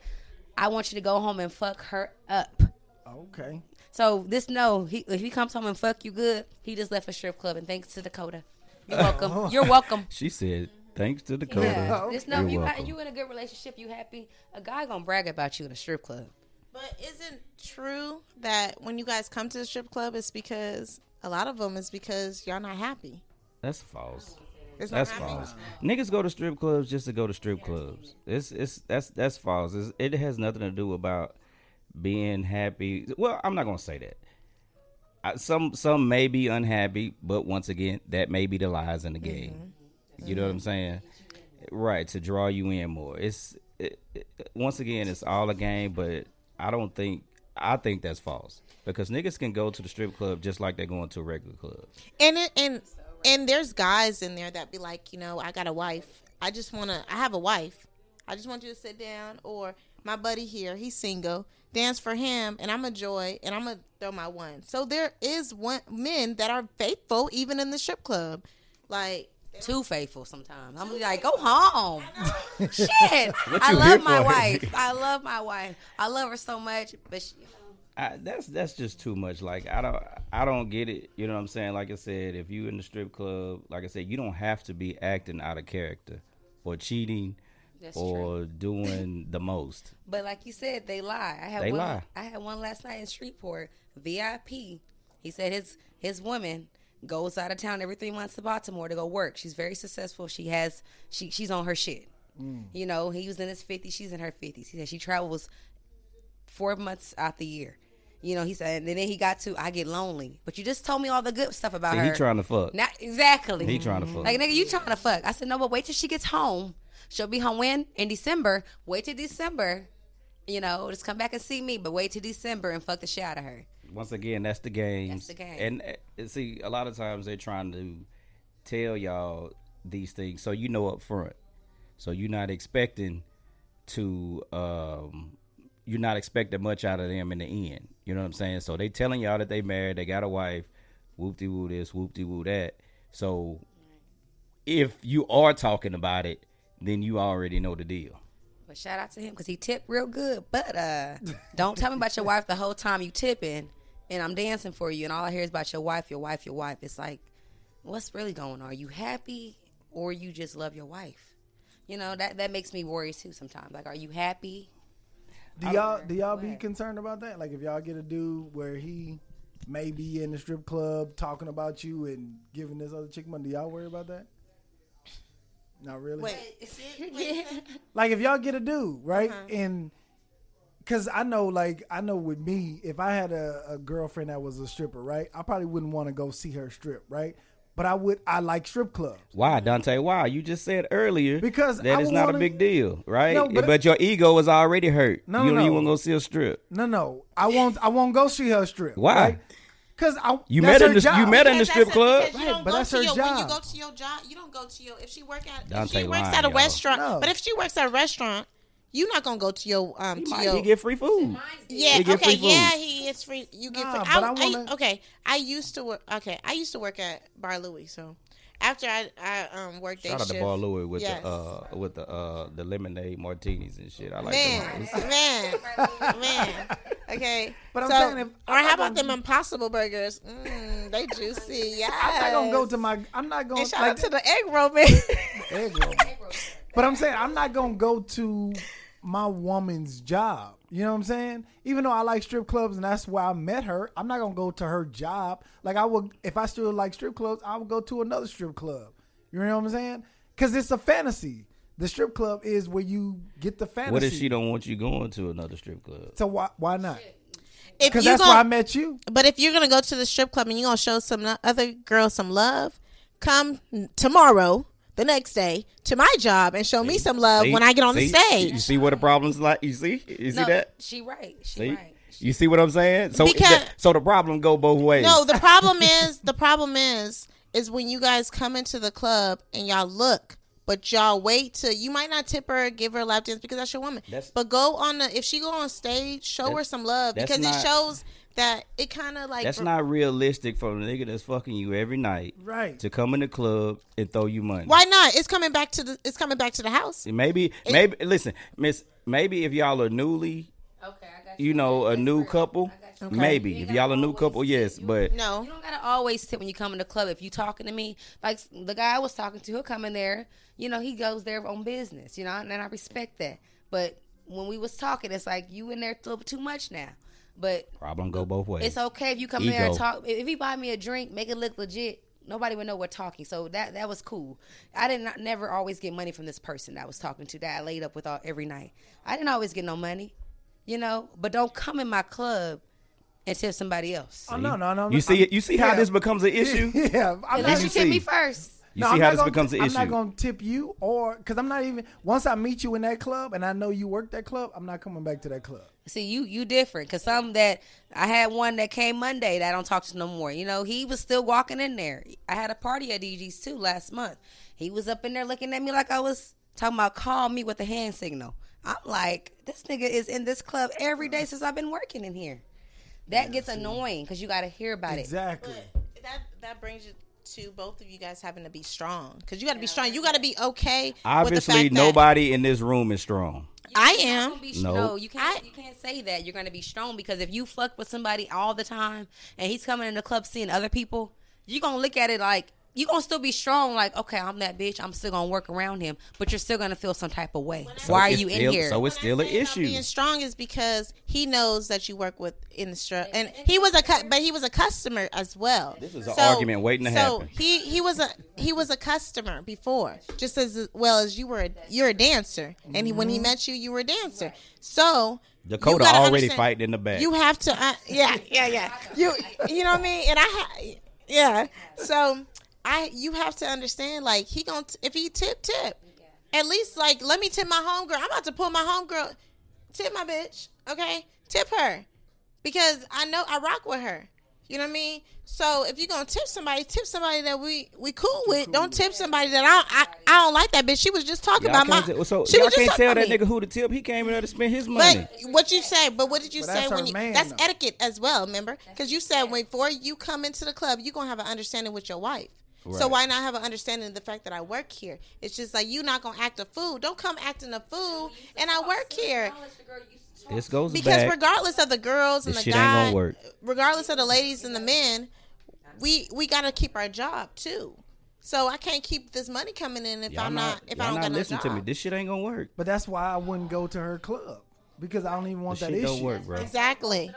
I want you to go home and fuck her up. Okay. So this no, he, if he comes home and fuck you good, he just left a strip club. And thanks to Dakota, you're welcome. You're welcome. She said, thanks to Dakota. Yeah, Okay. just know You're you welcome. you in a good relationship, you happy. A guy gonna brag about you in a strip club. But isn't true that when you guys come to the strip club, it's because a lot of them is because y'all not happy. That's false. It's That's not happy. false. Niggas go to strip clubs just to go to strip clubs. It's it's that's that's false. It's, it has nothing to do about being happy. Well, I'm not gonna say that. I, some some may be unhappy, but once again, that may be the lies in the mm-hmm. game. You know what I'm mm. saying? Right to draw you in more. It's it, it, once again, it's all a game, but I don't think I think that's false because niggas can go to the strip club just like they're going to a regular club. And it, and and there's guys in there that be like, you know, I got a wife. I just want to. I have a wife. I just want you to sit down. Or my buddy here, he's single. Dance for him, and I'm a joy, and I'm gonna throw my one. So there is one men that are faithful even in the strip club. Like Too faithful sometimes. I'm like, go home. Shit, I love my for? wife. I love my wife. I love her so much, but she, I, that's that's just too much. Like I don't I don't get it. You know what I'm saying? Like I said, if you in the strip club, like I said, you don't have to be acting out of character or cheating That's or doing the most. But like you said, they lie. I had They one. lie. I had one last night in Shreveport. VIP. He said his his woman goes out of town every three months to Baltimore to go work. She's very successful. She has she she's on her shit. Mm. You know, he was in his fifties. She's in her fifties. He said she travels four months out the year. You know, he said, and then he got to, I get lonely. But you just told me all the good stuff about See, her. he trying to fuck. Not exactly. He trying to fuck. Like nigga, you trying to fuck? I said no, but wait till she gets home. She'll be home when in December. Wait till December. You know, just come back and see me. But wait till December and fuck the shit out of her. Once again, that's the game. That's the game. And uh, see, a lot of times they're trying to tell y'all these things so you know up front. So you're not expecting to um you're not expecting much out of them in the end. You know what I'm saying? So they telling y'all that they married, they got a wife, whoop de woo this, whoop de woo that. So if you are talking about it, then you already know the deal. But shout out to him because he tipped real good. But uh, don't tell me about your wife the whole time you tipping and I'm dancing for you and all I hear is about your wife, your wife, your wife. It's like, what's really going on? Are you happy or you just love your wife? You know that that makes me worry too sometimes. Like, are you happy? Do y'all do y'all be concerned about that? Like if y'all get a dude where he may be in the strip club talking about you and giving this other chick money, do y'all worry about that? Not really. Wait, Like if y'all get a dude, right? Uh-huh. And cause I know like I know with me, if I had a, a girlfriend that was a stripper, right? I probably wouldn't want to go see her strip, right? But I would I like strip clubs. Why, Dante? Why? You just said earlier Because that I is not wanna- a big deal, right? No, but, but- your ego is already hurt. No, you don't no. even want to go see a strip. No, no. I won't I won't go see her strip. Why? Right? Cause I You met in her the- job. you met in the strip a- club? Right, but that's her your, When you go to your job, you don't go to your. If she work at, if Dante she works lying, at a y'all. restaurant, No. but if she works at a restaurant, you're not gonna go to your um He to might your. he get free food. yeah, he okay, yeah, he is free. You get Nah, free. but I, I wanna- I- okay, I used to work. Okay, I used to work at Bar Louie. So after I I um worked day Shout out shift. to Bar Louie with Yes. the uh with the uh the lemonade martinis and shit. I like man, them. man, man. Okay, But I'm so, saying if- or I'm how not about gonna- them Impossible Burgers? Mm, they juicy. Yeah, I'm not gonna go to my I'm not gonna And shout like out to the egg roll man. egg roll. But I'm saying I'm not gonna go to my woman's job. You know what I'm saying? Even though I like strip clubs and that's why I met her, I'm not gonna go to her job. Like I would, if I still like strip clubs, I would go to another strip club. You know what I'm saying? Because it's a fantasy. The strip club is where you get the fantasy. What if she don't want you going to another strip club? So why why not? if Because that's gonna, why I met you. But if you're gonna go to the strip club and you're gonna show some other girls some love, come tomorrow, the next day, to my job and show me some love See? when I get on the stage. You see what the problem's like? You see? You see no, that? she right. She See? right. You see what I'm saying? So Because- that- so the problem go both ways. No, the problem is the problem is is when you guys come into the club and y'all look, but y'all wait till you might not tip her, give her a lap dance because that's your woman. That's- but go on the if she go on stage, show her some love because not- it shows that it kind of like That's not realistic for a nigga that's fucking you every night Right. to come in the club and throw you money. why not? It's coming back to the it's coming back to the house. Maybe, maybe. Listen, Miss. Maybe if y'all are newly, Okay, I got you know, a new couple, I got you. maybe if y'all a new couple, yes. You- But No. You don't gotta always tip when you come in the club. If you talking to me, like the guy I was talking to, he'll come in there. You know, he goes there on business. You know, and I respect that. But when we was talking, it's like you in there a little bit too much now. But problem go both ways. it's okay if you come in there and talk. If you buy me a drink, make it look legit. Nobody would know we're talking. So that that was cool. I did not never always get money from this person that I was talking to that I laid up with all every night. I didn't always get no money, you know. But don't come in my club and tip somebody else. Oh no no no. you see, you see how yeah. this becomes an issue. yeah, I'm Unless you see. tip me first. You No, see I'm how not this gonna becomes t- an I'm issue. not gonna tip you, or because I'm not even. Once I meet you in that club and I know you work that club, I'm not coming back to that club. See, you you different because some that I had one that came Monday that I don't talk to no more. You know, he was still walking in there. I had a party at DG's too last month. He was up in there looking at me like I was talking about call me with a hand signal. I'm like, this nigga is in this club every day since I've been working in here. That gets annoying because you got to hear about it. Exactly. that that brings you to both of you guys having to be strong because you got to be strong. You got to be okay. with the Obviously, fact that nobody in this room is strong. I am. be- No. No, you can't. I- you can't say that. You're gonna be strong because if you fuck with somebody all the time and he's coming in the club seeing other people, you're gonna look at it like you gonna still be strong. Like, okay, I'm that bitch. I'm still gonna work around him, but you're still gonna feel some type of way. So Why are it's you in still- here? So it's still an When I say about issue. Being strong is because he knows that you work with in the stru and he was a cu- but he was a customer as well. This is an argument waiting to so happen. he he was a he was a customer before, just as well as you were. A, you're a dancer, and he, when he met you, you were a dancer. So Dakota already fighting in the back. You have to, uh, yeah, yeah, yeah. You you know what I mean? And I, ha- yeah. So I you have to understand like he gonna if he tip tip, at least like let me tip my homegirl. I'm about to pull my homegirl. Tip my bitch, okay? Tip her because I know I rock with her. You know what I mean? So if you're gonna tip somebody, tip somebody that we we cool with. Don't tip somebody that I don't, I, I don't like that bitch. She was just talking Y'all about my. can't, tell- so she y'all was just can't tell that me. nigga who to tip. He came in there to spend his money. But what you say? But what did you But say that's when you? man, that's though. etiquette as well. Remember? Because you said before you come into the club, you gonna have an understanding with your wife. So why not have an understanding of the fact that I work here? It's just like you not gonna act a fool. Don't come acting a fool, and I work here. This goes Because back. regardless of the girls and This the shit ain't gonna guys, regardless of the ladies and the men, we we gotta keep our job too. So I can't keep this money coming in if y'all I'm not, if I y'all don't not got no listen job. to me. This shit ain't gonna work. But that's why I wouldn't go to her club because I don't even want This that shit issue. don't work, bro. Exactly.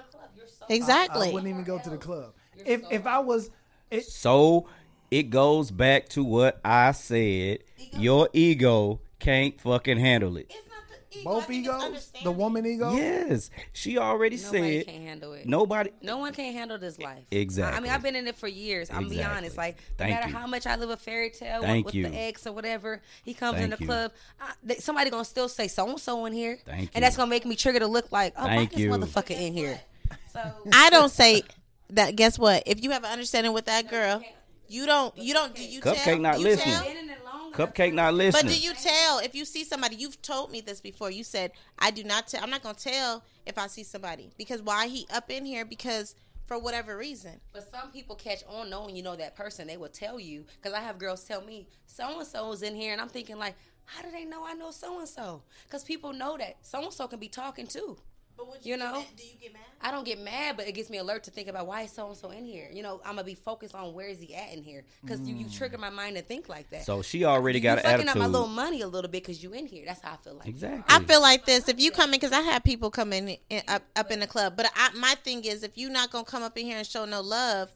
I Exactly. wouldn't even go to the club. If if I was, it, So it goes back to what I said. Your ego can't fucking handle it. It's not the ego. Both egos, the woman ego. Yes, she already Nobody said can't handle it. nobody. No one can handle this life. Exactly. I mean, I've been in it for years. I'm be honest. Like, no Thank matter you. how much I live a fairy tale with, Thank with you. the ex or whatever, he comes in the you. club. I, they, somebody gonna still say so and so in here, Thank you. and that's gonna make me trigger to look like, oh, Thank why this motherfucker in here? So I don't say that. Guess what? If you have an understanding with that girl, you don't. You don't. Do you tell Cupcake tell? not do you listening. tell? Cupcake not listening. But do you tell if you see somebody? You've told me this before. You said I do not tell. I'm not gonna tell if I see somebody because why he up in here because for whatever reason. But some people catch on knowing you know that person. They will tell you because I have girls tell me so and so is in here, and I'm thinking like, how do they know I know so and so? Because people know that so and so can be talking too. But would You know? Do you get mad? I don't get mad, but it gets me alert to think about why is so and so in here. You know, I'm gonna be focused on where is he at in here because you, you trigger my mind to think like that. so she already you, got you an fucking up my little money a little bit because you in here. That's how I feel like. exactly. I feel like this. If you come in, because I have people come in, in up up in the club, but I, my thing is, if you're not gonna come up in here and show no love,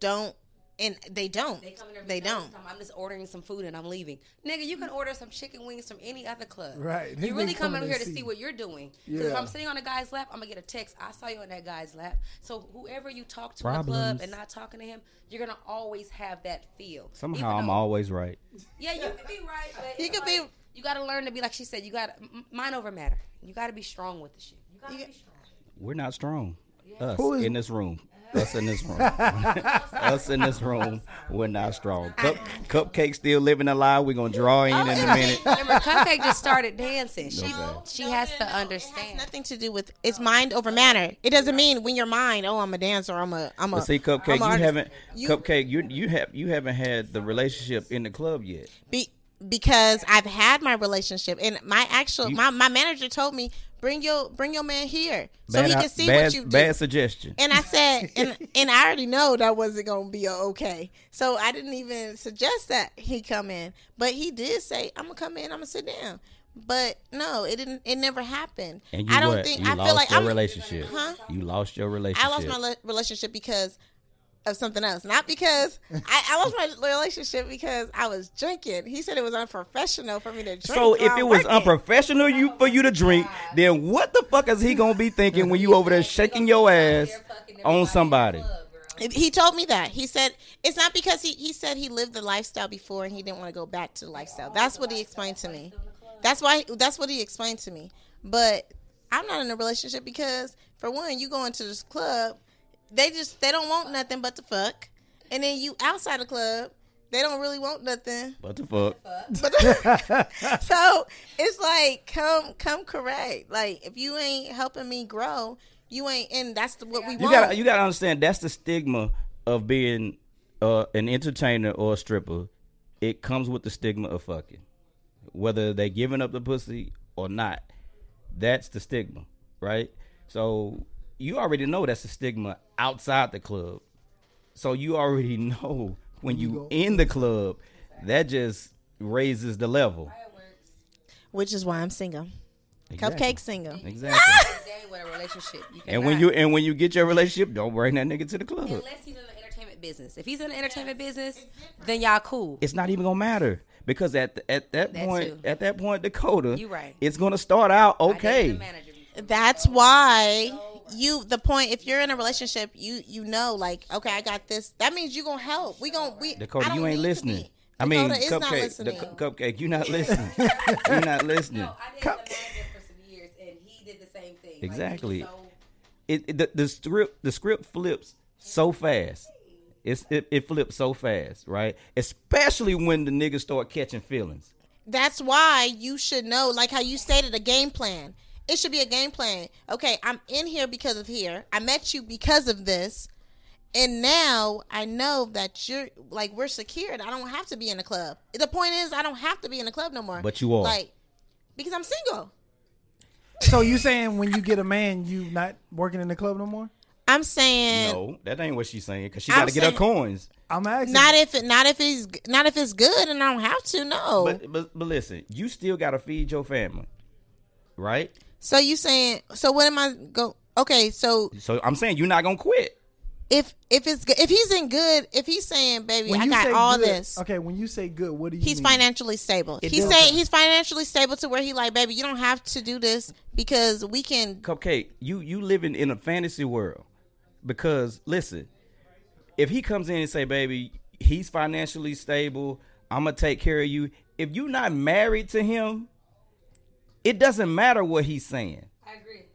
don't. And they don't. They, come in They don't. I'm just ordering some food and I'm leaving. Nigga, you can order some chicken wings from any other club. Right. You really be come in here to to see see. what you're doing. Because if I'm sitting on a guy's lap, I'm gonna get a text. I saw you on that guy's lap. So whoever you talk to in the club and not talking to him, you're gonna always have that feel. Somehow Even I'm always right. Yeah, you could be right, but You it's could be- You gotta learn to be like she said. You gotta mind over matter. You gotta be strong with the shit. You gotta You- be strong. We're not strong. Us Who is- in this room. Us in this room. Us in this room. We're not strong. Cup, cupcake still living alive. We're gonna draw in in a minute. Remember, Cupcake just started dancing. She Okay. she No, has no, to no, It has understand. nothing to do with it's mind over matter. It doesn't mean when you're mind. Oh, I'm a dancer. I'm a. I'm a. But see, cupcake, a you artist. haven't. You- Cupcake, you you have you haven't had the relationship in the club yet. Be, because I've had my relationship and my actual You- my, my manager told me bring your bring your man here so he can see bad, what you do. Bad suggestion. And I said, and and I already know that wasn't gonna be okay. So I didn't even suggest that he come in. But he did say, I'm gonna come in, I'm gonna sit down. But no, it didn't it never happened. And you I don't what? think you I feel like your I'm relationship. Huh? You lost your relationship. I lost my le- relationship because of something else. Not because I, I lost my relationship because I was drinking. He said it was unprofessional for me to drink. So if it was working. unprofessional you for you to drink, then what the fuck is he gonna be thinking when you over there shaking your ass on somebody? He told me that. He said it's not because he he said he lived the lifestyle before and he didn't want to go back to the lifestyle. That's what he explained to me. That's why that's what he explained to me. But I'm not in a relationship because for one, you go into this club, they just they don't want nothing but to fuck. And then you outside the club, they don't really want nothing. But the fuck? But so it's like come come correct. Like if you ain't helping me grow, you ain't and that's the, what we You want. gotta you gotta understand that's the stigma of being uh, an entertainer or a stripper. It comes with the stigma of fucking, whether they giving up the pussy or not. That's the stigma, right? So you already know that's a stigma outside the club. So you already know when you go- in the club, that just raises the level. Which is why I'm single. Cupcake single. Exactly. Day with a relationship. You and when you and when you get your relationship, don't bring that nigga to the club. unless he's in the entertainment business. If he's in the entertainment business, then y'all cool. It's not even gonna matter because at the, at that That point, too. at that point, Dakota, You right. It's gonna start out okay. the manager before. That's why you the point if you're in a relationship, you you know like okay, I got this. That means you gonna help. We gonna we. I Dakota, don't you ain't listening. I mean, Dakota is not cupcake, the cu- cupcake, you not listening. you not listening. No, I dated the manager for some years, and he did the same thing. Like, Exactly. so- It, it- the, the script the script flips so fast. It's it, it flips so fast, right? Especially when the niggas start catching feelings. That's why you should know, like how you stated, a game plan. It should be a game plan. Okay, I'm in here because of here. I met you because of this. And now I know that you're like we're secured. I don't have to be in the club. The point is I don't have to be in the club no more. But you are. Like because I'm single. So you saying when you get a man, you not working in the club no more? I'm saying No, that ain't what she's saying because she got to get her coins. I'm asking. not if it not if it's not if it's good and I don't have to, no. But, but but listen, you still got to feed your family, right? So you saying so what am I go Okay, so So I'm saying you're not gonna quit. if if it's good, if he's in good, if he's saying, "Baby, when I you got say all good, this," Okay, when you say good, what do you he's mean? financially stable. It He's does. saying he's financially stable to where he like, "Baby, you don't have to do this because we can." Cupcake, you you living in a fantasy world because listen, if he comes in and say, "Baby, he's financially stable. I'm gonna take care of you." If you're not married to him, it doesn't matter what he's saying, I agree.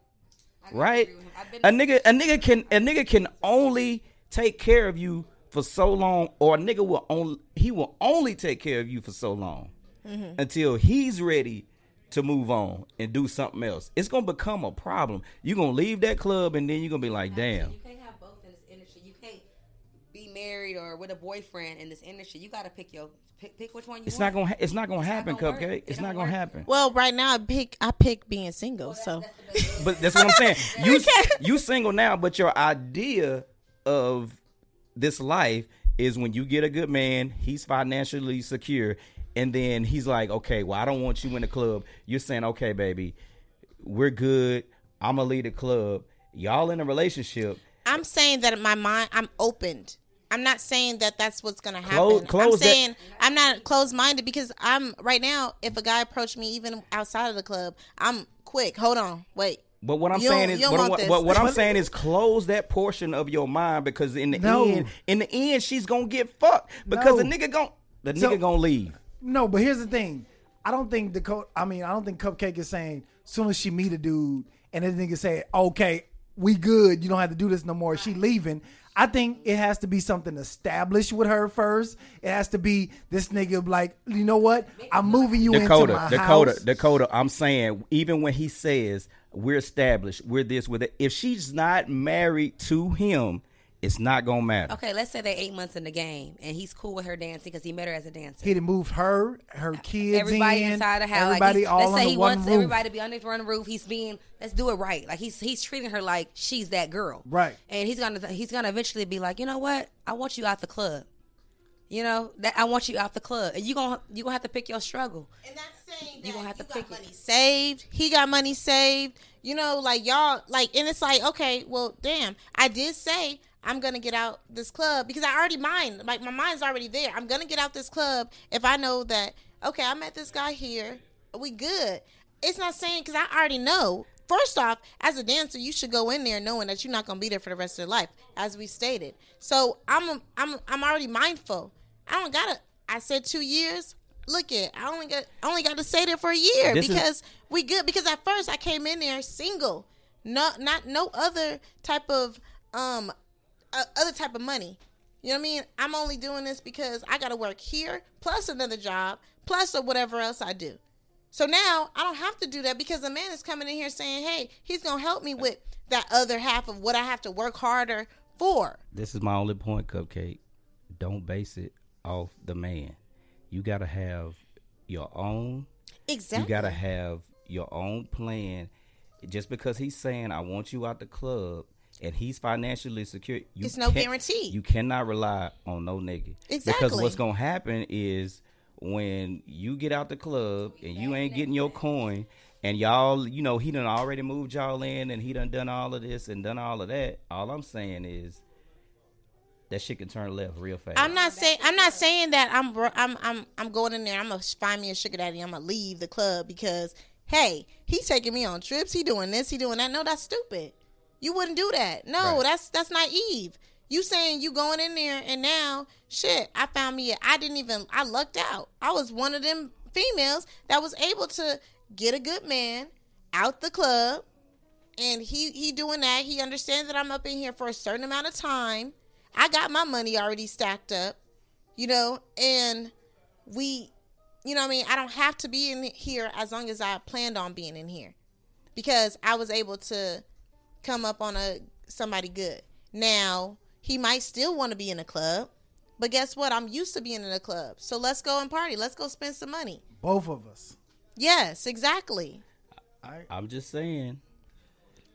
I right? with him. I've been A nigga, a nigga can a nigga can only take care of you for so long, or a nigga will only he will only take care of you for so long mm-hmm. until he's ready to move on and do something else. It's gonna become a problem. You're gonna leave that club and then you're gonna be like, damn. Married or with a boyfriend in this industry. You got to pick your pick, pick which one you It's want. not gonna. Ha- it's not gonna happen, gonna cupcake. It It's don't gonna work. happen. Well, right now I pick I pick being single. So But that's what I'm saying. You you single now, but your idea of this life is when you get a good man, he's financially secure, and then he's like, okay, well, I don't want you in the club. You're saying, okay, baby, we're good. I'm gonna leave the club. Y'all in a relationship. I'm saying that in my mind I'm opened. I'm not saying that that's what's gonna happen. Close- close I'm that- saying I'm not closed minded because I'm right now. If a guy approached me even outside of the club, I'm quick. Hold on, wait. But what I'm You saying is, you what, want what, what, what I'm saying is, close that portion of your mind because in the No. end, in the end, she's gonna get fucked because the No. nigga gon' the So- nigga gonna leave. No, but here's the thing. I don't think the co- I mean, I don't think Cupcake is saying soon as she meet a dude and this nigga say, "Okay, we good. You don't have to do this no more." She leaving. I think it has to be something established with her first. It has to be this nigga like, you know what? I'm moving you into Dakota, my Dakota, house. Dakota. I'm saying, even when he says we're established, we're this, we're that. If she's not married to him, it's not gonna matter. Okay, let's say they eight months in the game and he's cool with her dancing because he met her as a dancer. He done moved her, her uh, kids everybody in, inside the house. everybody like all let's say under he one wants roof. everybody to be under one roof. He's being let's do it right. Like he's he's treating her like she's that girl. Right. And he's gonna he's gonna eventually be like, you know what? I want you out the club. You know that I want you out the club, and you gonna you gonna have to pick your struggle. And that's saying that You gonna have to got pick it. saved. He got money saved. You know, like y'all, like, and it's like, okay, well, damn, I did say I'm gonna get out this club because I already mind, like, my mind's already there. I'm gonna get out this club if I know that, okay, I met this guy here, we good. It's not saying because I already know. First off, as a dancer, you should go in there knowing that you're not gonna be there for the rest of your life, as we stated. So I'm, I'm, I'm already mindful. I don't gotta. I said two years. Look at, I only got, I only got to stay there for a year This is- because we good. Because at first I came in there single, no, not no other type of, um, other type of money. You know what I mean? I'm only doing this because I got to work here plus another job plus or whatever else I do. So now I don't have to do that because the man is coming in here saying, "Hey, he's gonna help me with that other half of what I have to work harder for." This is my only point, Cupcake. Don't base it off the man. You gotta have your own. Exactly. You gotta have your own plan. Just because he's saying I want you out the club, and he's financially secure, you It's no guarantee. You cannot rely on no nigga. Exactly. Because what's gonna happen is when you get out the club and you ain't getting your coin, and y'all, you know, he done already moved y'all in, and he done done all of this and done all of that. All I'm saying is that shit can turn left real fast. I'm not saying I'm not saying that I'm I'm I'm I'm going in there. I'm gonna find me a sugar daddy. I'm gonna leave the club because hey, he's taking me on trips. He doing this. He doing that. No, that's stupid. You wouldn't do that. No, Right. that's that's naive. You saying you going in there and now shit? I found me. A, I didn't even. I lucked out. I was one of them females that was able to get a good man out the club and he he doing that. He understands that I'm up in here for a certain amount of time. I got my money already stacked up, you know, and we, you know, what I mean, I don't have to be in here as long as I planned on being in here, because I was able to come up on a somebody good. Now he might still want to be in a club, but guess what? I'm used to being in a club, so let's go and party. Let's go spend some money. Both of us. Yes, exactly. I, I'm just saying.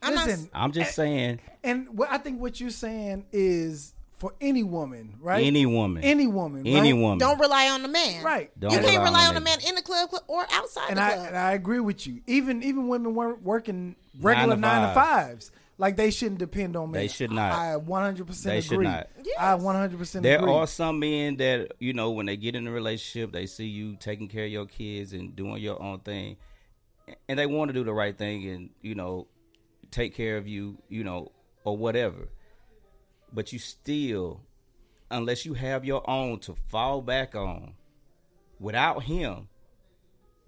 I'm not- listen, I'm just saying. and what I think what you're saying is for any woman, right? Any woman. any woman, Any right? woman. Don't rely on the man. Right. Don't you can't rely rely on on a it. man in the club or outside and the I club. and I agree with you. Even even women wor- working regular to nine to fives, like they shouldn't depend on men. They should not. I 100 percent They agree. should not. I 100 percent There agree. are some men that you know when they get in a relationship, they see you taking care of your kids and doing your own thing, and they want to do the right thing and you know take care of you, you know, or whatever. But you still, unless you have your own to fall back on, without him,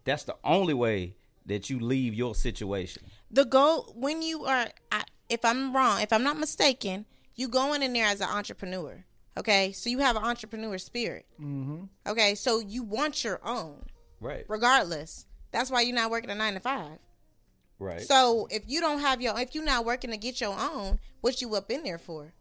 that's the only way that you leave your situation. The goal when you are I, if i'm wrong if i'm not mistaken you going in there as an entrepreneur okay so you have an entrepreneur spirit mm-hmm. okay so you want your own Right. regardless that's why you're not working a nine to five Right. so if you don't have your if you're not working to get your own what you up in there for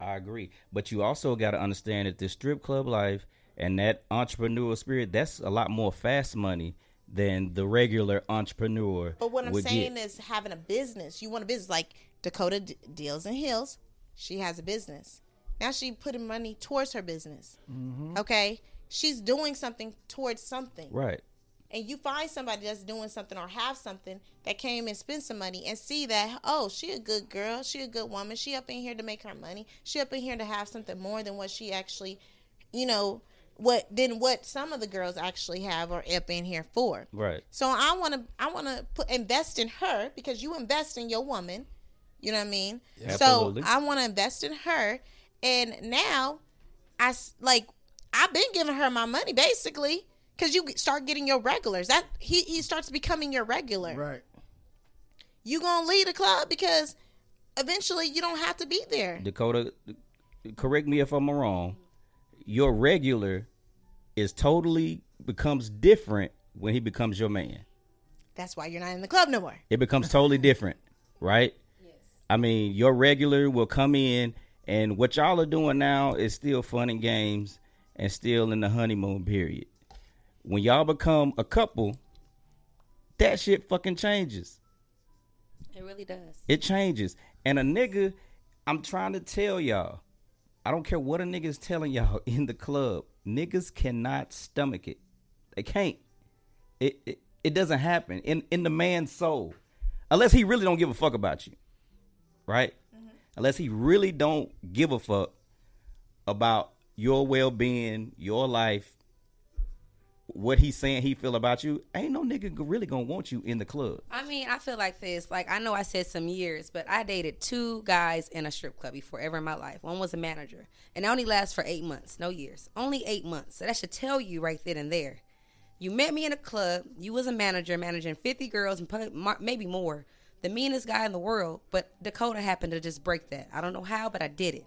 I agree. But you also got to understand that this strip club life and that entrepreneurial spirit, that's a lot more fast money than the regular entrepreneur. But what I'm would saying get. is having a business. You want a business like Dakota D- Deals and Hills. She has a business. Now she putting money towards her business. Mm-hmm. Okay, she's doing something towards something. Right. And you find somebody that's doing something or have something that came and spend some money and see that oh she a good girl, she a good woman, she up in here to make her money, she up in here to have something more than what she actually, you know, what than what some of the girls actually have or up in here for. Right. So I want to I want to put invest in her because you invest in your woman. You know what I mean? Absolutely. So I want to invest in her and now I like I've been giving her my money basically cuz you start getting your regulars. That he he starts becoming your regular. right. You going to lead the club because eventually you don't have to be there. Dakota, correct me if I'm wrong. Your regular is totally becomes different when he becomes your man. That's why you're not in the club no more. It becomes totally different, right? Yes. I mean, your regular will come in, and what y'all are doing now is still fun and games and still in the honeymoon period. When y'all become a couple, that shit fucking changes. It really does. It changes. And a nigga, I'm trying to tell y'all, I don't care what a nigga is telling y'all in the club, niggas cannot stomach it. They can't. It it, it doesn't happen in in the man's soul, unless he really don't give a fuck about you, right? Mm-hmm. Unless he really don't give a fuck about your well being, your life, what he's saying he feel about you. Ain't no nigga really gonna want you in the club. I mean, I feel like this. Like, I know I said some years, but I dated two guys in a strip club before ever in my life. One was a manager, and it only lasts for eight months, no years, only eight months. So that should tell you right then and there. You met me in a club. You was a manager, managing fifty girls and maybe more. The meanest guy in the world, but Dakota happened to just break that. I don't know how, but I did it.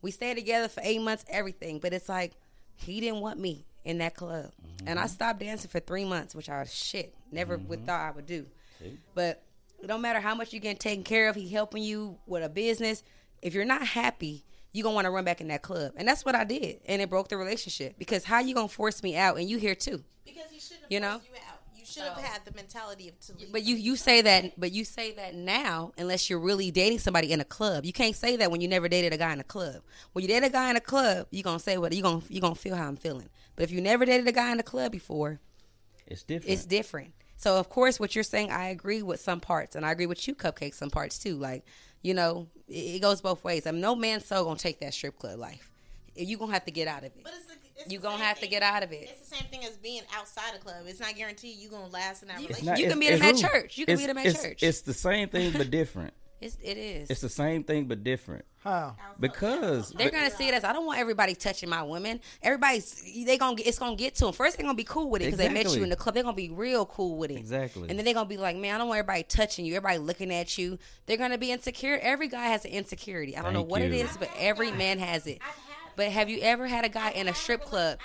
We stayed together for eight months, everything. But it's like he didn't want me in that club, and I mm-hmm. stopped dancing for three months, which I shit never would mm-hmm. thought I would do. But it don't matter how much you getting taken care of. He helping you with a business. If you're not happy, you're gonna want to run back in that club, and that's what I did, and it broke the relationship. Because how you gonna force me out, and you here too? Because he shouldn't have You know? forced you out. You should have had the mentality of to leave. But you you say that, but you say that now, unless you're really dating somebody in a club. You can't say that when you never dated a guy in a club. When you date a guy in a club, you're gonna say what you're gonna you're gonna feel how I'm feeling. But if you never dated a guy in a club before, It's different. it's different. So of course, what you're saying, I agree with some parts, and I agree with you, Cupcake, some parts too. Like you know, it, it goes both ways. I mean, no man's so gonna take that strip club life. You gonna have to get out of it. But it's the, it's You the gonna same have to get out of it. It's the same thing as being outside a club. It's not guaranteed you gonna last in that You- relationship. not- you can it's- meet him it's at church. You can It's- meet him at it's- church. It's the same thing but different. It's, it is. It's the same thing but different. How? Because They're gonna see it as I don't want everybody touching my women. Everybody's they gonna get, it's gonna get to them. First they're gonna be cool with it because they met you in the club. They're gonna be real cool with it. Exactly. And then they're gonna be like, man, I don't want everybody touching you. Everybody looking at you. They're gonna be insecure. Every guy has an insecurity. I don't know what it you. is, but every man has it. But have you ever had a guy in a strip club?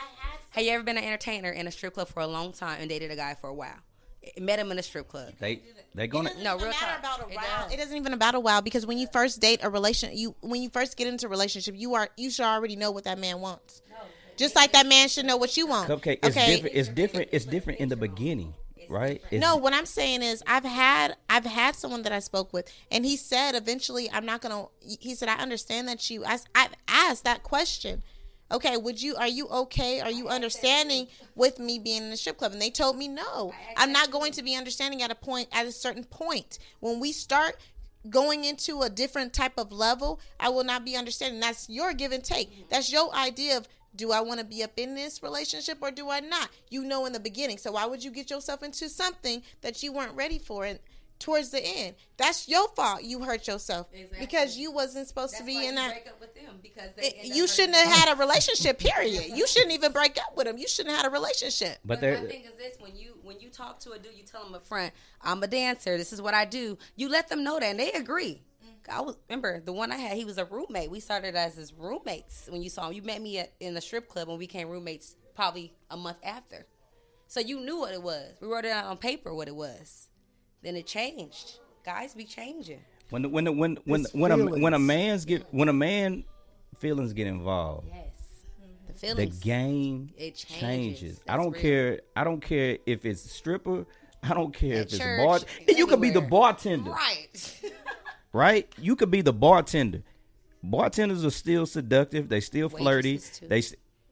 Have you ever been an entertainer in a strip club for a long time and dated a guy for a while? Met him in a strip club. they they're gonna It doesn't No, even real matter talk. about a It while. does. It doesn't even about a while because when you first date a relation, you when you first get into a relationship, you are you should already know what that man wants. Just like that man should know what you want. cupcake. It's okay? different. It's different. It's different in the beginning, right? It's, No, what I'm saying is I've had I've had someone that I spoke with, and he said eventually I'm not gonna. He said I understand that you. I, I've asked that question. Okay, would you? Are you okay? Are you understanding with me being in the strip club? And they told me no. I'm not going to be understanding at a point at a certain point when we start going into a different type of level. I will not be understanding. That's your give and take. That's your idea of do I want to be up in this relationship or do I not? You know in the beginning. So why would you get yourself into something that you weren't ready for and towards the end? That's your fault. You hurt yourself Exactly. because you wasn't supposed to be why in you that. break up with them because they It- end you hurting shouldn't have had a relationship. Period. You shouldn't even break up with them. You shouldn't have had a relationship. but But they're my thing is this: when you when you talk to a dude, you tell them up front, "I'm a dancer. This is what I do." You let them know that, and they agree. Mm-hmm. I was remember the one I had. He was a roommate. We started as his roommates. When you saw him, you met me at, in the strip club, and we became roommates probably a month after. So you knew what it was. We wrote it out on paper what it was. Then it changed. Guys be changing. when the, when the, when when It's when a when a man's get when a man feelings get involved, Yes, mm-hmm. the feelings. the game It changes. changes. I don't real. care. I don't care if it's stripper. I don't care At if it's church, bar. You could be the bartender, right. right? You could be the bartender. Bartenders are still seductive. They still flirty. They.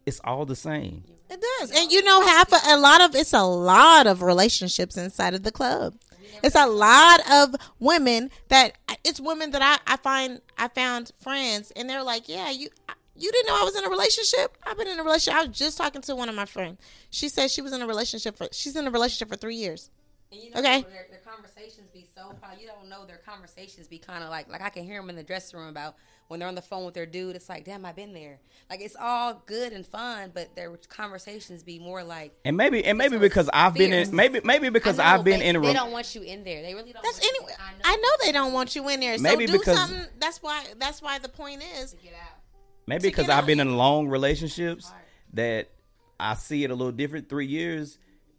It's all the same. It does, and you know, half a, a lot of it's a lot of relationships inside of the club. It's a lot of women that it's women that I, I find I found friends, and they're like, "Yeah, you you didn't know I was in a relationship. I've been in a relationship. I was just talking to one of my friends. She said she was in a relationship for she's in a relationship for three years. And you know, Okay. Their, their conversations be so. You don't know their conversations be kind of like like I can hear them in the dressing room about when they're on the phone with their dude. It's like, damn, I've been there. Like it's all good and fun, but their conversations be more like. And maybe and maybe because it's I've been in maybe maybe because I know, I've been but in a They don't want you in there. They really don't. That's want you- anyway. I know they don't want you in there. So Maybe do because- something. That's why. That's why the point is. Get out. Maybe because I've been in long relationships that I see it a little different. Three years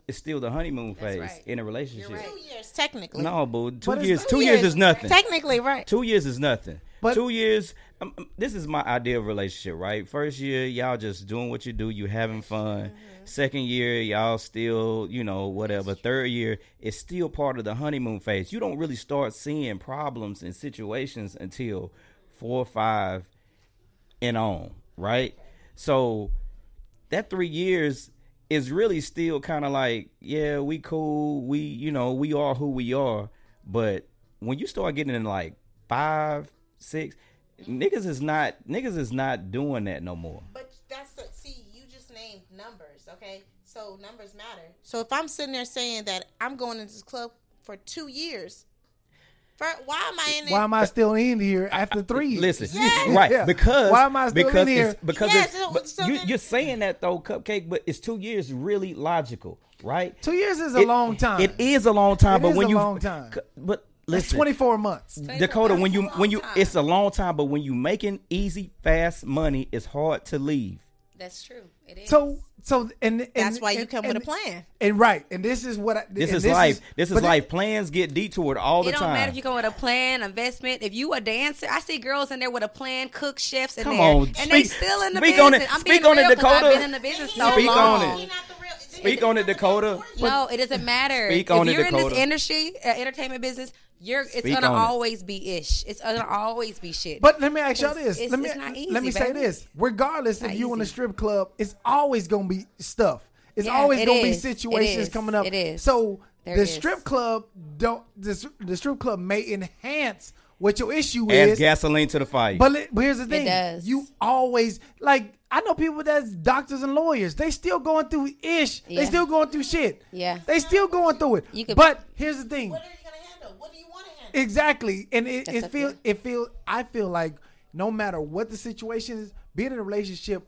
is still the honeymoon phase right. in a relationship. Right. Two years technically. No, boo. Two But years. two Two years years. is nothing. Technically, right. Two years is nothing. But- two years. Um, um, this is my idea of relationship, right? First year, y'all just doing what you do, you having fun. Second year, y'all still, you know, whatever. Third year, it's still part of the honeymoon phase. You don't really start seeing problems and situations until four or five and on, right? So that three years is really still kind of like, yeah, we cool, we, you know, we are who we are. But when you start getting in like five, six, niggas is not niggas is not doing that no more. But that's the see. You just named numbers, okay? So numbers matter. So if I'm sitting there saying that I'm going into this club for two years, for, why am I in there? Why am I still in here after three years? Listen, Yes. right? Yeah. Because Why am I still because in here? It's, because Yes, it's, so- but so you, then- you're saying that though, cupcake. But is two years really logical, right? Two years is a It- long time. It is a long time, It but is when a you long time. c- but That's 24 months. Dakota, when you when you long it's a long time, but when you making easy, fast money, it's hard to leave. That's true. It is. So, so, and, and That's why you and- come with a plan. And right, and this is what I, This and is life. this is but life. Plans get detoured all the time. it don't time. matter if you come with a plan, investment. If you a dancer, I see girls in there with a plan, cook, chefs in Come there, on, and they speak- still in the speak business. on it. I'm Speak being on it, Dakota. I've been in the business so Speak on long. it. He not the real- Speak on it, Dakota. No, it doesn't matter. Speak if on it, you're in this industry, uh, entertainment business, you're it's Speak gonna on it. always be ish. It's gonna always be shit. But let me ask y'all this. it's- let me it's not easy, let me say this. Regardless if Not you in a strip club, it's always gonna be stuff. It's Yeah, always it gonna be is. It situations coming up. It is. So There the is. strip club don't the, the strip club may enhance what your issue Adds is. gasoline to the fire. But, but here's the thing: does. you always like. I know people that's doctors and lawyers. They still going through ish. They still going through shit. Yeah. They still going through it. You could- but here's the thing: What are you gonna handle? What do you want to handle? Exactly, and it, That's it a feel fair. it feel I feel like no matter what the situation is, being in a relationship,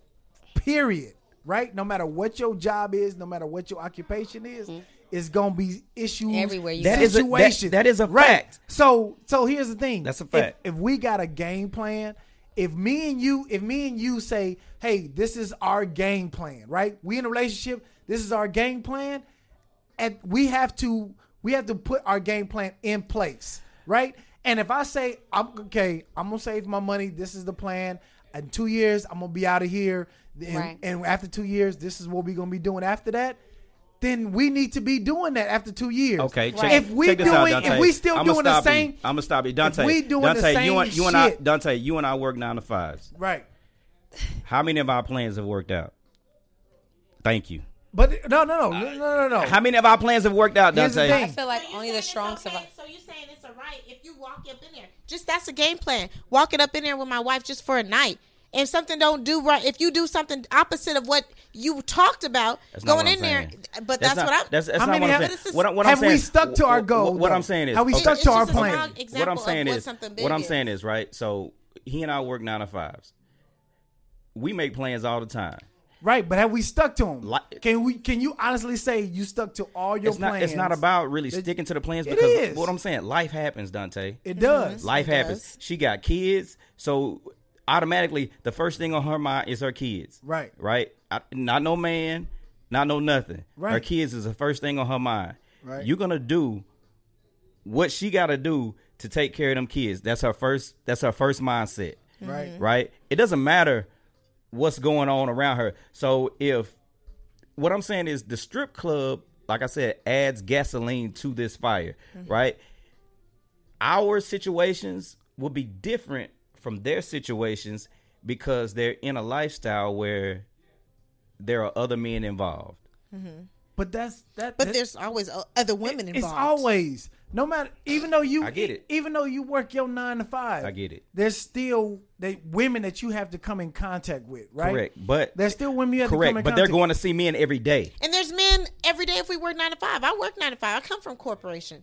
period, right? No matter what your job is, no matter what your occupation is, it's gonna be issues Mm-hmm. Everywhere you That go. a- that- situations. that is a right. fact. So so here's the thing. That's a If- fact. If, we got a game plan, if me and you, if me and you say, hey, this is our game plan, right? We in a relationship. This is our game plan and we have to we have to put our game plan in place, right? And if I say I'm okay, I'm gonna save my money. This is the plan. In two years, I'm gonna be out of here. And, Right. and after two years, this is what we're gonna be doing after that. Then we need to be doing that after two years. Okay, check, Right. If we check this doing, out, Dante. if we still I'ma doing the stop you. same, I'm gonna stop you, Dante. we doing the Dante, you same and you and I, shit- Dante, you and I work nine to fives. right? How many of our plans have worked out? Thank you. But no, no, no, no, no, no, no. How many of our plans have worked out, Dante? I feel like So only the saying it's strong okay? survive. So you're saying it's all right if you walk up in there? Just that's a game plan. Walking up in there with my wife just for a night. If something don't do right, if you do something opposite of what you talked about, That's going in I'm there, but that's, not, what I'm. That's, that's How not many what I'm saying. This What, what have I'm saying, we stuck to our goal, What, what I'm saying is, Have we okay, stuck It's to our just a plan? what I'm of saying what is, something big what I'm is. saying is, right? So he and I work nine to fives. We make plans all the time. Right, but have we stuck to them? Like- can we? Can you honestly say you stuck to all your It's not. plans? It's not about really It- sticking to the plans because is. what I'm saying, life happens, Dante. It does. Mm-hmm. Life It happens. does. She got kids, so automatically the first thing on her mind is her kids. Right. Right. I, not no man, not no nothing. Right. Her kids is the first thing on her mind. Right. You're gonna do what she got to do to take care of them kids. That's her first. That's her first mindset. Right. Mm-hmm. Right. It doesn't matter what's going on around her. So if what I'm saying is the strip club, like I said, adds gasoline to this fire, mm-hmm. right? Our situations will be different from their situations because they're in a lifestyle where there are other men involved. Mm-hmm. But that's that. But that- there's always other women It's involved. It's always no matter. Even though you, I get it. Even though you work your nine to five, I get it. There's still they women that you have to come in contact with, right? Correct. But There's still women you have to come correct, in but they're going to see men every day. And there's men every day if we work nine to five. I work nine to five. I come from corporation,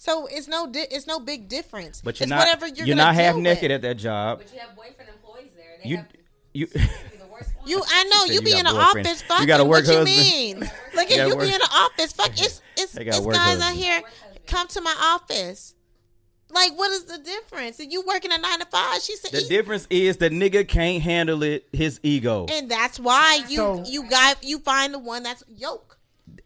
so it's no di- it's no big difference. But you're it's not whatever you're, you're not half naked with. at that job. But you have boyfriend employees there. They You have you the worst one. You, I know said you you be in the boyfriend. office. You Fucking, got a work what you mean? Look You at got you be in the office. Fuck, it's it's, it's work guys out here. Come to my office. Like, what is the difference? And you working a nine to five? She said, the "Eat." difference is the nigga can't handle it. His ego. and that's why you So- you got you find the one that's yoke.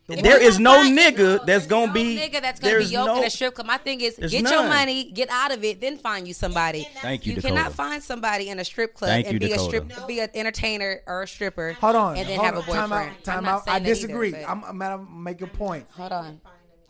There you is no find- nigga that's gonna no be. nigga that's gonna be there's yoked no- in a strip club. My thing is, get none. your money, get out of it, then find you somebody. Thank you, You Dakota. cannot find somebody in a strip club Thank and you, be a Dakota. strip, be an entertainer or a stripper. Hold on, and then hold have a boyfriend. Time out. I'm Time out. I saying that either, disagree. I'm, I'm gonna make a point. hold on,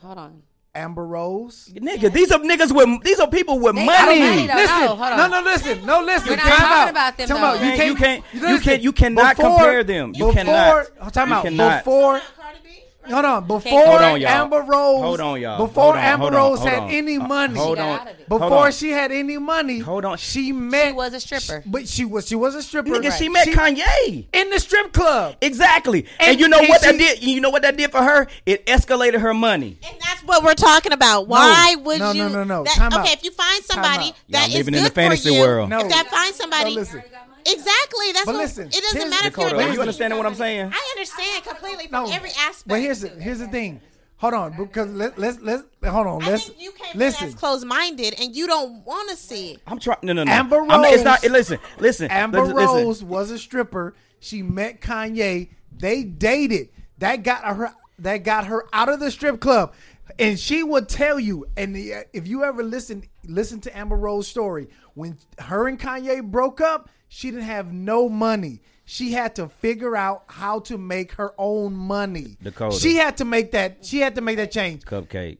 hold on. Amber Rose. Nigga, these are niggas with these are people with They money. money. Listen, No, hold on. no, no, listen, no, listen. We're not time talking out. about them, Time though. out. You Man, can't, you can't- you can't- you cannot compare them. You before, cannot. Time You out. cannot. Before, Cardi B? Hold on. Before Hold on. Amber Rose, Hold on, y'all. Before Hold on, Amber hold on, Rose had on. any Uh, money, Hold on. out. Hold before on. she had any money, Hold on. she met. She was a stripper. but she was she was a stripper. Nigga, she met Kanye. in the strip club. Exactly. And, And- you know and what that did? You know what that did for her? It escalated her money. And that's what we're talking about. Why would no, you? no, no, no. that- Time okay, out. if you find somebody out. that Y'all is living good in the fantasy for you, world. No. if that finds somebody, No, listen. Exactly. That's But what. listen, it doesn't here's- matter if you're. Dakota, a are you understanding what I'm saying? I understand completely No, every aspect. But here's the, here's the thing. Hold on, because let, let's let's hold on. I Let's think you came listen. in as closed-minded, and you don't want to see it. I'm trying. No, no, no. Amber I'm not, it's not. Listen, listen. Amber listen, listen. Rose was a stripper. She met Kanye. They dated. That got her. That got her out of the strip club. And she would tell you. And the, if you ever listen, listen to Amber Rose's story. When her and Kanye broke up, she didn't have no money. she had to figure out how to make her own money. Dakota. She had to make that. She had to make that change. Cupcake.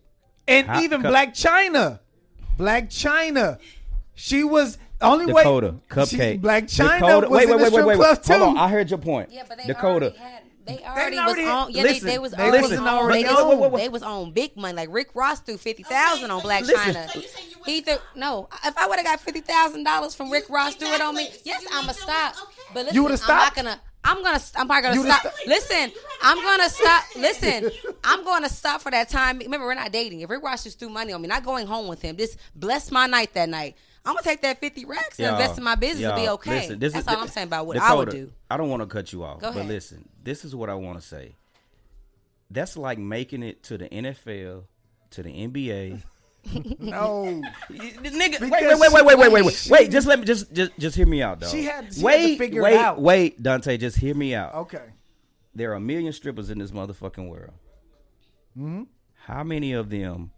And How- even Cup- Blac Chyna, Blac Chyna, she was only way Dakota. way. Cupcake. she- Blac Chyna Dakota. was wait, in wait, the wait, strip wait, wait. club too. Hold on. I heard your point. Yeah, but they Dakota. already had. They already, already- was on. Yeah, listen, they, they was they already listen, on. already They, on. was, they was on big money. Like Rick Ross threw fifty thousand on so Black Listen. China. So you you He wouldn't- threw no. If I would have got fifty thousand dollars from Rick You- Ross threw it on me, exactly. So yes, I'ma stop. okay. But listen, You would've I'm not stopped? gonna. I'm gonna. I'm probably gonna would've stop. sto- Listen, I'm gonna stop. Listen, I'm gonna stop for that time. Remember, we're not dating. If Rick Ross just threw money on me, not going home with him. Just bless my night that night. I'm gonna take that fifty racks and Y'all, invest in my business and be okay. listen, this That's is- all I'm saying about what I would do. I don't want to cut you off, Go but ahead. listen, this is what I want to say. That's like making it to the NFL, to the NBA. no, Nigga, wait, wait, wait, wait, wait, wait, wait, wait. Wait, just let me just just just hear me out, though. She had- she had to wait, figure it wait, out. wait, Dante, just hear me out. okay. There are a million strippers in this motherfucking world. Mm-hmm. How many of them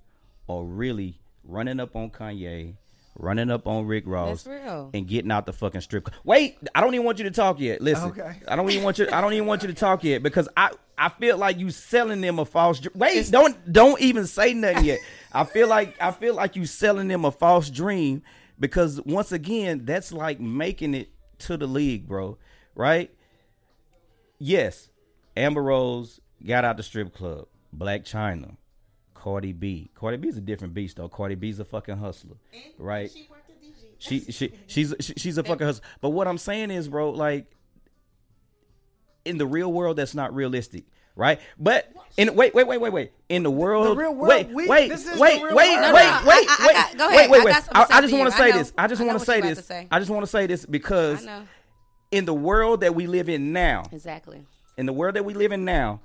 are really running up on Kanye, running up on Rick Ross, That's real. and getting out the fucking strip? club? Wait, I don't even want you to talk yet. Listen, Okay. I don't even want you. I don't even want you to talk yet because I I feel like you selling them a false. Dr- Wait, don't don't even say nothing yet. I feel like I feel like you selling them a false dream because once again that's like making it to the league, bro. Right? Yes, Amber Rose got out the strip club. Blac Chyna, Cardi B. Cardi B is a different beast though. Cardi B's a fucking hustler, right? She worked at DG. She she she's she, she's a fucking hustler. But what I'm saying is, bro, like in the real world, that's not realistic, right? But in wait wait wait wait wait in the world, real world, wait we- wait this is wait wait world. No, no, wait I- wait I- I wait wait wait I wait. got something I, to say I to just want to say this. I just want to say this. I just want to say this because in the world that we live in now, exactly. in the world that we live in now,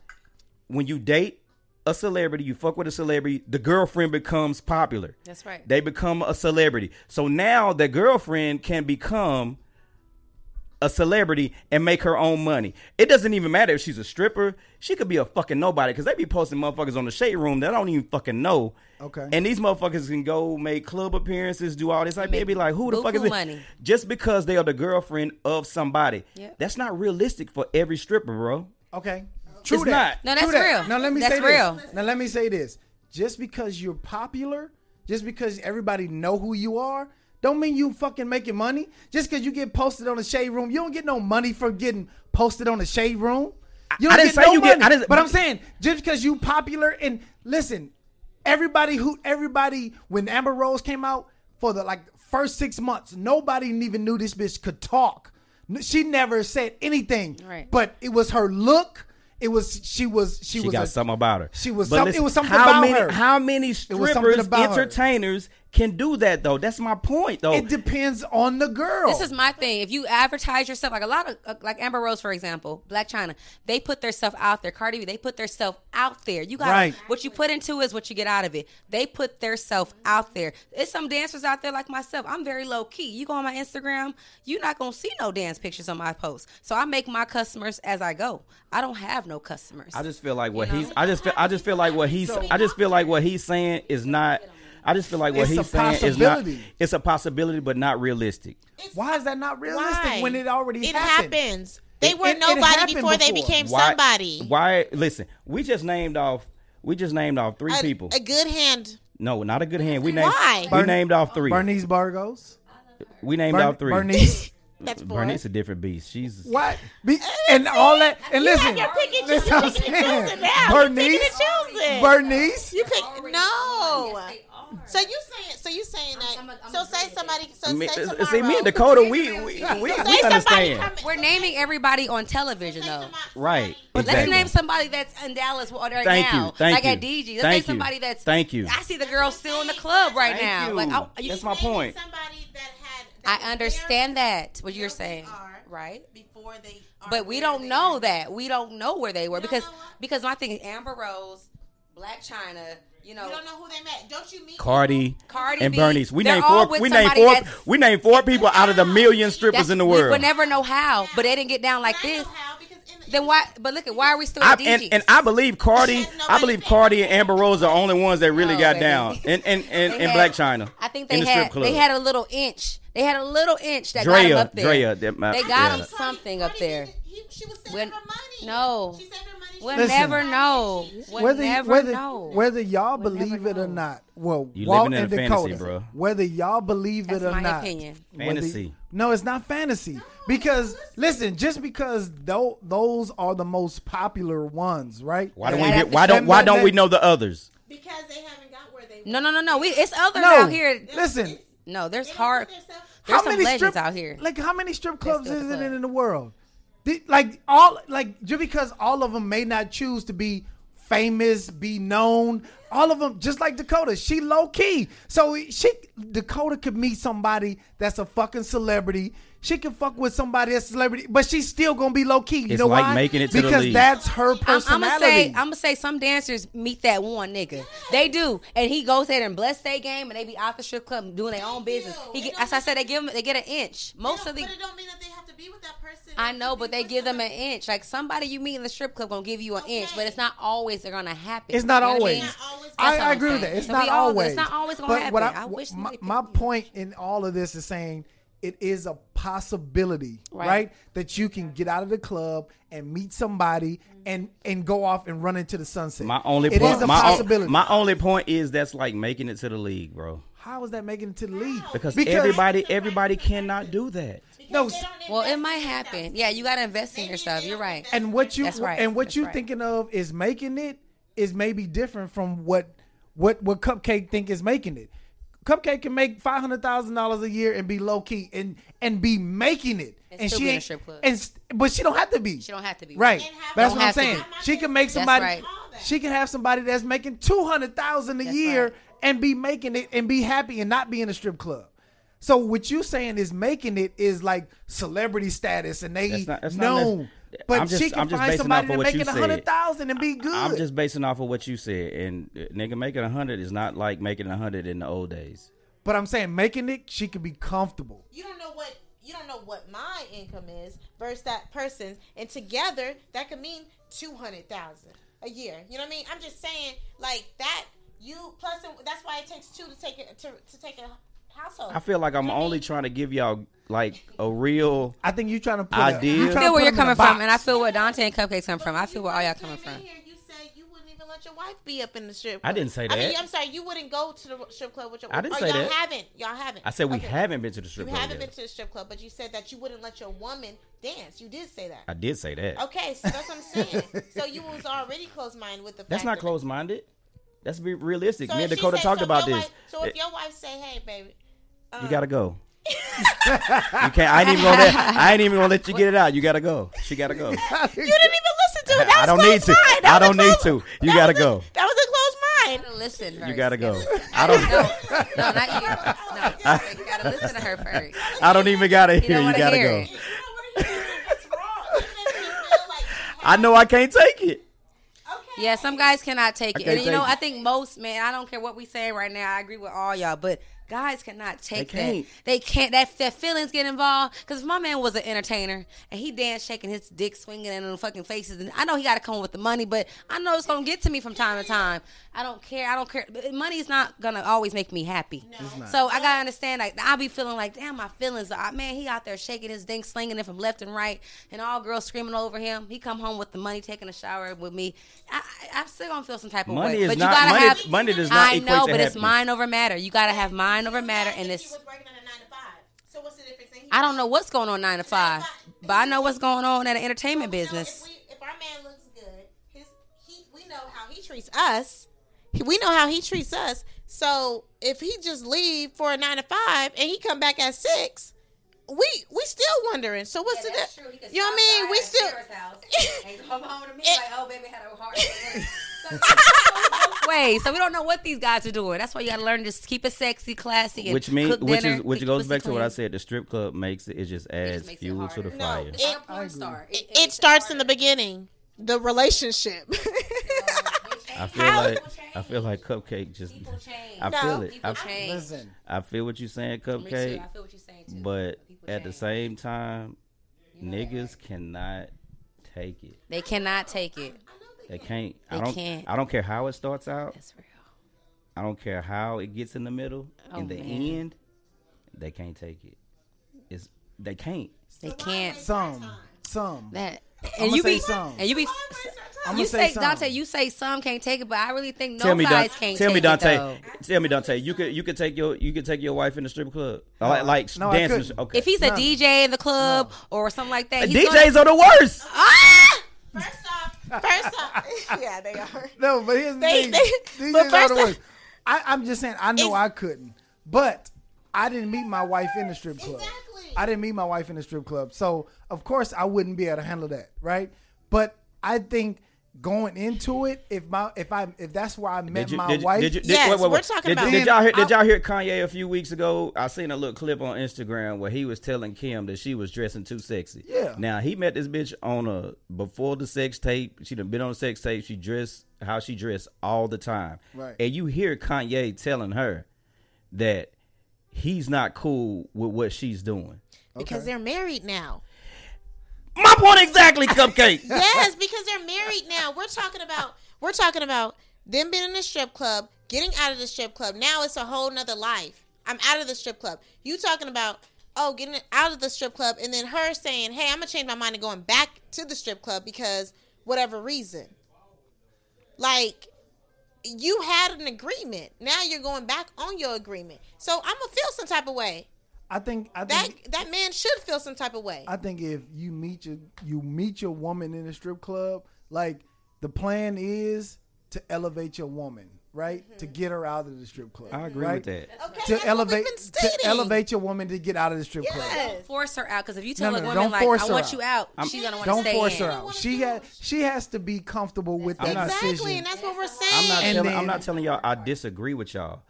when you date a celebrity, you fuck with a celebrity, the girlfriend becomes popular. That's right. They become a celebrity. So now the girlfriend can become a celebrity and make her own money. It doesn't even matter if she's a stripper. She could be a fucking nobody because they be posting motherfuckers on the shade room that I don't even fucking know. Okay. And these motherfuckers can go make club appearances, do all this. Like, Make they be like, who the fuck is buku it? money. Just because they are the girlfriend of somebody. Yep. That's not realistic for every stripper, bro. Okay. True It's that. not. No, that's True that. real. Now let me That's say real. this. Now let me say this. Just because you're popular, just because everybody know who you are, don't mean you fucking making money. Just because you get posted on the shade room, you don't get no money from getting posted on the shade room. You I don't didn't say you get- I didn't- But I'm saying just because you popular and listen, everybody who everybody when Amber Rose came out for the like first six months, nobody even knew this bitch could talk. She never said anything. Right. But it was her look. It was she was she, She was got a- something about her. She was But some, listen, it was something how about many, her. How many something strippers, about her. Entertainers can do that though? That's my point though. it depends on the girl. This is my thing. If you advertise yourself, like a lot of, uh, like Amber Rose, for example, Blac Chyna, they put their stuff out there. Cardi B, they put their stuff out there. You got Right. what you put into is what you get out of it. They put their self out there. It's some dancers out there like myself. I'm very low key. You go on my Instagram, you're not gonna see no dance pictures on my post. So I make my customers as I go. I don't have no customers. I just feel like what You know? he's. I just feel. I just feel like what he's. I just feel like what he's saying is not. I just feel like what It's a he's saying is not. It's a possibility, but not realistic. Why is that not realistic Why? when it already it happened? happens. They It- were it- it nobody happened before they became Why? somebody. Why? Listen, we just named off. We just named off three A, people. a good hand. no, not a good hand. We named. Why? We Burn- named off three. Bernice Burgos. we named Bern- off three. Bernice. That's four. Bernice a different beast. She's. What? Be, and all that. And You listen. have your pick and listen choose- what I'm picking and saying. choosing now. You're Bernice. picking and choosing. Bernice. You pick no. Yes, they are. So you saying? So you saying that? I'm- I'm- I'm so say agreeing somebody. So Me- say uh, see, tomorrow. me and Dakota, we we, we, we understand. come- We're naming everybody on television say though. somebody- Right. Let's name somebody that's in Dallas right Thank now. you, thank like you, at DG. Let's thank name somebody that's. thank you. I see the girl still in the club right Thank now. you. Like I, you- That's my point. Somebody that had. that I understand that what you're saying, right? Before they. But we don't know that. We don't know where they were because because my thing is Amber Rose, Blac Chyna. You know, You don't know who they met. Don't you meet Cardi, Cardi and B, Bernice. We they're named four. We named four. We named four people out of the million strippers in the We world. would never know how, but they didn't get down like this. how, because in the- Then why? But look at why are we still I, at and, and I believe Cardi, I believe paid Cardi and Amber Rose are the only ones that really No, got baby. down in in, in, They in had- Blac Chyna. I think in they the had strip club. they had a little inch. They had a little inch that got Drea, him up there. Drea, that- my- they got yeah. him something up Cardi there. didn't- he- she was saving When- her money. no. She saved her money. She We'll Listen. never know. We'll whether never whether know. whether y'all We'll believe it or not. Well, You Walt living in and a fantasy, Dakota, bro. Whether y'all believe That's it or my not. opinion. whether- Fantasy. no, it's not fantasy. because listen, just because tho- those are the most popular ones, right? Why don't we that's get, why don't why don't we know the others? because they haven't got where they. No, no, no, no. We it's others No, out here. listen. No, there's hard. put themselves- There's some legends out here. Like how many strip clubs is the it in the world? Like all like just because all of them may not choose to be famous, be known, all of them just like Dakota, she low key. So she Dakota could meet somebody that's a fucking celebrity. She can fuck with somebody that's a celebrity, but she's still gonna be low key. You It's know like why? making it to the because league. that's her I'm, personality. I'm gonna say I'm gonna say some dancers meet that one nigga. They do, and he goes there and bless their game, and they be out the strip club doing their own business. He get, as I said, they give them they get an inch. Most don't- of the But it don't mean that they have to be with that person. I know, but they give them an inch. Like somebody you meet in the strip club gonna give you an inch, but it's not always they're gonna happen. It's not You know what I always. mean? Not always I, I I'm agree with that. It's So not we always. it's not always gonna but What happen. I, I wish my, my point in all of this is saying it is a possibility, right. Right. that you can get out of the club and meet somebody and and go off and run into the sunset. My only It point, is a my, o- my only point is that's like making it to the league, bro. How is that making it to the league? Because, everybody everybody cannot do that. Because No, they s- don't Well, it might happen. Yeah, you gotta invest in yourself. You're right. and what you That's right. and what That's you right. thinking of is making it is maybe different from what what what Cupcake think is making it. Cupcake can make five hundred thousand dollars a year and be low key and and be making it, And and, still she be in a ain't strip club. and but she don't have to be. She don't have to be right. And That's what I'm saying. She can make somebody. right. She can have somebody that's making two hundred thousand a That's year right. and be making it and be happy and not be in a strip club. So what you saying is making it is like celebrity status and they That's not- that's not known. Nec- but I'm just- she can I'm just find basing somebody off to what make you it a said. hundred thousand and be good. I'm just basing off of what you said, and uh, nigga making a hundred is not like making a hundred in the old days. but I'm saying making it, she can be comfortable. You don't know what you don't know what my income is versus that person's, and together that could mean two hundred thousand a year. You know what I mean? I'm just saying like that. You plus that's why it takes two to take it to, to take a household. I feel like I'm You know what I only mean? trying to give y'all like a real. I think you're trying to put Idea. A, you I I trying feel where you're coming from, and I feel where Dante and Cupcakes come from. I feel where all y'all You coming from. in Here, you said you wouldn't even let your wife be up in the strip. I didn't say I mean, that. I'm sorry, you wouldn't go to the strip club with your. I didn't or say y'all that. haven't. Y'all haven't. I said we Okay. haven't been to the strip You club haven't yet. been to the strip club, but you said that you wouldn't let your woman dance. You did say that. I did say that. Okay, so that's what I'm saying. so you was already close minded with the. That's fact not that- close minded. Let's be realistic. So Me and Dakota say- talked so about this. Wife, so if your wife say, "Hey, baby," you gotta go. Um, you can't. I ain't even gonna let. I ain't even gonna let you get it out. You gotta go. She gotta go. you didn't even listen to it. That I don't need to. I don't need to. You gotta was a- go. That was a close mind. listen. First. You gotta go. I don't. No, no, not you. No, you gotta listen to her first. I don't even gotta You hear. don't You gotta hear go. it. You don't wanna hear it. What's wrong? You make me feel like you I know I can't take it. Okay. Yeah, some guys cannot take it. And you know, take I think most man, I don't care what we say right now. I agree with all y'all, but guys cannot take can't. that. They can't. That that feelings get involved. Because if my man was an entertainer and he danced, shaking his dick, swinging in the fucking faces, and I know he got to come with the money, but I know it's gonna get to me from time to time. I don't care. I don't care. Money's not gonna always make me happy. No. So I gotta understand. Like I'll be feeling like, damn, my feelings. Are, man, he out there shaking his dick, slinging it from left and right, and all girls screaming over him. He come home with the money, taking a shower with me. I, I, I'm still gonna feel some type of Money way. is but not- you gotta money- have. money does not I know, but it's happiness. mind over matter. You gotta have mind over matter, and it's. was working at a nine to five. So what's the difference? And he- I don't know what's going on nine to five, but I know what's going on at an entertainment business. If, we, if our man looks good, his he we know how he treats us. We know how he treats us. So if he just leave for a nine to five and he come back at six, we we still wondering. So what's the di- You know what I mean? We still and come home to me like, oh, baby, had a heart. Way, so we don't know what these guys are doing. That's why you got to learn to just keep it sexy, classy, and Which means, cook which dinner, is, which goes pussy back to what I said. The strip club makes it. It just adds makes it fuel to the harder. No, fire. it- It's like a porn star. It, it, it starts in the beginning. The relationship. I feel How- like I feel like Cupcake just. People change. I No. feel it. I, change. Listen, I feel what you're saying, Cupcake. I feel what you're saying too. But People at the same time, niggas cannot take it. They cannot take it. They can't. They I don't. can't. I don't care how it starts out. That's real. I don't care how it gets in the middle. Oh, in the man. end, they can't take it. It's they can't. They can't. Some, some. That I'ma and you be some. and you be. I'm You say, say. Dante, you say some can't take it, but I really think no tell me, guys Don- can't tell take me, Dante. it though. Tell me, Dante. You could you could take your you could take your wife in the strip club, like like no, dancing. Okay. If he's a No. DJ in the club or something like that, he's DJs gonna, are the worst. ah! First off, first off, yeah, they are. No, but here's the They- thing. they- These but are first the I- worst. I, I'm just saying. I know I couldn't, but I didn't meet my wife in the strip club. Exactly. I didn't meet my wife in the strip club, so of course I wouldn't be able to handle that, right? But I think going into it, if my if I if that's where I met you, my did, you- wife, did you, did, Yes, wait, wait, we're wait. talking did, about- Did y'all hear? Did y'all hear Kanye a few weeks ago? I seen a little clip on Instagram where he was telling Kim that she was dressing too sexy. Yeah. Now he met this bitch on a before the sex tape. She done been on the sex tape. She dressed how she dressed all the time. Right. And you hear Kanye telling her that he's not cool with what she's doing. Because they're married now. My point exactly, Cupcake. yes, because they're married now. We're talking about we're talking about them being in the strip club, getting out of the strip club. Now it's a whole nother life. I'm out of the strip club. You talking about oh getting out of the strip club and then her saying, Hey, I'm gonna change my mind and going back to the strip club because whatever reason. Like you had an agreement. Now you're going back on your agreement. So I'm gonna feel some type of way. I think I That that man should feel some type of way. I think if you meet your you meet your woman in a strip club, like the plan is to elevate your woman, right? To mm-hmm. get her out of the strip club. I agree right? with that. Okay, To elevate to elevate your woman to get out of the strip club. Don't force her out because if you tell No, a woman like I her want out. you out, I'm- she's gonna want to stay. Don't force in. her out. She has she has to be comfortable with that I'm not- Exactly, decision. and that's what we're saying. I'm not telling. then- I'm not telling y'all. I disagree with y'all.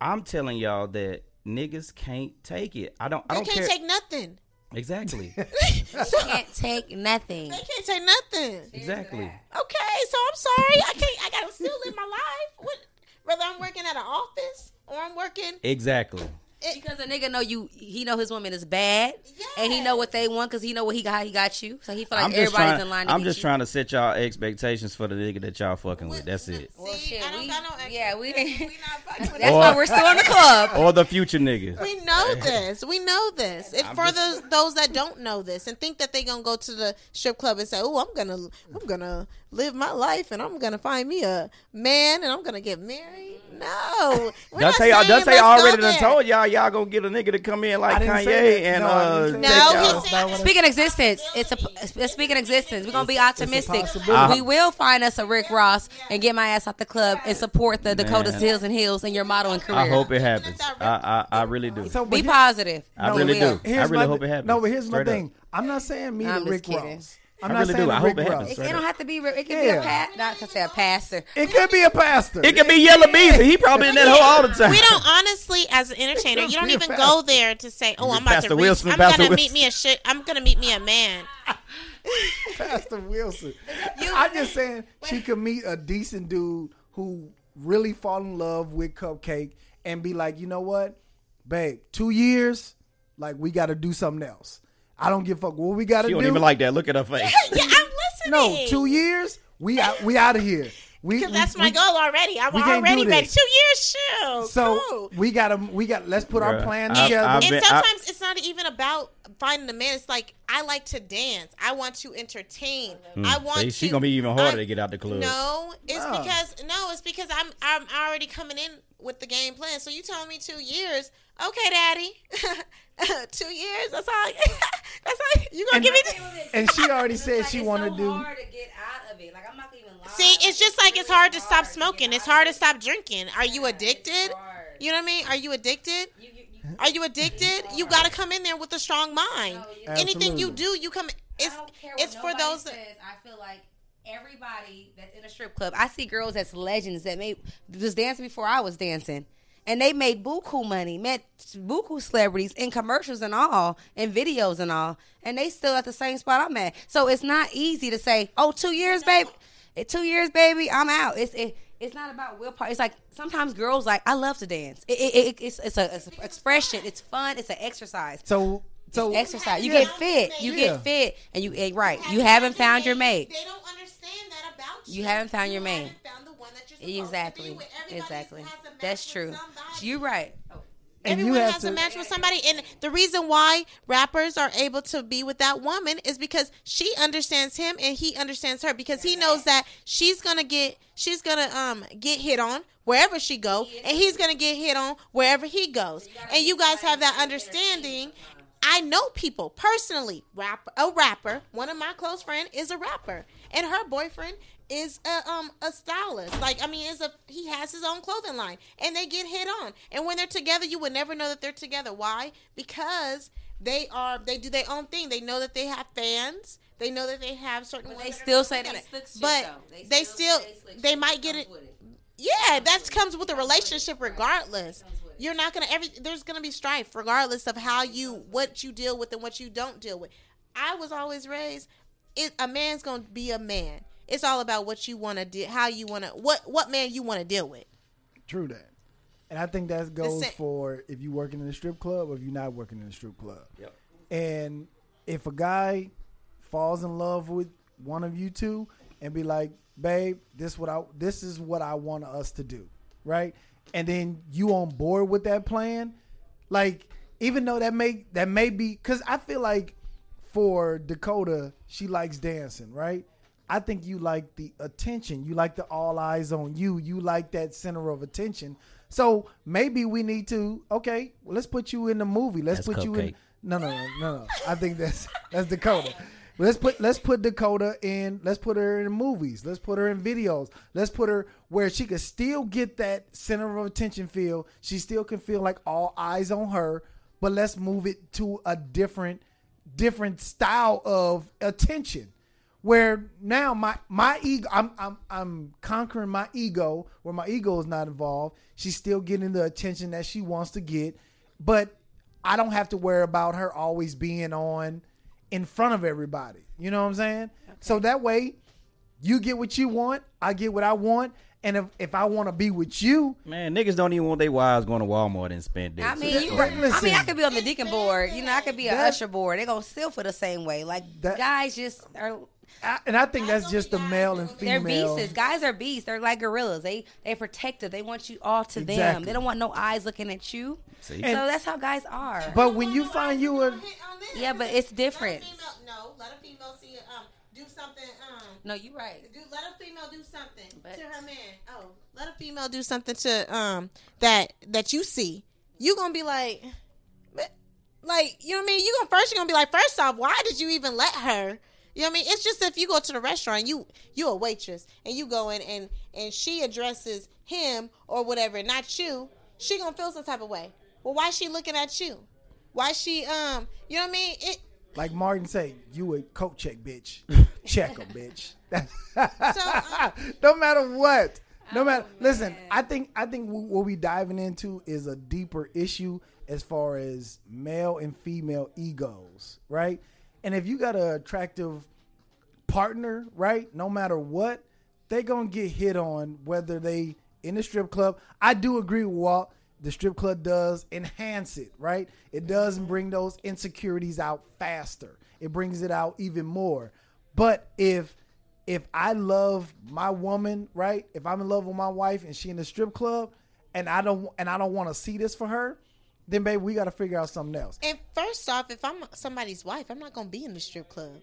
I'm telling y'all that niggas can't take it. I don't. I you don't can't care. take nothing. Exactly. can't take nothing. They can't take nothing. exactly. Okay, so I'm sorry. I can't. I gotta still live my life. What, whether I'm working at an office or I'm working. Exactly. Because a nigga know you, he know his woman is bad, and he know what they want because he know what he got. He got you, so he feel like I'm just everybody's trying. in line. To I'm just you. trying to set y'all expectations for the nigga that y'all fucking with. That's it. Well, shit, I don't we- got no. yeah, we- expectations. we not fucking with That's Or- why we're still in the club. Or the future niggas. We know this. We know this. If I'm for just- those those that don't know this and think that they gonna go to the strip club and say, "Oh, I'm gonna I'm gonna live my life and I'm gonna find me a man and I'm gonna get married." No, We're not Dante, saying Dante let's go already done told y'all y'all gonna get a nigga to come in like Kanye and No, uh. didn't say take No, he said- not what I- Speaking existence, it's a speaking existence. We're gonna be optimistic. possibility. We will find us a Rick Ross and get my ass out the club and support the Dakota Man. Hills and Hills in your modeling career. I hope it happens. I I, I really do. So, Be here- positive. I No, really do. will. I here's really my hope thi- it happens. No, but here's my Straight up. thing. I'm not saying me I'm to just Rick kidding. Ross. I'm I not really saying do. I hope it happens. It, it don't have to be. Rick. It can be Yeah. a pat. Not to say a pastor. It could be a pastor. It could be Yella Beezy. He probably in that hole all the time. We don't honestly, as an entertainer, you don't Be even pastor. go there to say, "Oh, I'm about Pastor to reach. Wilson, I'm Pastor gonna Wilson. meet me a shit. I'm gonna meet me a man." Pastor Wilson. I'm just saying she could meet a decent dude who really fall in love with Cupcake and be like, you know what, babe, two years, like we got to do something else. I don't give a fuck what we got to do. She do. don't even like that. Look at her face. Yeah, I'm listening. no, two years, we out, we out of here. We, Because we- that's my we- goal already. I'm we already do ready. Two years, chill. So cool. we gotta, we got. Let's put our Bruh, plan I- together. I've and been- I- sometimes it's not even about finding a man. It's like I like to dance. I want to entertain. Hmm. I want. See, to. she gonna be even harder I- to get out the club. No, it's No. because no, it's because I'm I'm already coming in with the game plan. So you telling me two years? Okay, daddy. two years. That's all. that's all. You gonna And- give me? and she already said It's she so wanted to do. hard to get out of it. Like I'm not even lying. See, it's just like it's hard to stop smoking. It's hard to stop drinking. Are you addicted? You know what I mean? Are you addicted? You, you, you, Are you addicted? You got to come in there with a strong mind. Anything you do, you come. It's I don't care what it's for those. Says. I feel like everybody that's in a strip club. I see girls that's legends that made was dancing before I was dancing, and they made buku money, met buku celebrities in commercials and all, and videos and all, and they still at the same spot I'm at. So it's not easy to say, "Oh, two years, baby, two years, baby, I'm out." It's it, it's not about willpower. It's like sometimes girls like I love to dance. It, it, it, it's it's a, it's a expression. It's fun. It's an exercise. So, So exercise. You Yeah. get fit. You Yeah. get fit, and you eh, right. You haven't found your mate. They don't understand that about you. You haven't found your mate. haven't found the one that you're supposed to be Exactly. with. Everybody Exactly. has a match That's with true. somebody. You're right. and you Everyone have has to a match with somebody, and the reason why rappers are able to be with that woman is because she understands him and he understands her because he knows that she's gonna get she's gonna um get hit on wherever she go, and he's gonna get hit on wherever he goes, and you guys have that understanding. I know people personally. Rap a rapper. One of my close friend is a rapper, and her boyfriend is a um a stylist. Like I mean, is a he has his own clothing line, and they get hit on. And when they're together, you would never know that they're together. Why? Because they are they do their own thing. They know that they have fans. They know that they have certain. But they still say that, shit, But. They they still still they might get it. it. Yeah, that comes with a relationship regardless. You're not gonna every there's gonna be strife regardless of how you what you deal with and what you don't deal with. I was always raised it a man's gonna be a man. It's all about what you wanna do how you wanna what what man you wanna deal with. True that. And I think that goes sa- for if you're working in a strip club or if you're not working in a strip club. Yep. And if a guy falls in love with one of you two and be like, "Babe, this what I this is what I want us to do," right? And then you on board with that plan, like even though that may that may be because I feel like for Dakota she likes dancing, right? I think you like the attention. You like the all eyes on you. You like that center of attention. So maybe we need to okay, well, let's put you in the movie. Let's That's put you in. No, no, no, no, no. I think that's that's Dakota. Let's put let's put Dakota in. Let's put her in movies. Let's put her in videos. Let's put her where she could still get that center of attention feel. She still can feel like all eyes on her. But let's move it to a different different style of attention where now my my ego I'm I'm I'm conquering my ego where my ego is not involved. She's still getting the attention that she wants to get, but I don't have to worry about her always being on in front of everybody. You know what I'm saying? So that way you get what you want, I get what I want, and if if I want to be with you, Man, niggas don't even want their wives going to Walmart and spend days. I mean, you, Right, I mean. I could be on the deacon board. You know, I could be an usher board. They're gonna still for the same way. Like That- guys, just are I, and I think that's just the male and female. they're beasts. Guys are beasts. They're like gorillas. They they protective. They want you all to them. They don't want no eyes looking at you. See? so that's how guys are. But when you find you a Yeah, but it's different. Let a female, no, let a female see um do something um no, you're right. do let a female do something But- to her man. Oh, let a female do something to um that that you see. You gonna be like, but- like you know what I mean? You gonna first you're gonna be like, first off, why did you even let her? You know what I mean? It's just if you go to the restaurant, you you a waitress and you go in and and she addresses him or whatever, not you. She gonna feel some type of way. Well, why she looking at you? Why she um? You know what I mean? It like Martin say, you a coat check bitch. check 'em, bitch. um, no matter what. No Oh, matter. Listen, I think I think what we diving into is a deeper issue as far as male and female egos, right? And if you got an attractive partner, right? No matter what, they gonna get hit on whether they in the strip club. I do agree with Walt. The strip club does enhance it, right? It does bring those insecurities out faster. It brings it out even more. But if if I love my woman, right? If I'm in love with my wife and she in the strip club, and I don't and I don't want to see this for her, then baby, we got to figure out something else. And first off, if I'm somebody's wife, I'm not gonna be in the strip club.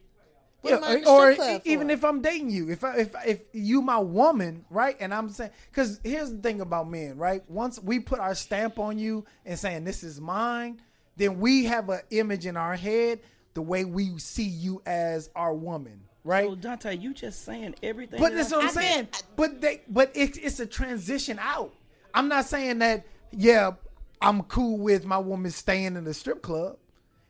What Yeah, am I in the or even if I'm dating you, if I, if if you my woman, right? And I'm saying, because here's the thing about men, right? Once we put our stamp on you and saying this is mine, then we have an image in our head the way we see you as our woman, right? So Dante, you just saying everything. But that that's I what I'm said. saying. But they, but it's it's a transition out. I'm not saying that. Yeah, I'm cool with my woman staying in the strip club.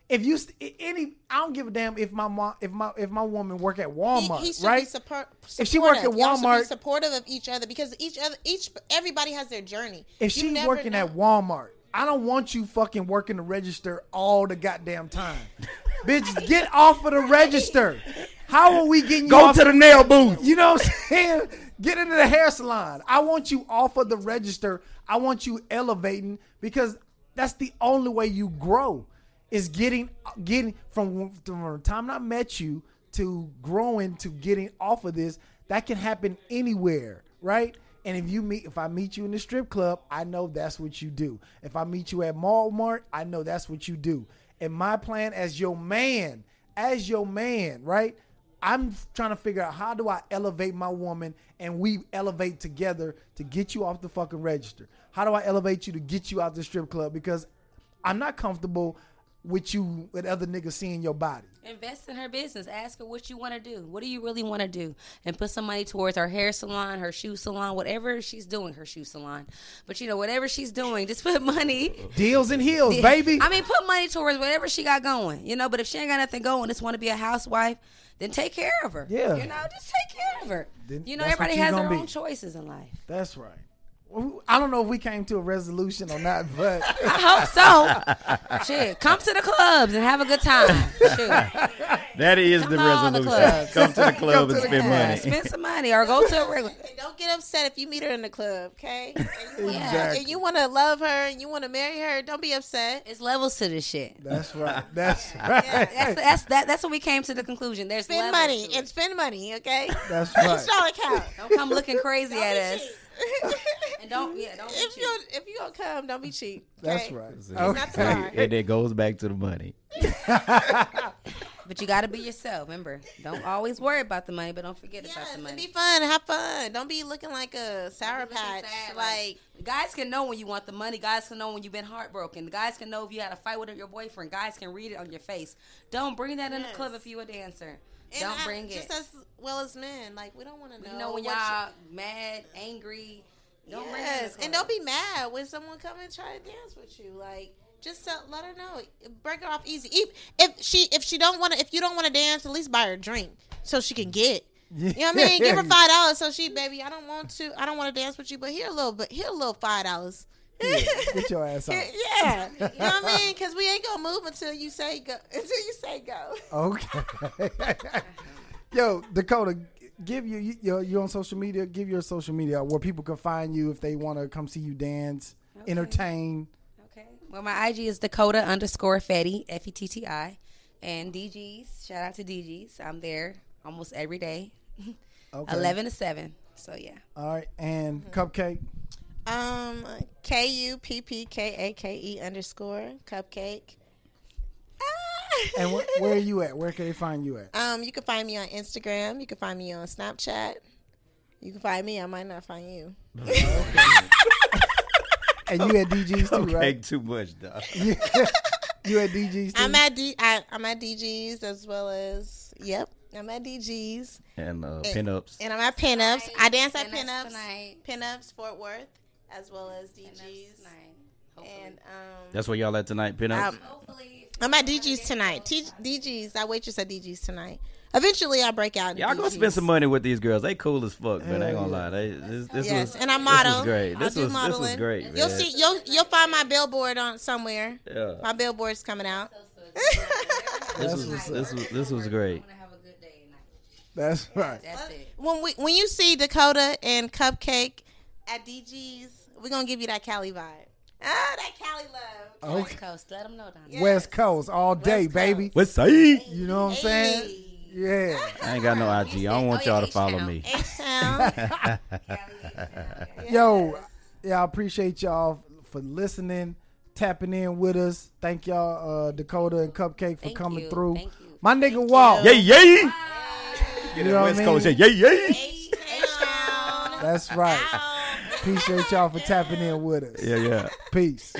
If you st- any, I don't give a damn if my mom, if my if my woman work at Walmart, he, should right? be support, If she work at supportive. Y'all be Walmart- supportive of each other because each other, each everybody has their journey. if You she's working know. at Walmart, I don't want you fucking working the register all the goddamn time. Bitch, get off of the register. How are we getting you Go off to the nail booth. You know what I'm saying? Get into the hair salon. I want you off of the register. I want you elevating because that's the only way you grow. is getting getting from, from the time I met you to growing to getting off of this. That can happen anywhere, right? And if you meet, if I meet you in the strip club, I know that's what you do. If I meet you at Walmart, I know that's what you do. And my plan as your man, as your man, right? I'm trying to figure out how do I elevate my woman and we elevate together to get you off the fucking register. How do I elevate you to get you out the strip club? Because I'm not comfortable with you with other niggas seeing your body. Invest in her business. Ask her what you want to do. What do you really want to do? And put some money towards her hair salon, her shoe salon, whatever she's doing, her shoe salon. But you know, whatever she's doing, just put money. Deals and heels, baby. I mean, put money towards whatever she got going. You know, but if she ain't got nothing going, just want to be a housewife, then take care of her. Yeah. You know, just take care of her. Then you know, everybody has their be. own choices in life. That's right. Well, I don't know if we came to a resolution or not, but I hope so. Shit, come to the clubs and have a good time. Shoot. That is Come the on, the resolution. Come to the club to and the spend Yeah, money. spend some money or go to a regular. And don't get upset if you meet her in the club, okay? And you wanna- And you want to love her and you want to marry her. Don't be upset. It's levels to this shit. that's right. That's right. That's that's that, that's when we came to the conclusion. There's Spend money to it. and spend money, okay? That's Each right. dollar count. Don't come looking crazy Don't at be us. cheap. And don't yeah, don't if you if you gonna come, don't be cheap. That's right. Not Okay. and it goes back to the money. But you got to be yourself. Remember, don't always worry about the money, but don't forget about Yes, the and money. be fun, have fun. Don't be looking like a sour Looking patch. sad, Like guys can know when you want the money. Guys can know when you've been heartbroken. Guys can know if you had a fight with your boyfriend. Guys can read it on your face. Don't bring that in the club if you a dancer. And Don't I- bring it. just as well as men. Like we don't want to know. you know when y'all mad, angry. Don't bring it in yes, the and don't be mad when someone come and try to dance with you. Like just tell, let her know. Break it off easy. If, if she if she don't want to if you don't want to dance, at least buy her a drink so she can get. You know what I mean? Give her five dollars so she, baby. I don't want to. I don't want to dance with you, but here a little, but here a little five dollars. Yeah, get your ass out. Yeah, you know what I mean? Because we ain't gonna move until you say go. Until you say go. Okay. Yo, Dakota, give you you you you on social media. Give your social media where people can find you if they want to come see you dance, Okay. entertain. Okay. Well, my IG is Dakota underscore Fetty, F E T T I. And DG's, shout out to DG's. I'm there almost every day, Okay. 11 to 7. So, yeah. All right, and Cupcake. Um, K U P P K A K E underscore cupcake. Ah. And wh- where are you at? Where can they find you at? Um, you can find me on Instagram. You can find me on Snapchat. You can find me. I might not find you. And you at DG's too, Okay, right? too much, dog. You, you at DG's too. I'm at D. I, I'm at DG's as well as yep. I'm at DG's And uh, pinups. and I'm at Pinups. I dance at Pinups Pinups. tonight. Pinups Fort Worth as well as DG's. And um, That's where y'all at tonight, pinups. um, I'm at DG's tonight. T- DG's. I waitress at DG's tonight. Eventually, I break out. Y'all gonna spend some money with these girls. They cool as fuck, man. I ain't gonna lie. They, this this Yes, was and I model. This model. was great. This do was this was modeling. great. You'll see. You'll you'll find my billboard on somewhere. Yeah. My billboard's coming out. This was this was this was great. I'm going to have a good day tonight. That's right. That's it. when we when you see Dakota and Cupcake at DG's, we're gonna give you that Cali vibe. Ah, that Cali love. Okay. West Coast. Let them know down there. Yeah. West Coast all day, Coast. baby. What's up? You know what I'm saying? Hey. Yeah. I ain't got no IG. I don't want Oh, yeah, y'all to H follow Town. me. H Town. Yo, yeah, I appreciate y'all for listening, tapping in with us. Thank y'all, uh, Dakota and Cupcake, for Thank coming you. through. Thank you. My nigga Walt. Yay, yay! You Get know West I Coast. mean? Yay, yay! H Town. That's right. Appreciate y'all for tapping in with us. Yeah, yeah. Peace.